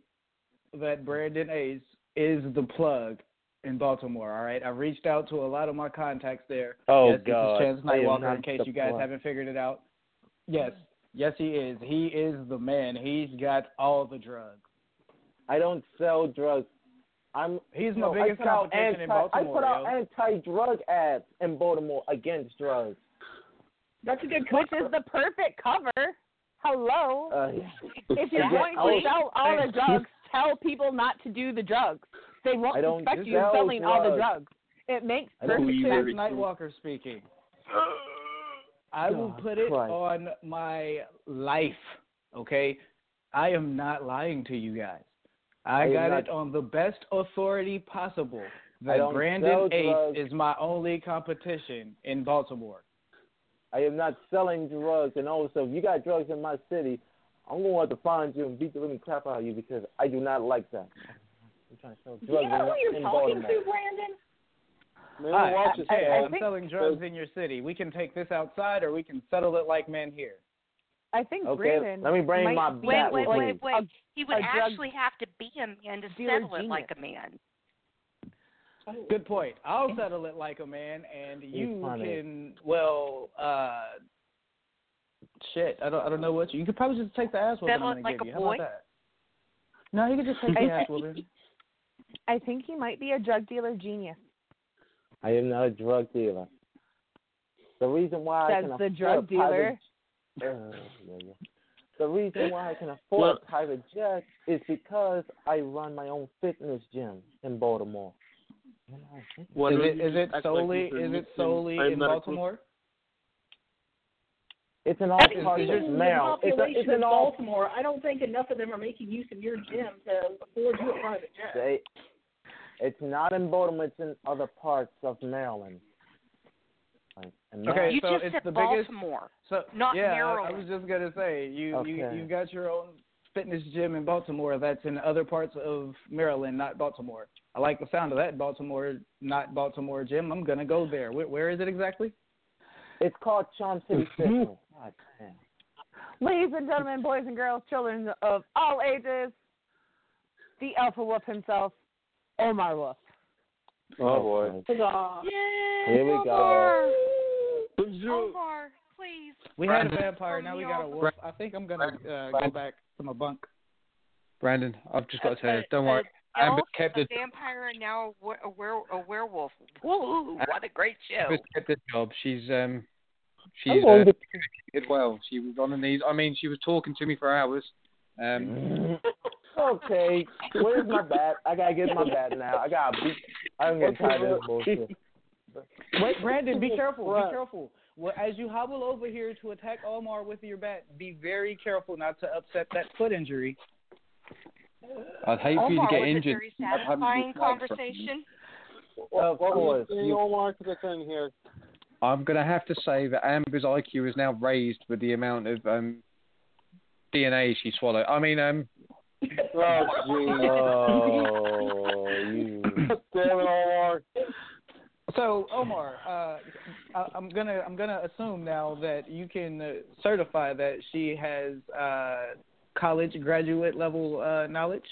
that Brandon Ace is the plug in Baltimore. All right. I've reached out to a lot of my contacts there. Oh yes, God! This is Chance Nightwalker. In case you guys plug. haven't figured it out. Yes, yes, he is. He is the man. He's got all the drugs. I don't sell drugs. I'm. He's my no, biggest put out in anti- Baltimore. I put out yo. anti-drug ads in Baltimore against drugs. That's a good Which cover. is the perfect cover. Hello. Uh, yeah. if you're Yeah, going I- to sell all the drugs, tell people not to do the drugs. They won't I don't suspect you sell selling all the drugs. drugs. It makes I don't This perfect is sense. Chance Nightwalker speaking. I will God put it Christ. on my life. Okay, I am not lying to you guys. I I got it on the best authority possible that Brandon sell Ace is my only competition in Baltimore. I am not selling drugs, and also, if you got drugs in my city, I'm going to have to find you and beat the living crap out of you because I do not like that. I'm trying to sell Do you know who you're in talking Baltimore. to, Brandon? Man, Hi, watch I, this. I, I I'm think- selling drugs in your city. We can take this outside, or we can settle it like men here. I think Okay, Brandon. let me bring might my be Wait, wait, wait, wait. a- He would actually have to be a man to dealer settle it genius. like a man. Good point. I'll settle it like a man, and you can well, uh, shit. I don't. I don't know what you. You could probably just take the ass whooping Settle I'm it like give a you. How boy? about that? No, you could just take the ass whooping. I think he might be a drug dealer genius. I am not a drug dealer. The reason why I Says can the afford drug a private- dealer. Uh, yeah, yeah. The reason why I can afford a private jet is because I run my own fitness gym in Baltimore. You know, Is don't it you is it act like solely is it solely I'm in Baltimore? It's an all That's parts of it- the Maryland. It's, a, population it's of an all Baltimore. I don't think enough of them are making use of your gym to afford you a private jet. They, it's not in Baltimore. It's in other parts of Maryland. Like, and Okay, Maryland- you so just it's said the biggest- Baltimore. So Not yeah, I- I was just gonna say you you Okay. you got your own fitness gym in Baltimore that's in other parts of Maryland, not Baltimore. I like the sound of that Baltimore, not Baltimore gym. I'm gonna go there. Where, where is it exactly? It's called Charm City mm-hmm. Fitness. God damn. Ladies and gentlemen, boys and girls, children of all ages, the Alpha Wolf himself, Omar Wolf. Oh boy. Huzzah. Yay! Here we go. Omar, please. We had a vampire, now we got a wolf. I think I'm gonna uh, go back to my bunk. Brandon, I've just got to tell you, don't worry. a Amber elf, kept a vampire, and now a, were- a, were- a werewolf. Woo! What a great show. Amber's kept the job. She's um she's uh, the- did well. She was on her knees. I mean, she was talking to me for hours. Um, okay, where's my bat? I gotta get my bat now. I gotta beat. I'm getting tired of this bullshit. Wait, Brandon, be careful. Right. Be careful. Well, as you hobble over here to attack Omar with your bat, be very careful not to upset that foot injury. I'd hate for you to get was it injured. very I'd have you satisfying get flagged from- conversation? Of what course, was you- Omar? Because I couldn't hear. I'm gonna have to say that Amber's IQ is now raised with the amount of um DNA she swallowed. I mean, um, Oh, gee. Oh, you. Damn it, Omar. So Omar, uh, I, I'm gonna I'm gonna assume now that you can uh, certify that she has uh, college graduate level uh, knowledge.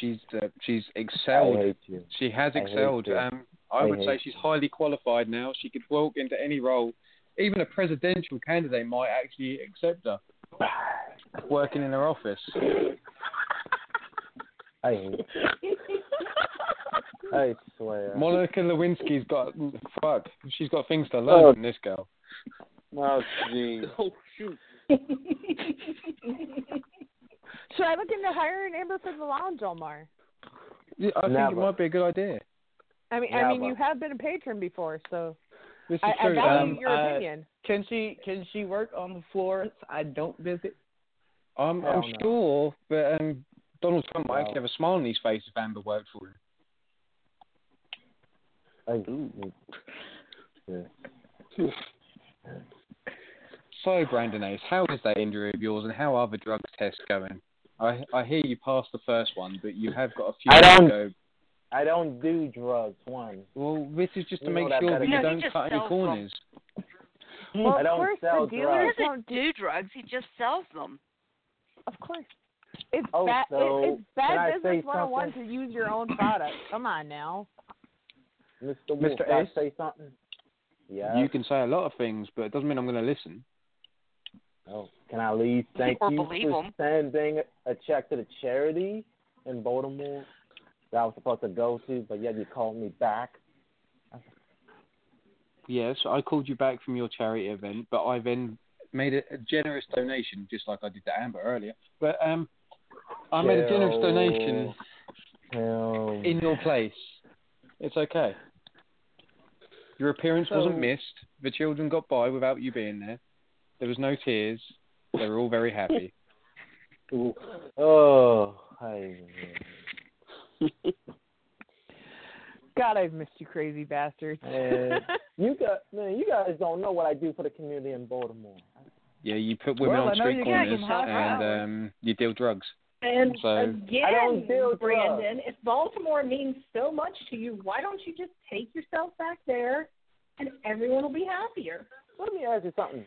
she's uh, she's I excelled. hate you. She has I hate excelled. you. Um, I I would say she's highly qualified now. She could walk into any role. Even a presidential candidate might actually accept her working in her office. I hate you. I swear. Monica Lewinsky's got fuck. She's got things to learn Oh. from this girl. Oh, gee. Oh shoot. Should I look into hiring Amber for the lounge, Omar? Yeah, I think it might be a good idea. I mean, I mean, you have been a patron before, so This is I, I value Um, your uh, opinion. Can she can she work on the floors I don't visit? I'm, I'm sure, but um, Donald Trump might No. actually have a smile on his face if Amber worked for him. I, yeah. So, Brandon Ace, how is that injury of yours, and how are the drugs tests going? I I hear you passed the first one, but you have got a few I don't- go. I don't do drugs. One. Well, this is just to You know make sure better that you No, he don't just cut any sells them. corners. Well, I of don't course, sell the He dealers drugs. doesn't don't do drugs. He just sells them. Of course. It's Oh, bad. so it, it's bad business say 101 to use your own product. Come on now. Mr. Wolf, Mr. can Ace? say something? Yeah. You can say a lot of things, but it doesn't mean I'm going to listen. Oh, can I leave? least thank Or you believe for 'em. sending a check to the charity in Baltimore that I was supposed to go to, but yet you called me back. Yes, I called you back from your charity event, but I then made a, a generous donation, just like I did to Amber earlier. But um, I made a generous donation in your place. It's okay. Your appearance So- wasn't missed. The children got by without you being there. There was no tears. They were all very happy. oh, I, God, I've missed you, crazy bastards. And you got man, you guys don't know what I do for the community in Baltimore. Yeah, you put women Well, on street corners some and um, you deal drugs. And So- again, I don't deal drugs. Brandon, if Baltimore means so much to you, why don't you just take yourself back there, and everyone will be happier? Let me ask you something.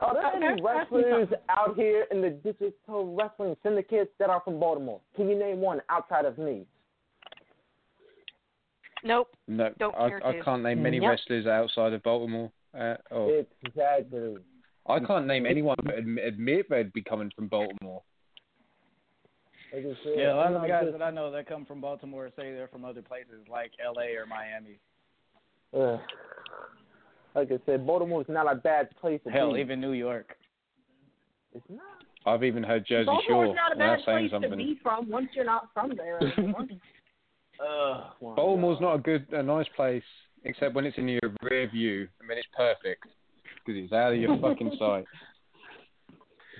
Are there Okay, any wrestlers out here in the digital wrestling syndicates that are from Baltimore? Can you name one outside of me? Nope. No, Don't I, care I can't name many Nope. wrestlers outside of Baltimore. Uh, oh, Exactly. I can't name anyone but admit, admit they'd be coming from Baltimore. Like I said, Yeah, a lot of the guys just- that I know that come from Baltimore say they're from other places like L.A. or Miami. Ugh. like I said, Baltimore is not a bad place to Hell, be. even New York. It's not. I've even heard Jersey Baltimore's Shore. not a bad that's saying place to something. be from once you're not from there. anymore. Ugh. Baltimore's God. not a good, a nice place, except when it's in your rear view. I mean, it's perfect because it's out of your fucking sight.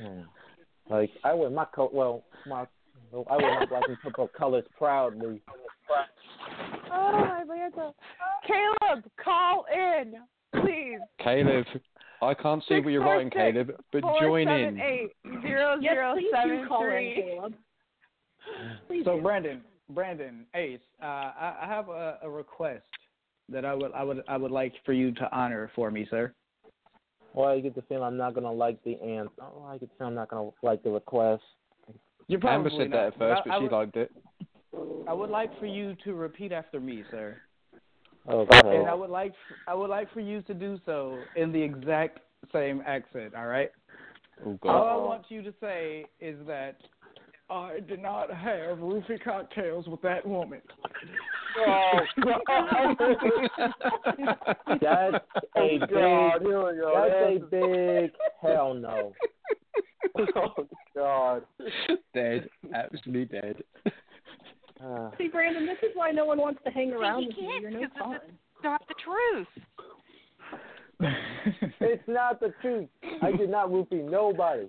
Hmm. Like I wear my coat. Well, my I wear my black and purple colors proudly. Oh, my Atlanta. Caleb, call in, please. Caleb, I can't see what you're writing, 646 Caleb, but Four join seven in. eight zero yes, zero please seven do call in. Caleb. Please So do. Brandon, Brandon, Ace, uh, I, I have a, a request that I would I would I would like for you to honor for me, sir. Well, I get the feeling I'm not gonna like the answer. Oh, I get the feeling I'm not gonna like the request. You're Amber probably said not, that at first, I, but she would, liked it. I would like for you to repeat after me, sir. Okay. And I would like I would like for you to do so in the exact same accent. All right. Oh All I want you to say is that I did not have roofie cocktails with that woman. That's a oh, big. God, here we go. That's a big hell no. oh God. dead, absolutely dead. Uh, See, Brandon, this is why no one wants to hang around you with you. can't You're no because fun. it's not the truth. it's not the truth. I did not roofie nobody.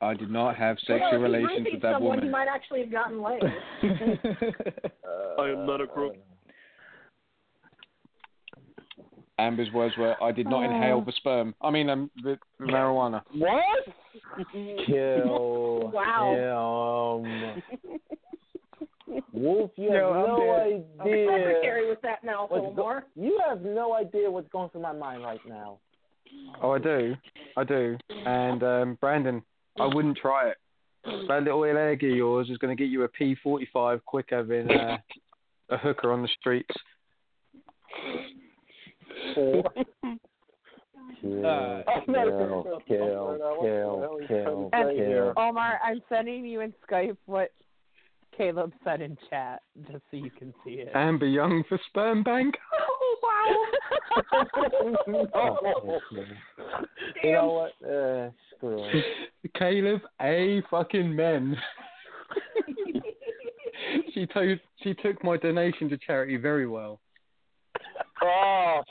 I did not have sexual if you relations with that someone, You woman. might actually have gotten laid. I am not a crook. Amber's words were, "I did not inhale the sperm. I mean, um, the marijuana." What? Kill Wow. him. Wolf, you Yo, have I'm no dead. idea. Secretary with that mouth, what's go- you have no idea what's going through my mind right now. Oh, I do, I do. And um, Brandon, I wouldn't try it. That little leg of yours is going to get you a P45 quicker than uh, a hooker on the streets. Kill, kill, kill, kill, kill, kill. Omar, I'm sending you in Skype what Caleb said in chat, just so you can see it. Amber Young for sperm bank. Oh, wow. you know what? Uh, screw it. Caleb A fucking men. she took she took my donation to charity very well. Oh.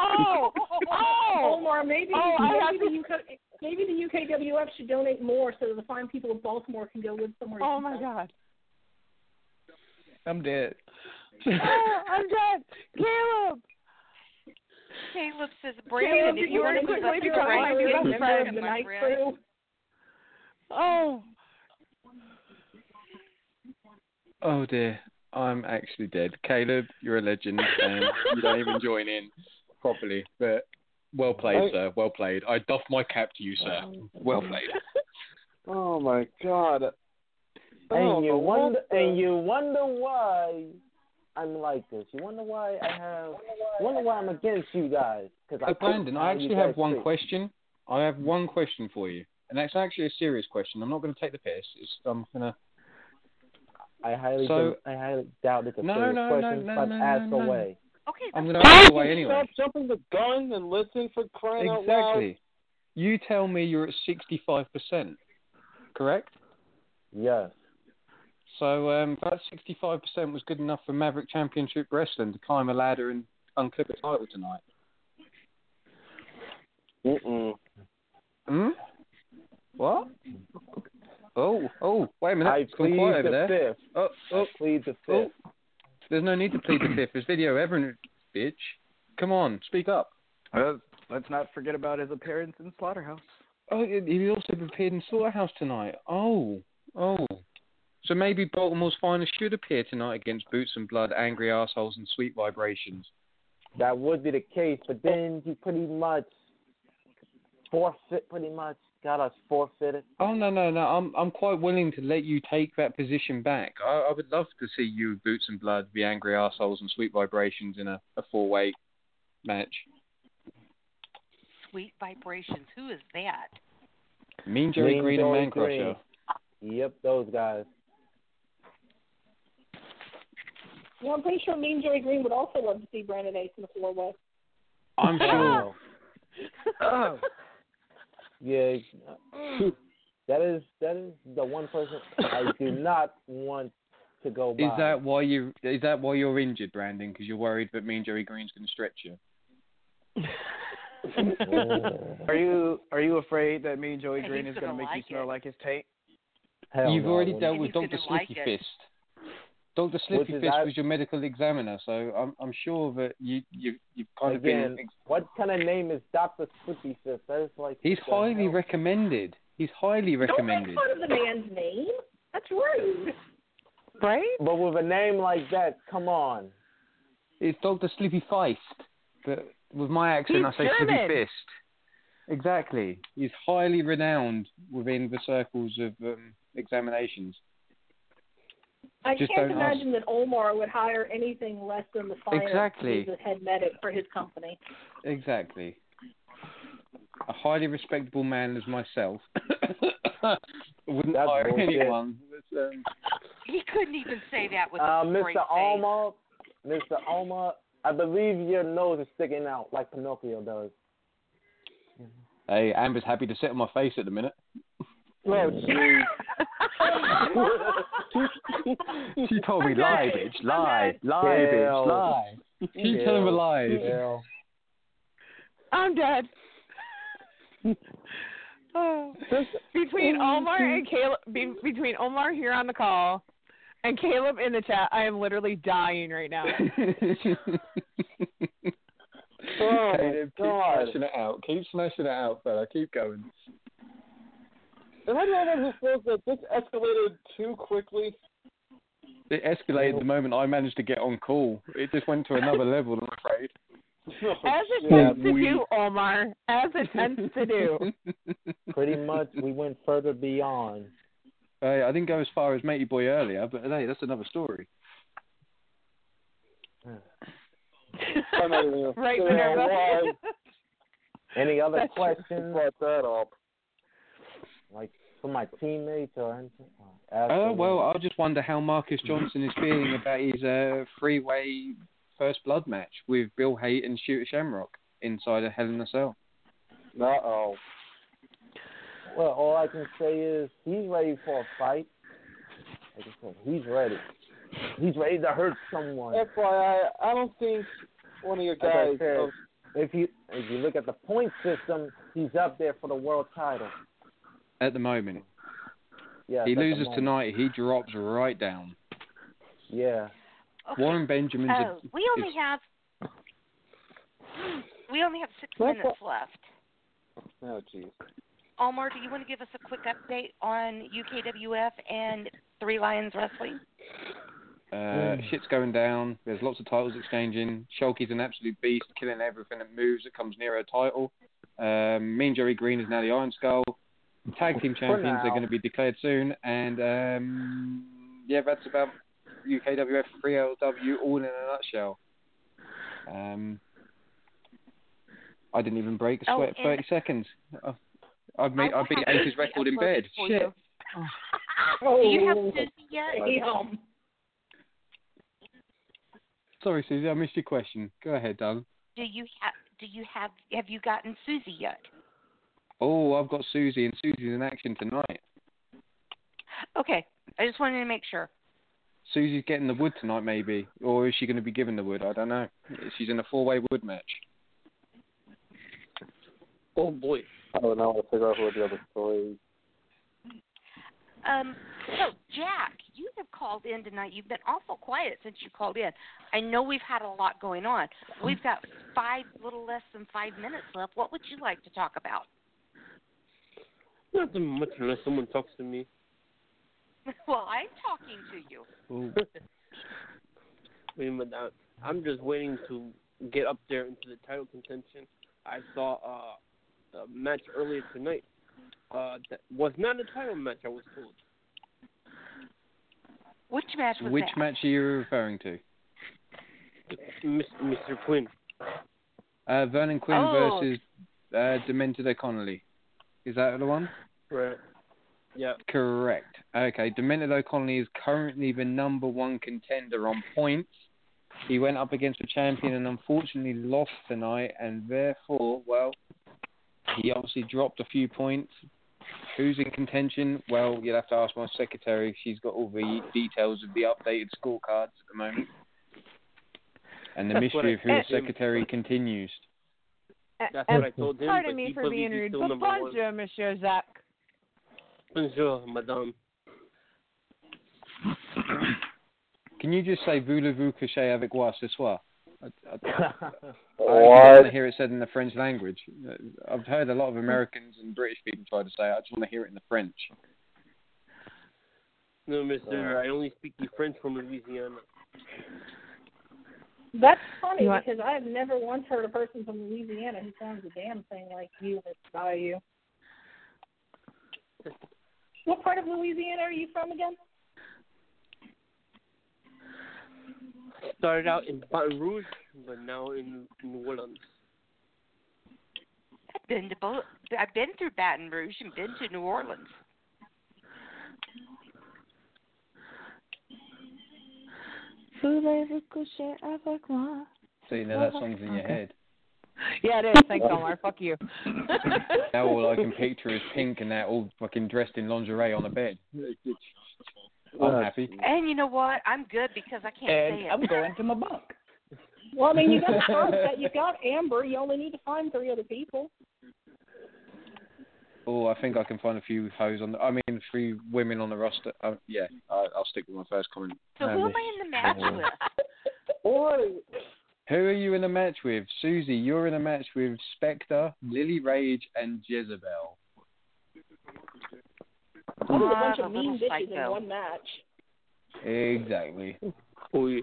Oh, oh, Omar, maybe, Oh, I maybe, the UK, maybe the UKWF should donate more so that the fine people of Baltimore can go live somewhere. oh my God. I'm dead. Oh, I'm dead. Caleb. Caleb says, Brandon, did if you want to to quickly such a become great my big member member the night crew? Oh. Oh dear, I'm actually dead. Caleb, you're a legend, and you don't even join in properly. But well played, sir. Well played. I doff my cap to you, sir. Well played. Oh my God. I don't And oh, you know wonder, the- and you wonder why I'm like this. You wonder why I have, you wonder why I'm against you guys. Cause I Brandon, I actually have one speak. question. I have one question for you, and that's actually a serious question. I'm not going to take the piss. It's, I'm going to. I highly, So- I highly doubt it's a No, serious no, no, question, no, but no, ask no, no. away. Okay, I'm going to ask Stop away anyway. jumping the gun and listen for crying out loud. Exactly. You tell me you're at 65%, correct? Yes. So um, that 65% was good enough for Maverick Championship Wrestling to climb a ladder and unclip a title tonight. Mm-mm. Hmm? What? Oh, oh, wait a minute. I plead the there. fifth. Oh, oh, I plead the oh. There's no need to plead the fifth. There's video evidence, bitch. Come on, speak up. Uh, let's not forget about his appearance in Slaughterhouse. Oh, he he also appeared in Slaughterhouse tonight. Oh, oh. So maybe Baltimore's finest should appear tonight against Boots and Blood, Angry Assholes, and Sweet Vibrations. That would be the case, but then you pretty much forfeit. Pretty much got us forfeited. Oh no no no! I'm I'm quite willing to let you take that position back. I, I would love to see you, Boots and Blood, the Angry Assholes, and Sweet Vibrations in a, a four way match. Sweet vibrations. Who is that? Mean Jerry Mean Green and Joey Man Crusher. Green. Yep, those guys. Yeah, I'm pretty sure Mean Joey Green would also love to see Brandon Ace in the four way. I'm sure. Oh, Yeah, mm. that is that is the one person I do not want to go by. Is that why you? Is that why you're injured, Brandon? Because you're worried that Mean Jerry Green's going to stretch you. are you are you afraid that me and Joey Green is going to gonna make like you smell it. like his tape? Hell You've no, already dealt with he's Doctor gonna like Slippy it. Fist. Doctor Which Slippy is that- was your medical examiner, so I'm I'm sure that you you you've kind of been. What kind of name is Doctor Slippy Fist? That is like He's highly hell? recommended. He's highly recommended. Don't make recommended. fun of the man's name. That's rude. Right? But with a name like that, come on. It's Doctor Slippy Feist, but with my accent, He's I say German. Slippy Fist. Exactly. He's highly renowned within the circles of um, examinations. I Just can't don't ask. imagine that Omar would hire anything less than the finest Exactly. to be the head medic for his company. Exactly. A highly respectable man as myself wouldn't That's hire bullshit. anyone. But, um, He couldn't even say that with Uh, a straight Mr. face. Mr. Omar, I believe your nose is sticking out like Pinocchio does. hey, Amber's happy to sit on my face at the minute. Oh, jeez. She told me lie, bitch, lie, I'm lie, Hell. bitch, lie. Keep telling the lies. Hell. I'm dead. Oh. Between Omar and Caleb, be, between Omar here on the call and Caleb in the chat, I am literally dying right now. Oh, Caleb, keep God. smashing it out. Keep smashing it out, fella. Keep going. Am I the only one who feels that this escalated too quickly? It escalated the moment I managed to get on call. It just went to another level, I'm afraid. As it Yeah, tends to we- do, Omar. As it tends to do. Pretty much, we went further beyond. Hey, I didn't go as far as Matey Boy earlier, but hey, that's another story. I'm not even gonna right, say Minerva. why Any other That's questions, brought that up. Like for my teammates or anything? Oh, well, I just wonder how Marcus Johnson is feeling about his uh, three-way first blood match with Bill Haight and Shooter Shamrock inside a Hell in a Cell. Uh oh. Well, all I can say is he's ready for a fight. Like I said, he's ready. He's ready to hurt someone. FYI, I don't think one of your guys. said, of- if you if you look at the point system, he's up there for the world title. At the moment, Yeah. he loses tonight, he drops right down. Yeah. Okay. Warren Benjamin's a- Oh, we only is- have we only have six That's minutes left. oh, jeez. Omar, do you want to give us a quick update on UKWF and Three Lions Wrestling? Uh, shit's going down. There's lots of titles exchanging. Shulky's an absolute beast, killing everything that moves that comes near a title. Um, mean Jerry Green is now the Iron Skull. Tag team champions are going to be declared soon, and um, yeah, that's about UKWF 3LW all in a nutshell. Um, I didn't even break a Oh, sweat. and- Thirty seconds. Oh, I've made, I I beat have Ace's Susie record in bed. Shit. you. Oh, Do you have Susie yet? damn. Sorry, Suzy, I missed your question. Go ahead, darling. Do you have do you have have you gotten Susie yet? Oh, I've got Susie, and Susie's in action tonight. Okay. I just wanted to make sure. Susie's getting the wood tonight, maybe, or is she going to be given the wood? I don't know. She's in a four-way wood match. Oh boy. I don't know. I'll figure out who the other story. Um, so Jack, you have called in tonight. You've been awful quiet since you called in. I know we've had a lot going on. We've got five, little less than five minutes left. What would you like to talk about? Nothing much unless someone talks to me. well, I'm talking to you. Wait a minute. I- I'm just waiting to get up there into the title contention. I saw uh, a match earlier tonight. Uh, that was not a title match. I was told. Which match was Which that? match are you referring to? Mr. Quinn. Uh, Vernon Quinn Oh. versus uh, Demented O'Connolly. Is that the one? Right. Yeah. Correct. Okay, Demented O'Connolly is currently the number one contender on points. He went up against the champion and unfortunately lost tonight, and therefore, well, he obviously dropped a few points. Who's in contention? Well, you'll have to ask my secretary. She's got all the details of the updated scorecards at the moment. And the That's mystery of who the secretary continues. That's And what I told him. Pardon me for being rude, still but bonjour, Monsieur Jacques. Bonjour, madame. Can you just say voulez-vous coucher avec moi ce soir? I, I, I What? want to hear it said in the French language. Uh, I've heard a lot of Americans and British people try to say it. I just want to hear it in the French. No, mister. I only speak the French from Louisiana. That's funny You want- because I've never once heard a person from Louisiana who sounds a damn thing like you, Miss Bayou. What part of Louisiana are you from again? Started out in Baton Rouge, but now in New Orleans. I've been to both. I've been through Baton Rouge and been to New Orleans. So you know avec moi? That song's in your head. Yeah, it is. Thanks, Omar. Fuck you. Now all I can picture is Pink and that all fucking dressed in lingerie on a bed. I'm happy. And you know what? I'm good because I can't And say it. I'm going to my bunk. Well, I mean, you got Sunset, you got Amber. You only need to find three other people. Oh, I think I can find a few hoes on the. I mean, three women on the roster. Uh, yeah, I, I'll stick with my first comment. so Um, who am I in the match with? Or Who are you in a match with? Suzy, you're in a match with Spectre, Lily Rage, and Jezebel. What is a bunch of mean little bitches in one match? Exactly. Oh, yeah.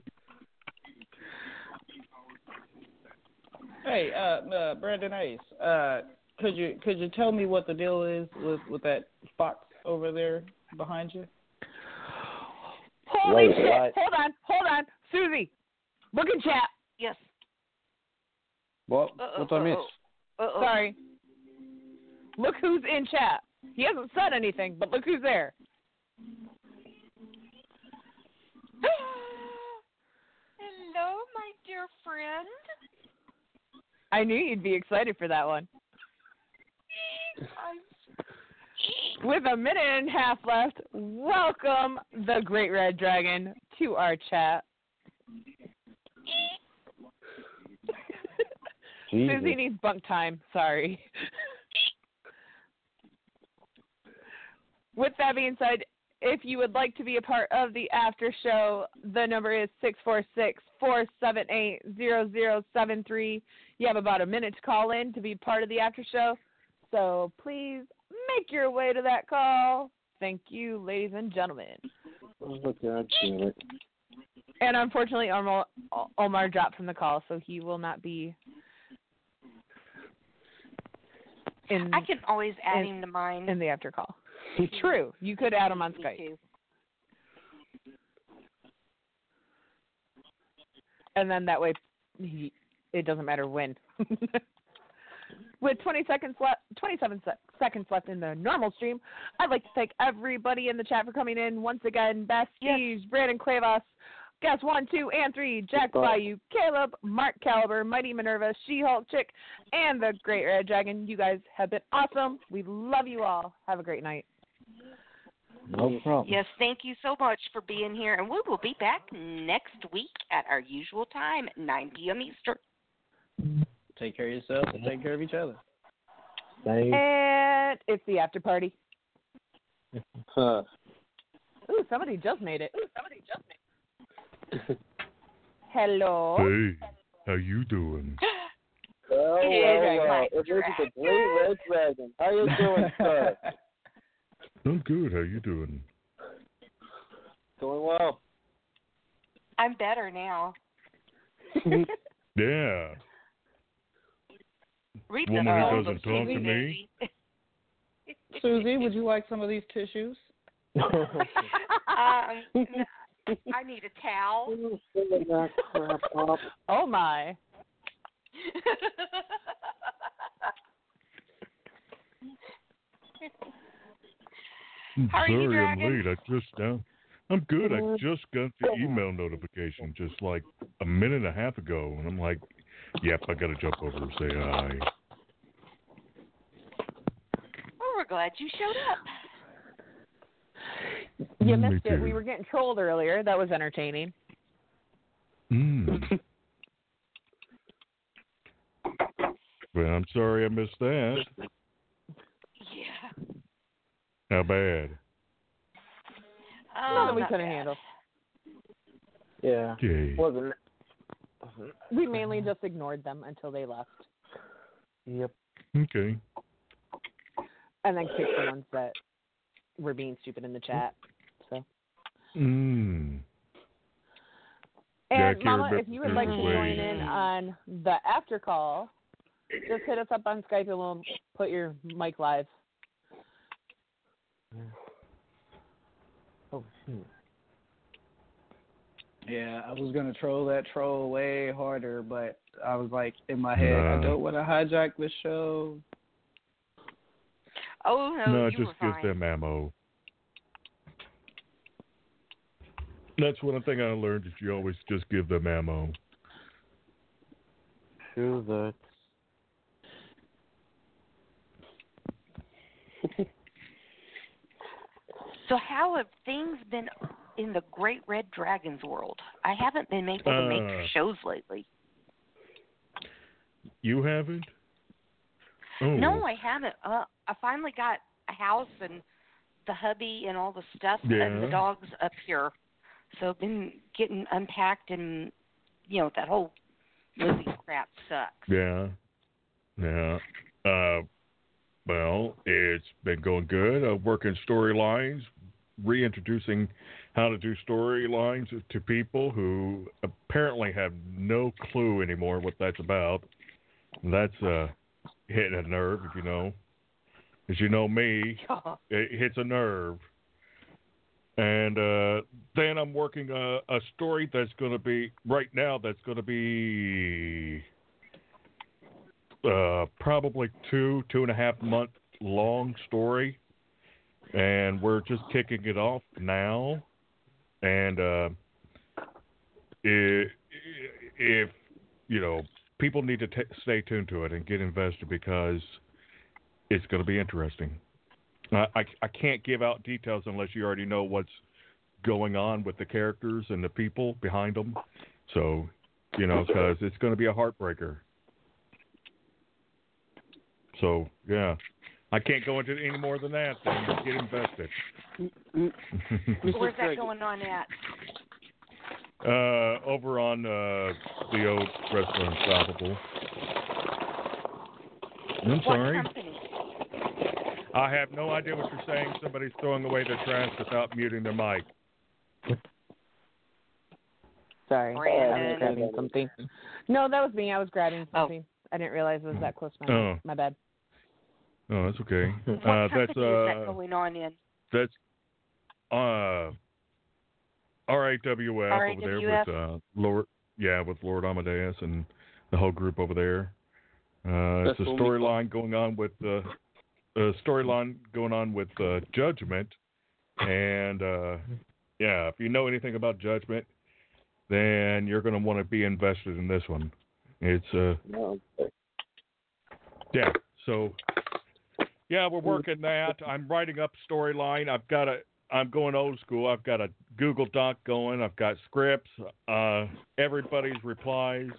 hey, uh, uh, Brandon Ace, uh, could you could you tell me what the deal is with with that fox over there behind you? Holy Wait, shit! what? Hold on, hold on, Suzy. Look at chat. Yes. What? Uh-oh, What did I miss? uh-oh. Uh-oh. Sorry. Look who's in chat. He hasn't said anything, but look who's there. Hello, my dear friend. I knew you'd be excited for that one. With a minute and a half left, welcome the Great Red Dragon to our chat. Jesus. Suzy needs bunk time. Sorry. With that being said, if you would like to be a part of the after show, the number is six four six four seven eight zero zero seven three. You have about a minute to call in to be part of the after show. So please make your way to that call. Thank you, ladies and gentlemen. Oh, God damn it. And unfortunately, Omar, Omar dropped from the call, so he will not be in I can always add in- him to mine. in the after call. True, you could add him on Skype. too. and then that way he, it doesn't matter when. With 20 seconds left, 27 se- seconds left in the normal stream, I'd like to thank everybody in the chat for coming in. Once again, Best Steves, Brandon Cuevas, Guest 1, 2, and 3, Jack Bayou, Caleb, Mark Caliber, Mighty Minerva, She-Hulk Chick, and the Great Red Dragon. You guys have been awesome. We love you all. Have a great night. No problem. Yes, thank you so much for being here, and we will be back next week at our usual time, 9 p.m. Eastern. Take care of yourself and take care of each other. Thank And it's the after party. Huh. Ooh, somebody just made it. Hello. Hey, how you doing? Well, Hey, well, Red well. It is the great red dragon. How you doing, sir? I'm good. How you doing? Doing well. I'm better now. Yeah. Read Woman who doesn't book, talk to Suzy, me. Suzy, would you like some of these tissues? um, I need a towel. Filling that crap up. Oh my. I'm How are you, sorry I'm late. I just now. I'm good. I just got the email notification just like a minute and a half ago, and I'm like, "Yep, I gotta jump over and say hi." Well, we're glad you showed up. You Me missed it. too. We were getting trolled earlier. That was entertaining. Mm. well, I'm sorry I missed that. Yeah. How bad? Oh, Nothing we couldn't bad. handle. Yeah. Okay. Wasn't wasn't We mainly just ignored them until they left, Yep. Okay. and then kicked the ones that were being stupid in the chat. So, Mm. And can't Mama, if you would like to join in on the after call, just hit us up on Skype and we'll put your mic live. Oh shoot. Yeah, I was gonna troll that troll way harder, but I was like in my head, I don't want to hijack the show. Oh no, No, you it just were gives fine. them ammo. That's one thing I learned is you always just give them ammo. True that. So how have things been in the Great Red Dragons world? I haven't been able to make Uh, shows lately. You haven't? Oh. No, I haven't. Uh, I finally got a house and the hubby and all the stuff and the dogs up here. So been getting unpacked and you know that whole movie crap sucks. Yeah. Yeah. Uh, well, it's been going good. Uh, working storylines, reintroducing how to do storylines to people who apparently have no clue anymore what that's about. That's uh, hitting a nerve, if you know. As you know me, it hits a nerve. And uh, then I'm working a, a story that's going to be right now. That's going to be uh, probably two two and a half month long story, and we're just kicking it off now. And uh, if, if you know, people need to t- stay tuned to it and get invested because it's going to be interesting. I, I I can't give out details unless you already know what's going on with the characters and the people behind them. So, you know, because it's going to be a heartbreaker. So, yeah, I can't go into any more than that. Then get invested. Where's that going on at? uh, over on uh, the old restaurant, Unstoppable. I'm what sorry. company? I have no idea what you're saying. Somebody's throwing away their trash without muting their mic. Sorry, I was Brandon. grabbing something. No, that was me. I was grabbing Oh. something. I didn't realize it was that close to my Oh. my bed. Oh, that's okay. What Uh, company that's is that uh, going on in? that's uh, RAWF over there with uh, Lord, yeah, with Lord Amadeus and the whole group over there. Uh, it's That's a what we call- storyline going on with uh, a storyline going on with uh, Judgment, and uh, yeah, if you know anything about Judgment, then you're going to want to be invested in this one. It's uh, yeah. So yeah, we're working that. I'm writing up storyline. I've got a I'm going old school. I've got a Google Doc going. I've got scripts. Uh everybody's replies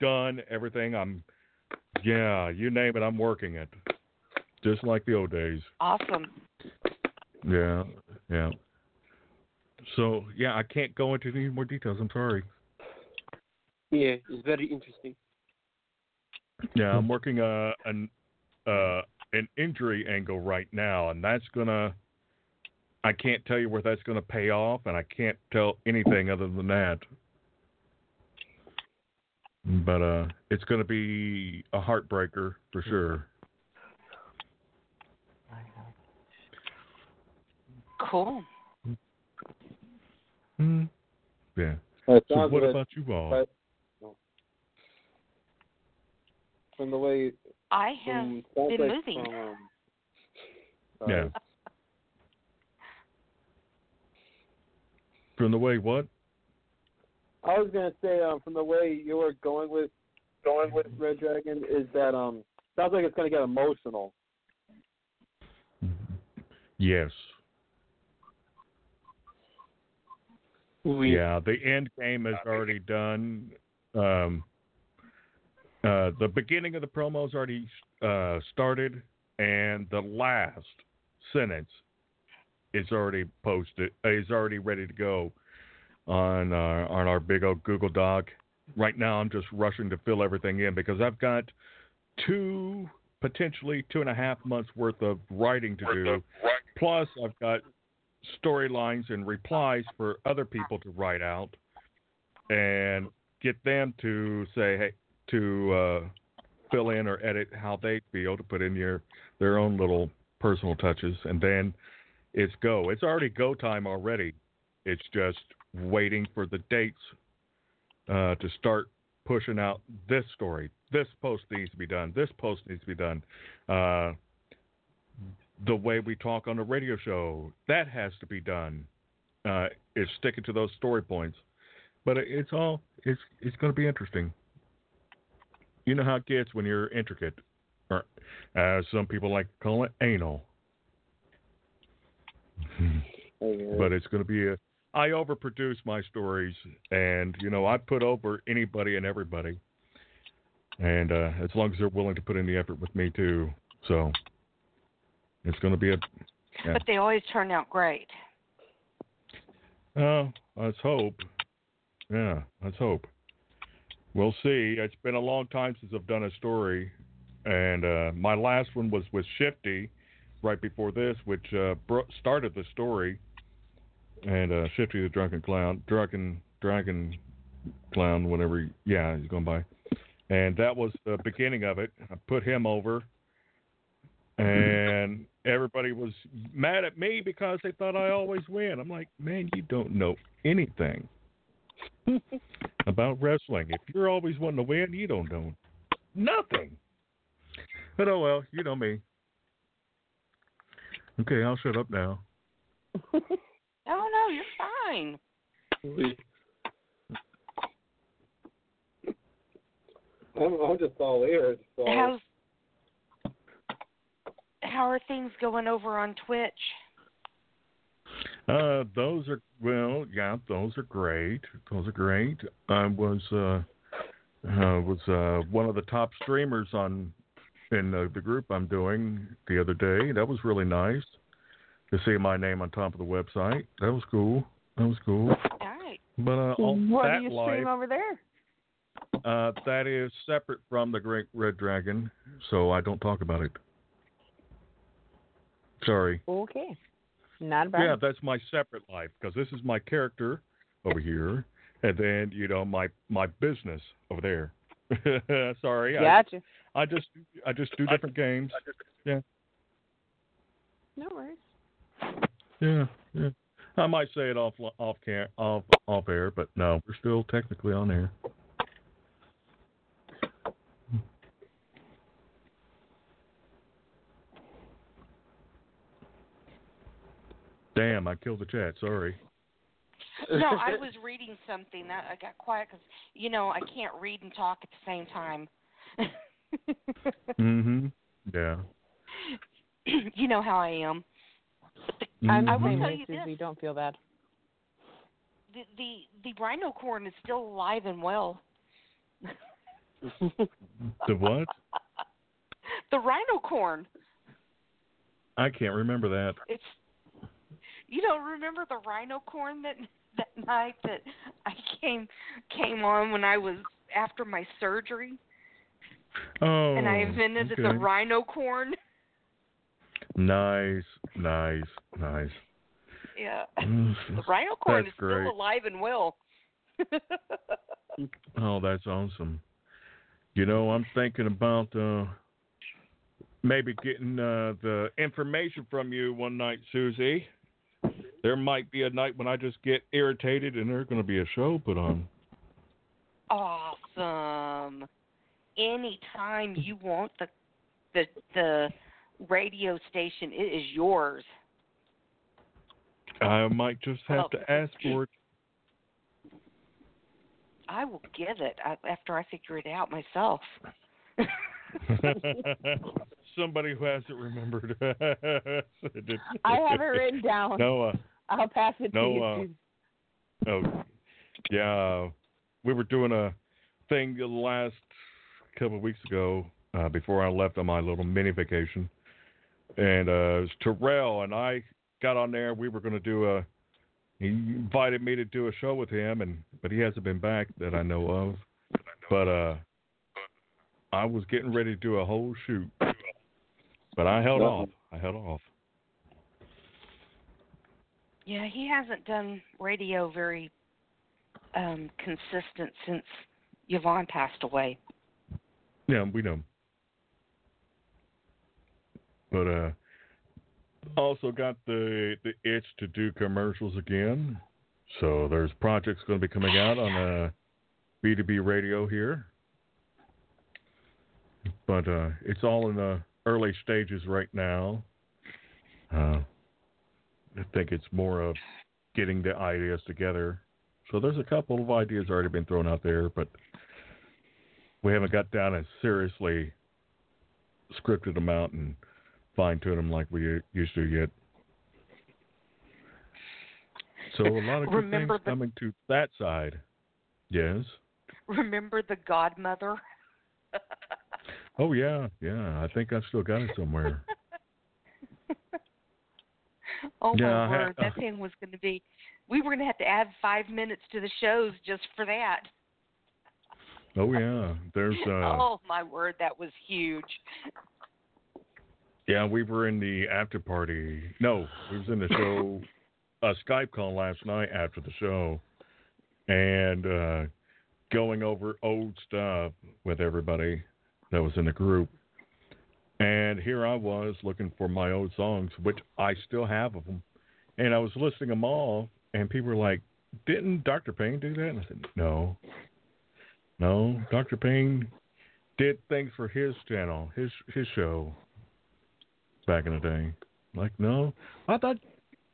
done, everything. I'm yeah, you name it, I'm working it. Just like the old days. Awesome. Yeah. Yeah. So yeah, I can't go into any more details. I'm sorry. Yeah, it's very interesting. Yeah, I'm working uh, an uh, an injury angle right now, and that's gonna. I can't tell you where that's gonna pay off, and I can't tell anything other than that. But uh, it's gonna be a heartbreaker for sure. Cool. Hmm. Yeah. It So what like- about you all? but- From the way I have been like moving. From, um, Yeah. From the way what? I was gonna say um, from the way you were going with going with Red Dragon is that um sounds like it's gonna get emotional. Yes. We, Yeah, the end game is already done. Um, uh, the beginning of the promo is already uh, started, and the last sentence is already posted. uh, Is already ready to go on our, on our big old Google Doc. Right now, I'm just rushing to fill everything in because I've got two, potentially two and a half months worth of writing to do. Plus, I've got storylines and replies for other people to write out and get them to say, hey, to uh, fill in or edit how they feel to put in your their own little personal touches, and then it's go. It's already go time already. It's just waiting for the dates uh, to start pushing out this story. This post needs to be done. This post needs to be done. Uh, the way we talk on the radio show that has to be done. Uh, is sticking to those story points, but it's all it's it's going to be interesting. You know how it gets when you're intricate, or as some people like to call it, anal. but it's going to be a. I overproduce my stories, and you know I put over anybody and everybody, and uh, as long as they're willing to put in the effort with me too, so it's going to be a. Yeah. But they always turn out great. Oh, let's hope. Yeah, let's hope. We'll see. It's been a long time since I've done a story, and uh, my last one was with Shifty, right before this, which uh, bro- started the story. And uh, Shifty the drunken clown, drunken dragon clown, whatever. Yeah, he's going by. And that was the beginning of it. I put him over, and everybody was mad at me because they thought I always win. I'm like, man, you don't know anything about wrestling. If you're always wanting to win, you don't know nothing. But oh well, you know me. Okay, I'll shut up now. Oh no, you're fine. I'm, I'm just all ears. So How's how are things going over on Twitch? Uh, those are well, yeah, those are great. Those are great. I was uh, uh was uh one of the top streamers on in uh, the group I'm doing the other day. That was really nice to see my name on top of the website. That was cool. That was cool. All right. But uh, on what that do you live, stream over there? uh, that is separate from the Great Red Dragon, so I don't talk about it. Sorry. Okay. Not a Yeah, that's my separate life because this is my character over here, and then you know my my business over there. Sorry, Gotcha. I, I just I just do different games. Yeah, No worries. yeah, yeah. I might say it off off cam off off air, but no, we're still technically on air. Damn, I killed the chat. Sorry. No, I was reading something that I got quiet because you know I can't read and talk at the same time. Mm Mhm. Yeah. you know how I am. I'm I the will tell way, you Suzy. this. Don't feel bad. The the the rhino corn is still alive and well. The what? the rhino corn. I can't remember that. It's You don't remember the rhino corn that that night that I came came on when I was after my surgery Oh, and I invented okay. the rhino corn. Nice, nice, nice. Yeah. Mm, The rhino corn That's is great. still alive and well. Oh, that's awesome. You know, I'm thinking about uh maybe getting uh the information from you one night, Suzy. There might be a night when I just get irritated and there's going to be a show put on. awesome. Anytime you want the the the radio station, it is yours. I might just have Well, to ask for it. I will give it after I figure it out myself. Somebody who hasn't remembered. I have it written down. Noah. I'll pass it to No, you. uh, Oh, yeah. We were doing a thing the last couple of weeks ago uh, before I left on my little mini vacation, and uh, it was Terrell and I got on there. We were going to do a. He invited me to do a show with him, and but he hasn't been back that I know of. But uh, I was getting ready to do a whole shoot, but I held off. I held off. Yeah, he hasn't done radio very um consistent since Yvonne passed away. Yeah, we know. But uh also got the the itch to do commercials again. So there's projects going to be coming out on uh B2B radio here. But uh it's all in the early stages right now. Uh I think it's more of getting the ideas together. So there's a couple of ideas already been thrown out there, but we haven't got down and seriously scripted them out and fine tuned them like we used to yet. So a lot of good Remember things the- coming to that side. Yes. Remember the godmother? Oh yeah, yeah. I think I've still got it somewhere. oh Yeah, my word, that thing was going to be. We were going to have to add five minutes to the shows just for that. oh yeah. There's uh oh my word, that was huge. yeah, we were in the after party. No, we was in the show a Skype call last night after the show and uh going over old stuff with everybody that was in the group. And here I was looking for my old songs, which I still have of them. And I was listing them all, and people were like, "Didn't Dr. Payne do that?" And I said, "No, no. Dr. Payne did things for his channel, his his show back in the day. Like, no, I thought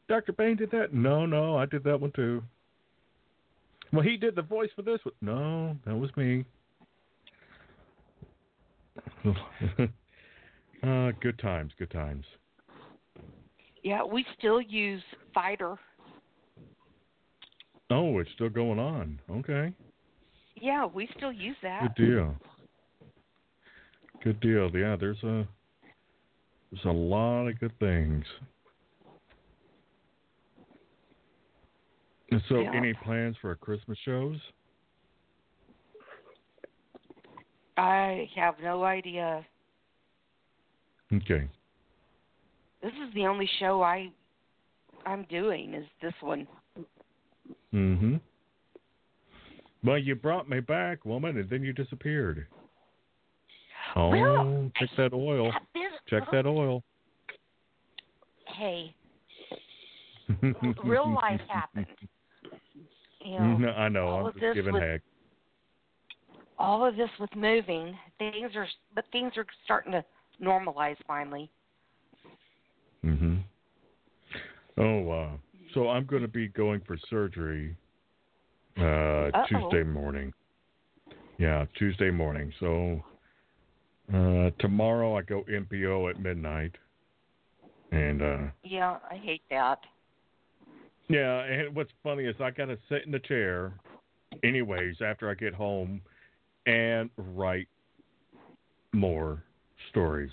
Dr. Payne did that. No, no, I did that one too. Well, he did the voice for this one. No, that was me. uh, good times, good times. Yeah, we still use Fighter. Oh, it's still going on. Okay, Yeah, we still use that. good deal. Good deal. Yeah, there's a there's a lot of good things. And so, Yeah. any plans for Christmas shows? I have no idea. Okay. This is the only show I I'm doing is this one. Mm-hmm. Well, you brought me back, woman, and then you disappeared. Oh, Well, check that oil. Check that oil. Hey, real life happened. You know, No, I know. all I'm of just this giving with- heck. all of this with moving, things are but things are starting to normalize finally. Mm-hmm. Oh, uh, so I'm going to be going for surgery uh, Tuesday morning. Yeah, Tuesday morning. So uh, tomorrow I go NPO at midnight, and uh, Yeah, I hate that. Yeah, and what's funny is I got to sit in the chair, anyways, after I get home, and write more stories.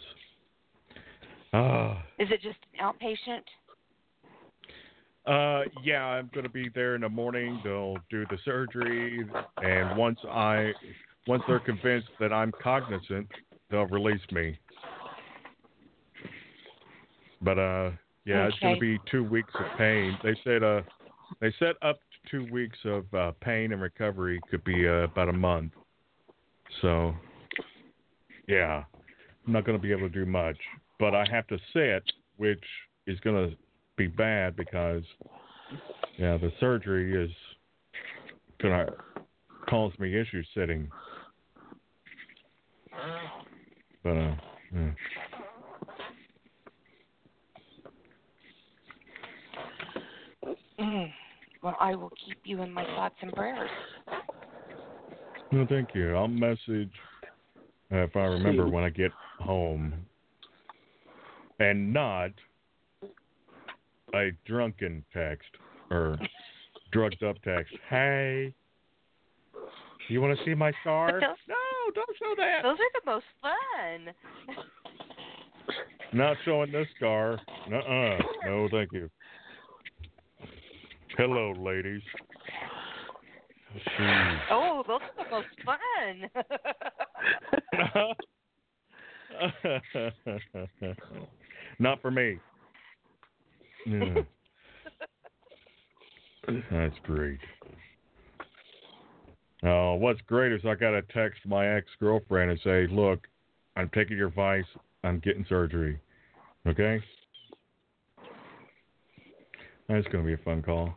Ah, Is it just an outpatient? Uh, yeah, I'm gonna be there in the morning. They'll do the surgery, and once I, once they're convinced that I'm cognizant, they'll release me. But uh, yeah, it's gonna be two weeks of pain. They said uh, they said up to two weeks of uh, pain and recovery could be uh, about a month. So, yeah, I'm not gonna be able to do much, but I have to sit, which is gonna be bad because yeah, the surgery is gonna cause me issues sitting. But uh, yeah. Mm. Well, I will keep you in my thoughts and prayers. no, thank you. I'll message Uh, if I remember when I get home, and not a drunken text or drugged up text. Hey, you want to see my scar? Those, No, don't show that. those are the most fun. Not showing this scar. Uh-uh. No, thank you. Hello, ladies. Jeez. Oh, those are the most fun. Not for me. Yeah. That's great. Oh, what's great is I got to text my ex girlfriend and say, "Look, I'm taking your advice. I'm getting surgery. Okay." That's going to be a fun call.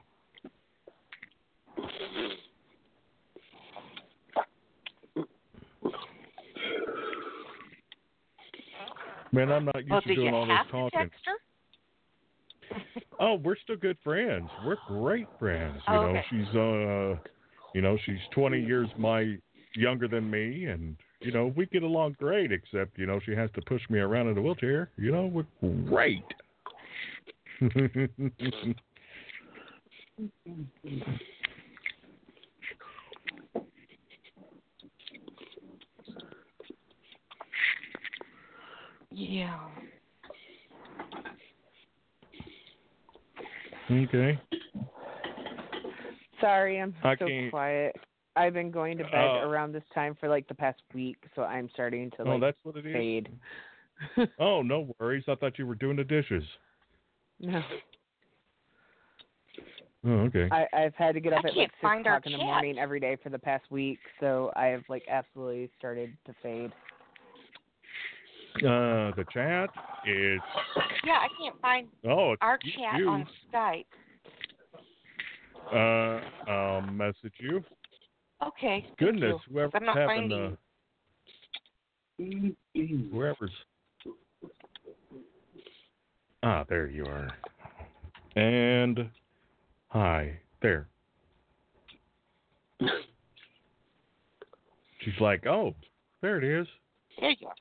Man, I'm not used well, to doing all this talking. Oh, we're still good friends. We're great friends. You Oh, know, okay. she's uh, you know, she's 20 years my younger than me, and you know, we get along great. Except, you know, she has to push me around in a wheelchair. You know, we're great. Yeah. okay. Sorry, I'm I so can't- quiet. I've been going to bed Uh, around this time for like the past week, so I'm starting to Oh, like that's what it is. fade. Oh, no worries. I thought you were doing the dishes. no, Oh, okay. I, I've had to get up I at like six o'clock in the chat. morning every day for the past week, so I have like absolutely started to fade. Uh, the chat is Yeah, I can't find oh, our chat you. on Skype. Uh, I'll message you. Okay. Goodness, you. whoever's I'm not having finding. the whoever's. Ah, there you are. And hi, there. She's like, oh, there it is. There you are.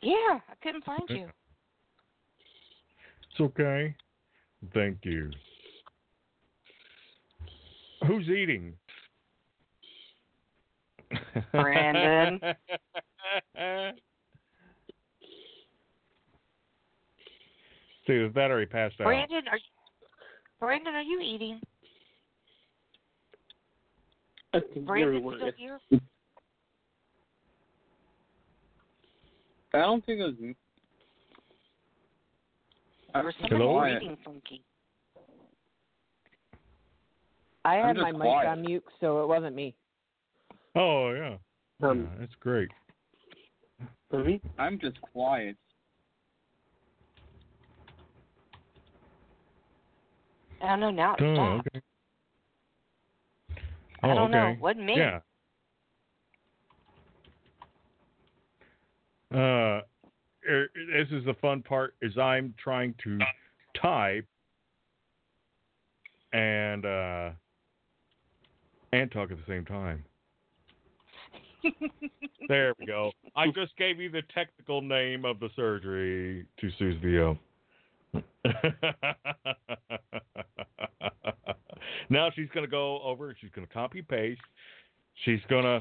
Yeah, I couldn't find you. It's okay. Thank you. Who's eating? Brandon. See, the battery passed out. Brandon, are you, Brandon, are you eating? I think Brandon everyone still is. here? I don't think it was me. I- Or somebody Hello? eating funky? I had just my mic quiet. on mute, so it wasn't me. Oh yeah. Um, yeah, that's great. for me, I'm just quiet. I don't know. Now Oh, stopped. okay. I Oh, don't know. okay. Wasn't me. Yeah. Uh, er, this is the fun part. Is I'm trying to type and uh and talk at the same time. There we go. I just gave you the technical name of the surgery to Suzy O. now she's gonna go over. She's gonna copy paste. She's gonna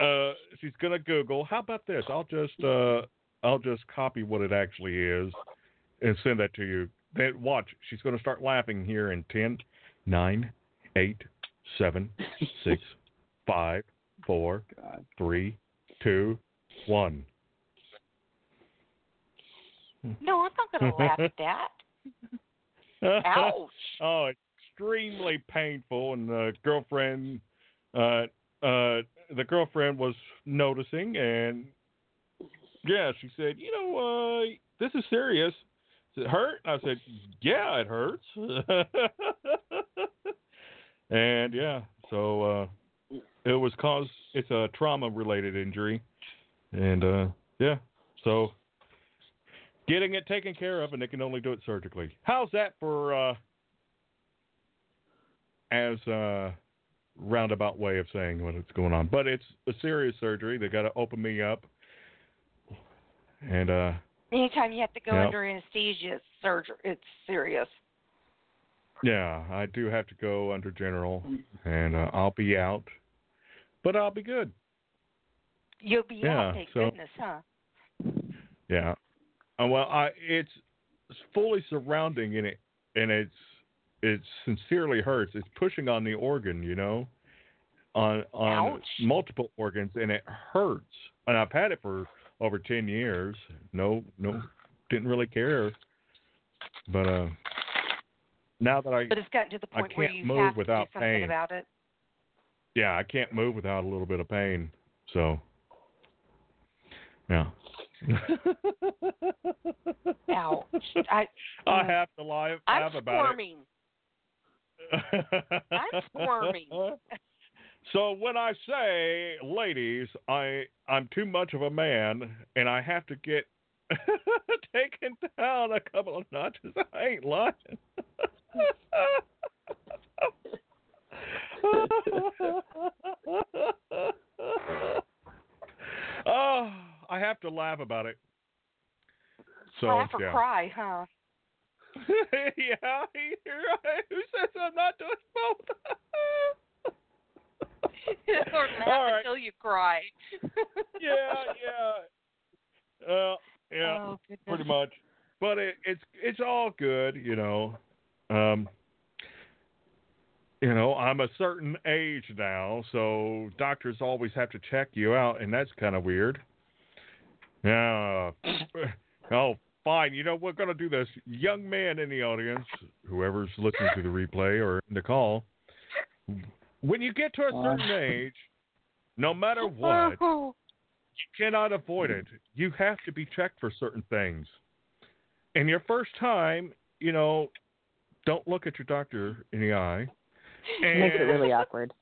uh, she's gonna Google. How about this? I'll just uh, I'll just copy what it actually is and send that to you. Then watch. She's going to start laughing here in ten, nine, eight, seven, six, five, four, three, two, one. No, I'm not to laugh at that. Ouch. oh, extremely painful. And the girlfriend, uh, uh, the girlfriend was noticing, and yeah, she said, you know, uh, this is serious. Does it hurt? I said, yeah, it hurts. and yeah, so uh, it was caused. It's a trauma-related injury, and uh, yeah, so getting it taken care of, and they can only do it surgically. How's that for uh, as a roundabout way of saying what's going on? But it's a serious surgery. They got to open me up, and uh, Anytime you have to go under anesthesia, it's surgery. It's serious. yeah, I do have to go under general, and uh, I'll be out, but I'll be good. You'll be Yeah, out. Thank so- goodness, huh? Yeah. Uh, well, I it's fully surrounding in it, and it's it sincerely hurts. It's pushing on the organ, you know, on on Ouch. multiple organs, and it hurts. And I've had it for over ten years. No, no, didn't really care. But uh, now that I But it's gotten to the point where can't you move have to without do something pain. about it. yeah, I can't move without a little bit of pain. So, yeah. Ouch. I I have to laugh, I'm laugh about squirming. it. I'm squirming. So when I say, ladies, I I'm too much of a man and I have to get taken down a couple of notches, I ain't lying. oh, I have to laugh about it. So Laugh or yeah. cry, huh? yeah, you're right. Who says I'm not doing both? or laugh All right. until you cry. yeah, yeah. Uh, yeah, Oh, pretty much. But it, it's it's all good, you know. Um, you know, I'm a certain age now, so doctors always have to check you out, and that's kind of weird. Yeah. oh, fine. You know, we're going to do this. Young man in the audience, whoever's listening to the replay or in the call, when you get to a certain uh. age, no matter what, Oh, you cannot avoid it. You have to be checked for certain things. And your first time, you know, don't look at your doctor in the eye. And, Makes it really awkward.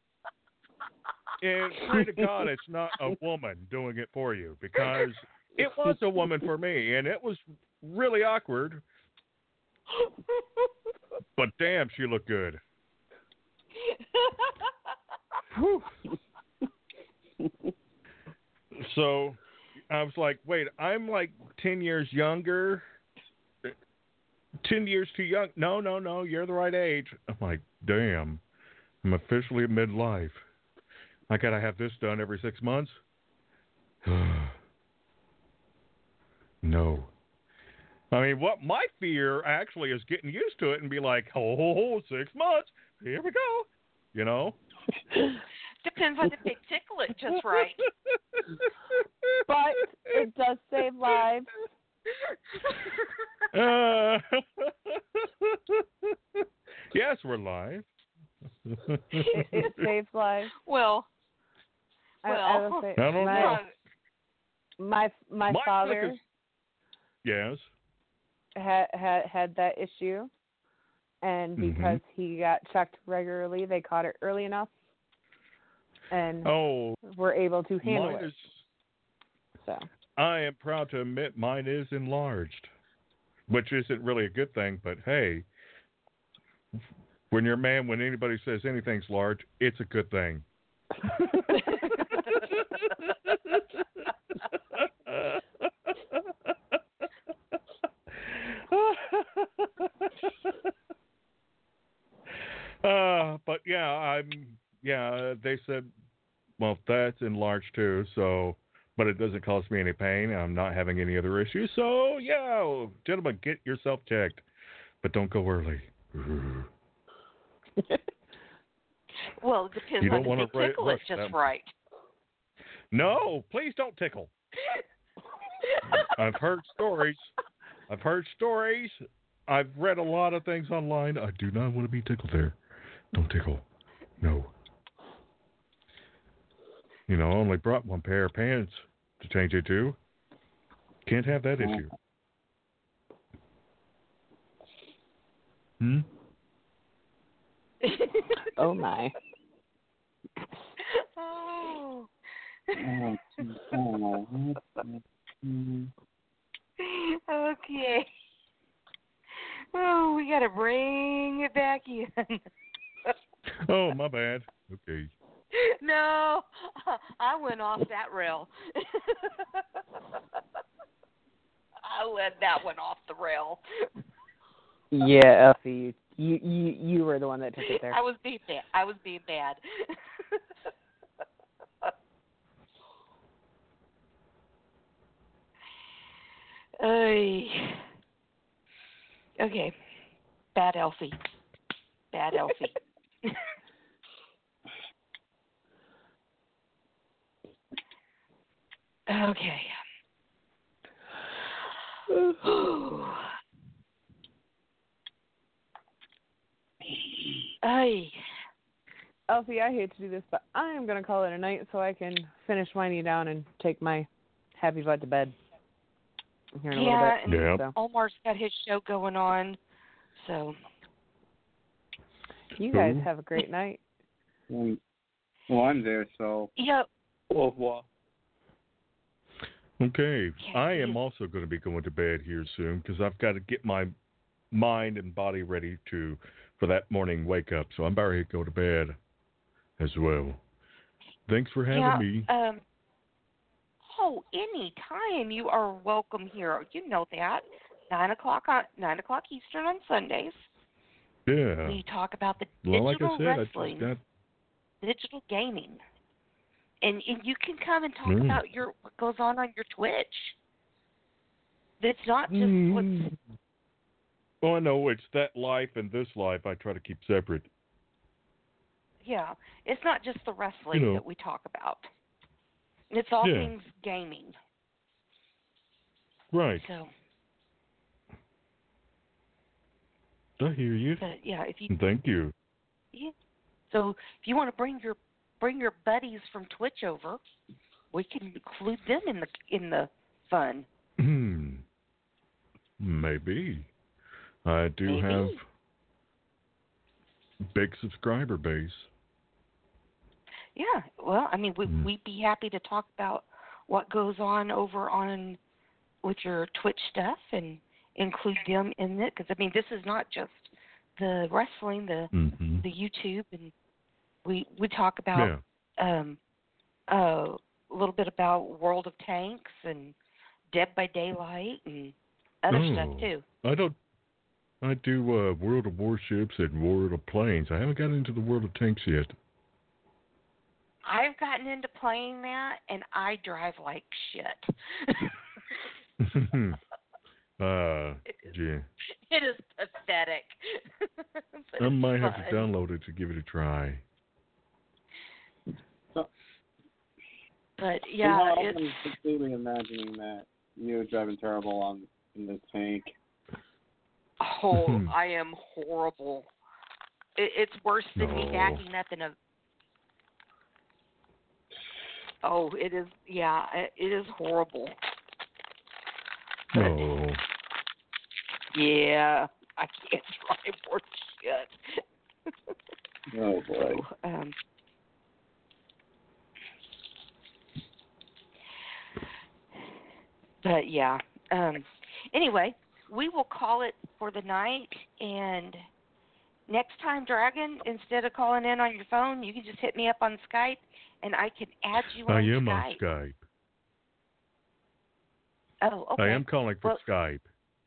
and pray to God it's not a woman doing it for you because it was a woman for me and it was really awkward. But damn, she looked good. So I was like, wait, I'm like 10 years younger. 10 years too young. No, no, no, you're the right age. I'm like, damn, I'm officially at midlife. I got to have this done every six months. no. I mean, what my fear actually is getting used to it and be like, oh, six months. Here we go. You know? Depends on if they tickle it just right. But it does save lives. Uh, yes, we're live. It, it saves lives. Well, I, I will well, say, I don't my, know. my my My father flick Yes. Had had had that issue, and Mhm. because he got checked regularly, they caught it early enough, and Oh, were able to handle it. is. So I am proud to admit mine is enlarged, which isn't really a good thing. But hey, when you're a man, when anybody says anything's large, it's a good thing. uh, but yeah, I'm. Yeah, they said, well, that's enlarged too. So, but it doesn't cause me any pain. I'm not having any other issues. So, yeah, gentlemen, get yourself checked but don't go early. Well, it depends You on don't if wanna you tickle rush just them. right. No, please don't tickle. I've heard stories. I've heard stories. I've read a lot of things online. I do not want to be tickled there. Don't tickle. No. You know, I only brought one pair of pants to change it to. Can't have that issue. Hmm? Oh my. oh. okay. Oh, we got to bring it back in. Oh, my bad. Okay. no, I went off that rail. I led that one off the rail. Yeah, Elfie, you you you were the one that took it there. I was being bad. I was being bad. Ay. Okay. Bad Elfie. Bad Elfie. okay. Ay. Elfie, I hate to do this, but I am gonna call it a night so I can finish winding down and take my happy butt to bed. Here in a Yeah, little bit. and So Omar's got his show going on, so you guys Who? have a great night. Well, I'm there, so yeah. Au revoir. Okay. Yeah, I am also going to be going to bed here soon because I've got to get my mind and body ready to for that morning wake up. So I'm about to go to bed as well. Thanks for having yeah, me. Um, oh, any time you are welcome here. You know that. Nine o'clock on nine o'clock Eastern on Sundays. Yeah. We talk about the Well, like digital I said, I wrestling, just got digital gaming, and and you can come and talk Mm. about your what goes on on your Twitch. It's not just Mm. what's Oh, I know it's that life and this life I try to keep separate. yeah. It's not just the wrestling You know. that we talk about. It's all Yeah. things gaming. Right. So, I hear you. but yeah, if you Thank you. Yeah. So if you want to bring your bring your buddies from Twitch over, we can include them in the in the fun. Hmm. Maybe. I do Maybe. have big subscriber base. Yeah. Well, I mean, we Mm. we'd be happy to talk about what goes on over on with your Twitch stuff and include them in it because I mean, this is not just the wrestling, the Mm-hmm. the YouTube, and we we talk about Yeah. um, uh, a little bit about World of Tanks and Dead by Daylight and other stuff Oh. too. I don't. I do uh, World of Warships and World of Planes. I haven't got into the World of Tanks yet. I've gotten into playing that, and I drive like shit. uh, yeah. it is pathetic. I might have to download it to give it a try. But somehow yeah, I'm completely imagining that you're driving terrible on in the tank. oh, I am horrible. It, it's worse than me backing up in a. Oh, it is. Yeah, it, it is horrible. No. Yeah, I can't drive worth shit. Oh boy. um, but yeah. Um, anyway, we will call it for the night. And next time, Dragon, instead of calling in on your phone, you can just hit me up on Skype, and I can add you I on am Skype. on Skype. Oh, okay. I am calling for Well- Skype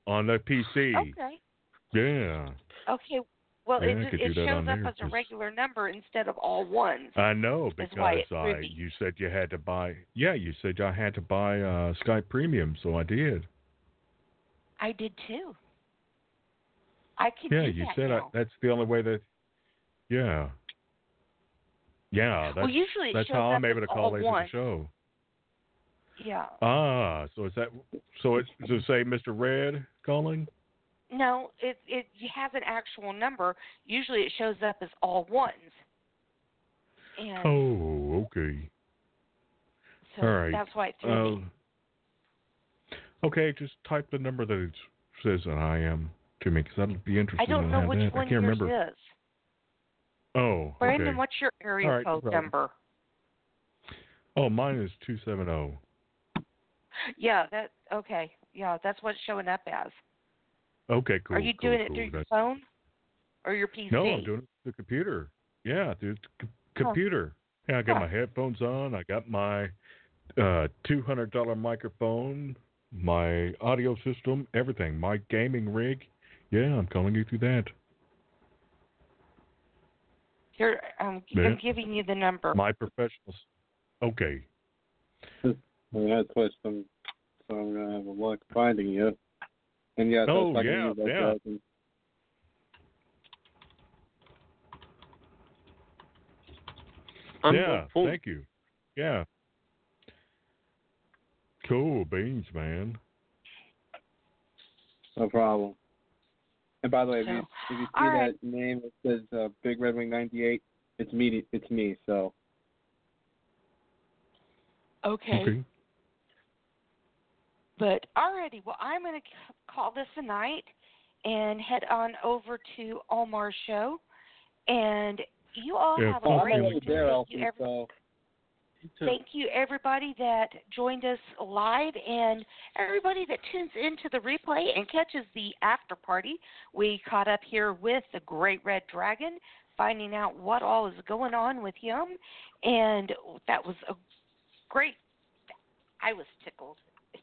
on the PC. Okay. Yeah. Okay. Well, Yeah, it just, it shows up as a regular number instead of all ones. I know because I you said you had to buy yeah you said I had to buy uh, Skype Premium so I did. I did too. I can yeah, you said I, that's the only way that. Yeah. Yeah, that's well, usually it that's how I'm able to call all into the show. Yeah. Ah, so is that so? It's it say Mr. Red calling? No, it it has an actual number. Usually it shows up as all ones. And Oh, okay. so all right. that's why it threw. Uh, okay, just type the number that it says that I am to me because I'd be interested I don't in know that. which I one can't yours remember. is. Oh, Brandon, okay. what's your area right, no code problem. number? Oh, mine is two seven zero. Yeah, that okay. Yeah, that's what's showing up as. Okay, cool. Are you cool, doing it cool. through your phone or your PC? No, I'm doing it through the computer. Yeah, through the c- Oh. computer. Yeah, I got Huh. my headphones on. I got my uh, two hundred dollar microphone, my audio system, everything. My gaming rig. Yeah, I'm calling you through that. Here, I'm, Yeah. I'm giving you the number. My professionals. Okay. I mean, I switched them, so I'm gonna have a luck finding you. And yes, Oh, I yeah, to you about yeah. that. And I'm yeah, hopeful. thank you. Yeah. Cool beans, man. No problem. And by the way, if you, So, if you see all right. that name it says uh, Big Red Wing 98, it's me. It's me. So Okay. Okay. But alrighty, well, I'm going to call this a night and head on over to Omar's show. And you all Yeah, have a a I'm great you. already weekend. there, Thank you, Elfie. every- So Thank you, everybody that joined us live and everybody that tunes into the replay and catches the after party. We caught up here with the Great Red Dragon, finding out what all is going on with him. And that was a great, I was tickled.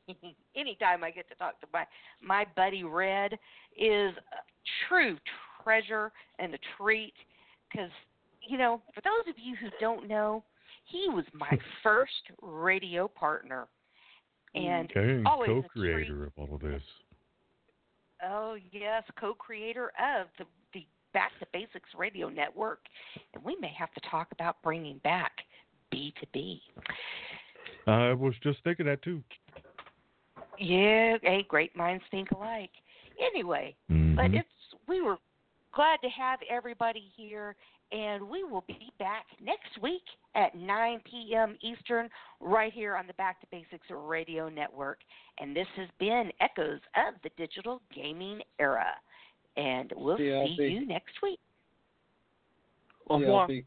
Anytime I get to talk to my, my buddy Red is a true treasure and a treat because, you know, for those of you who don't know, he was my first radio partner. And Okay, always co-creator of all of this. Oh yes, co-creator of the the Back to Basics Radio Network, and we may have to talk about bringing back B to B. I was just thinking that too. Yeah, hey, great minds think alike. Anyway, but Mhm. it's we were glad to have everybody here, and we will be back next week at 9 p.m. Eastern, right here on the Back to Basics Radio Network. And this has been Echoes of the Digital Gaming Era, and we'll See see you next week. Au yeah, revoir. Elfie.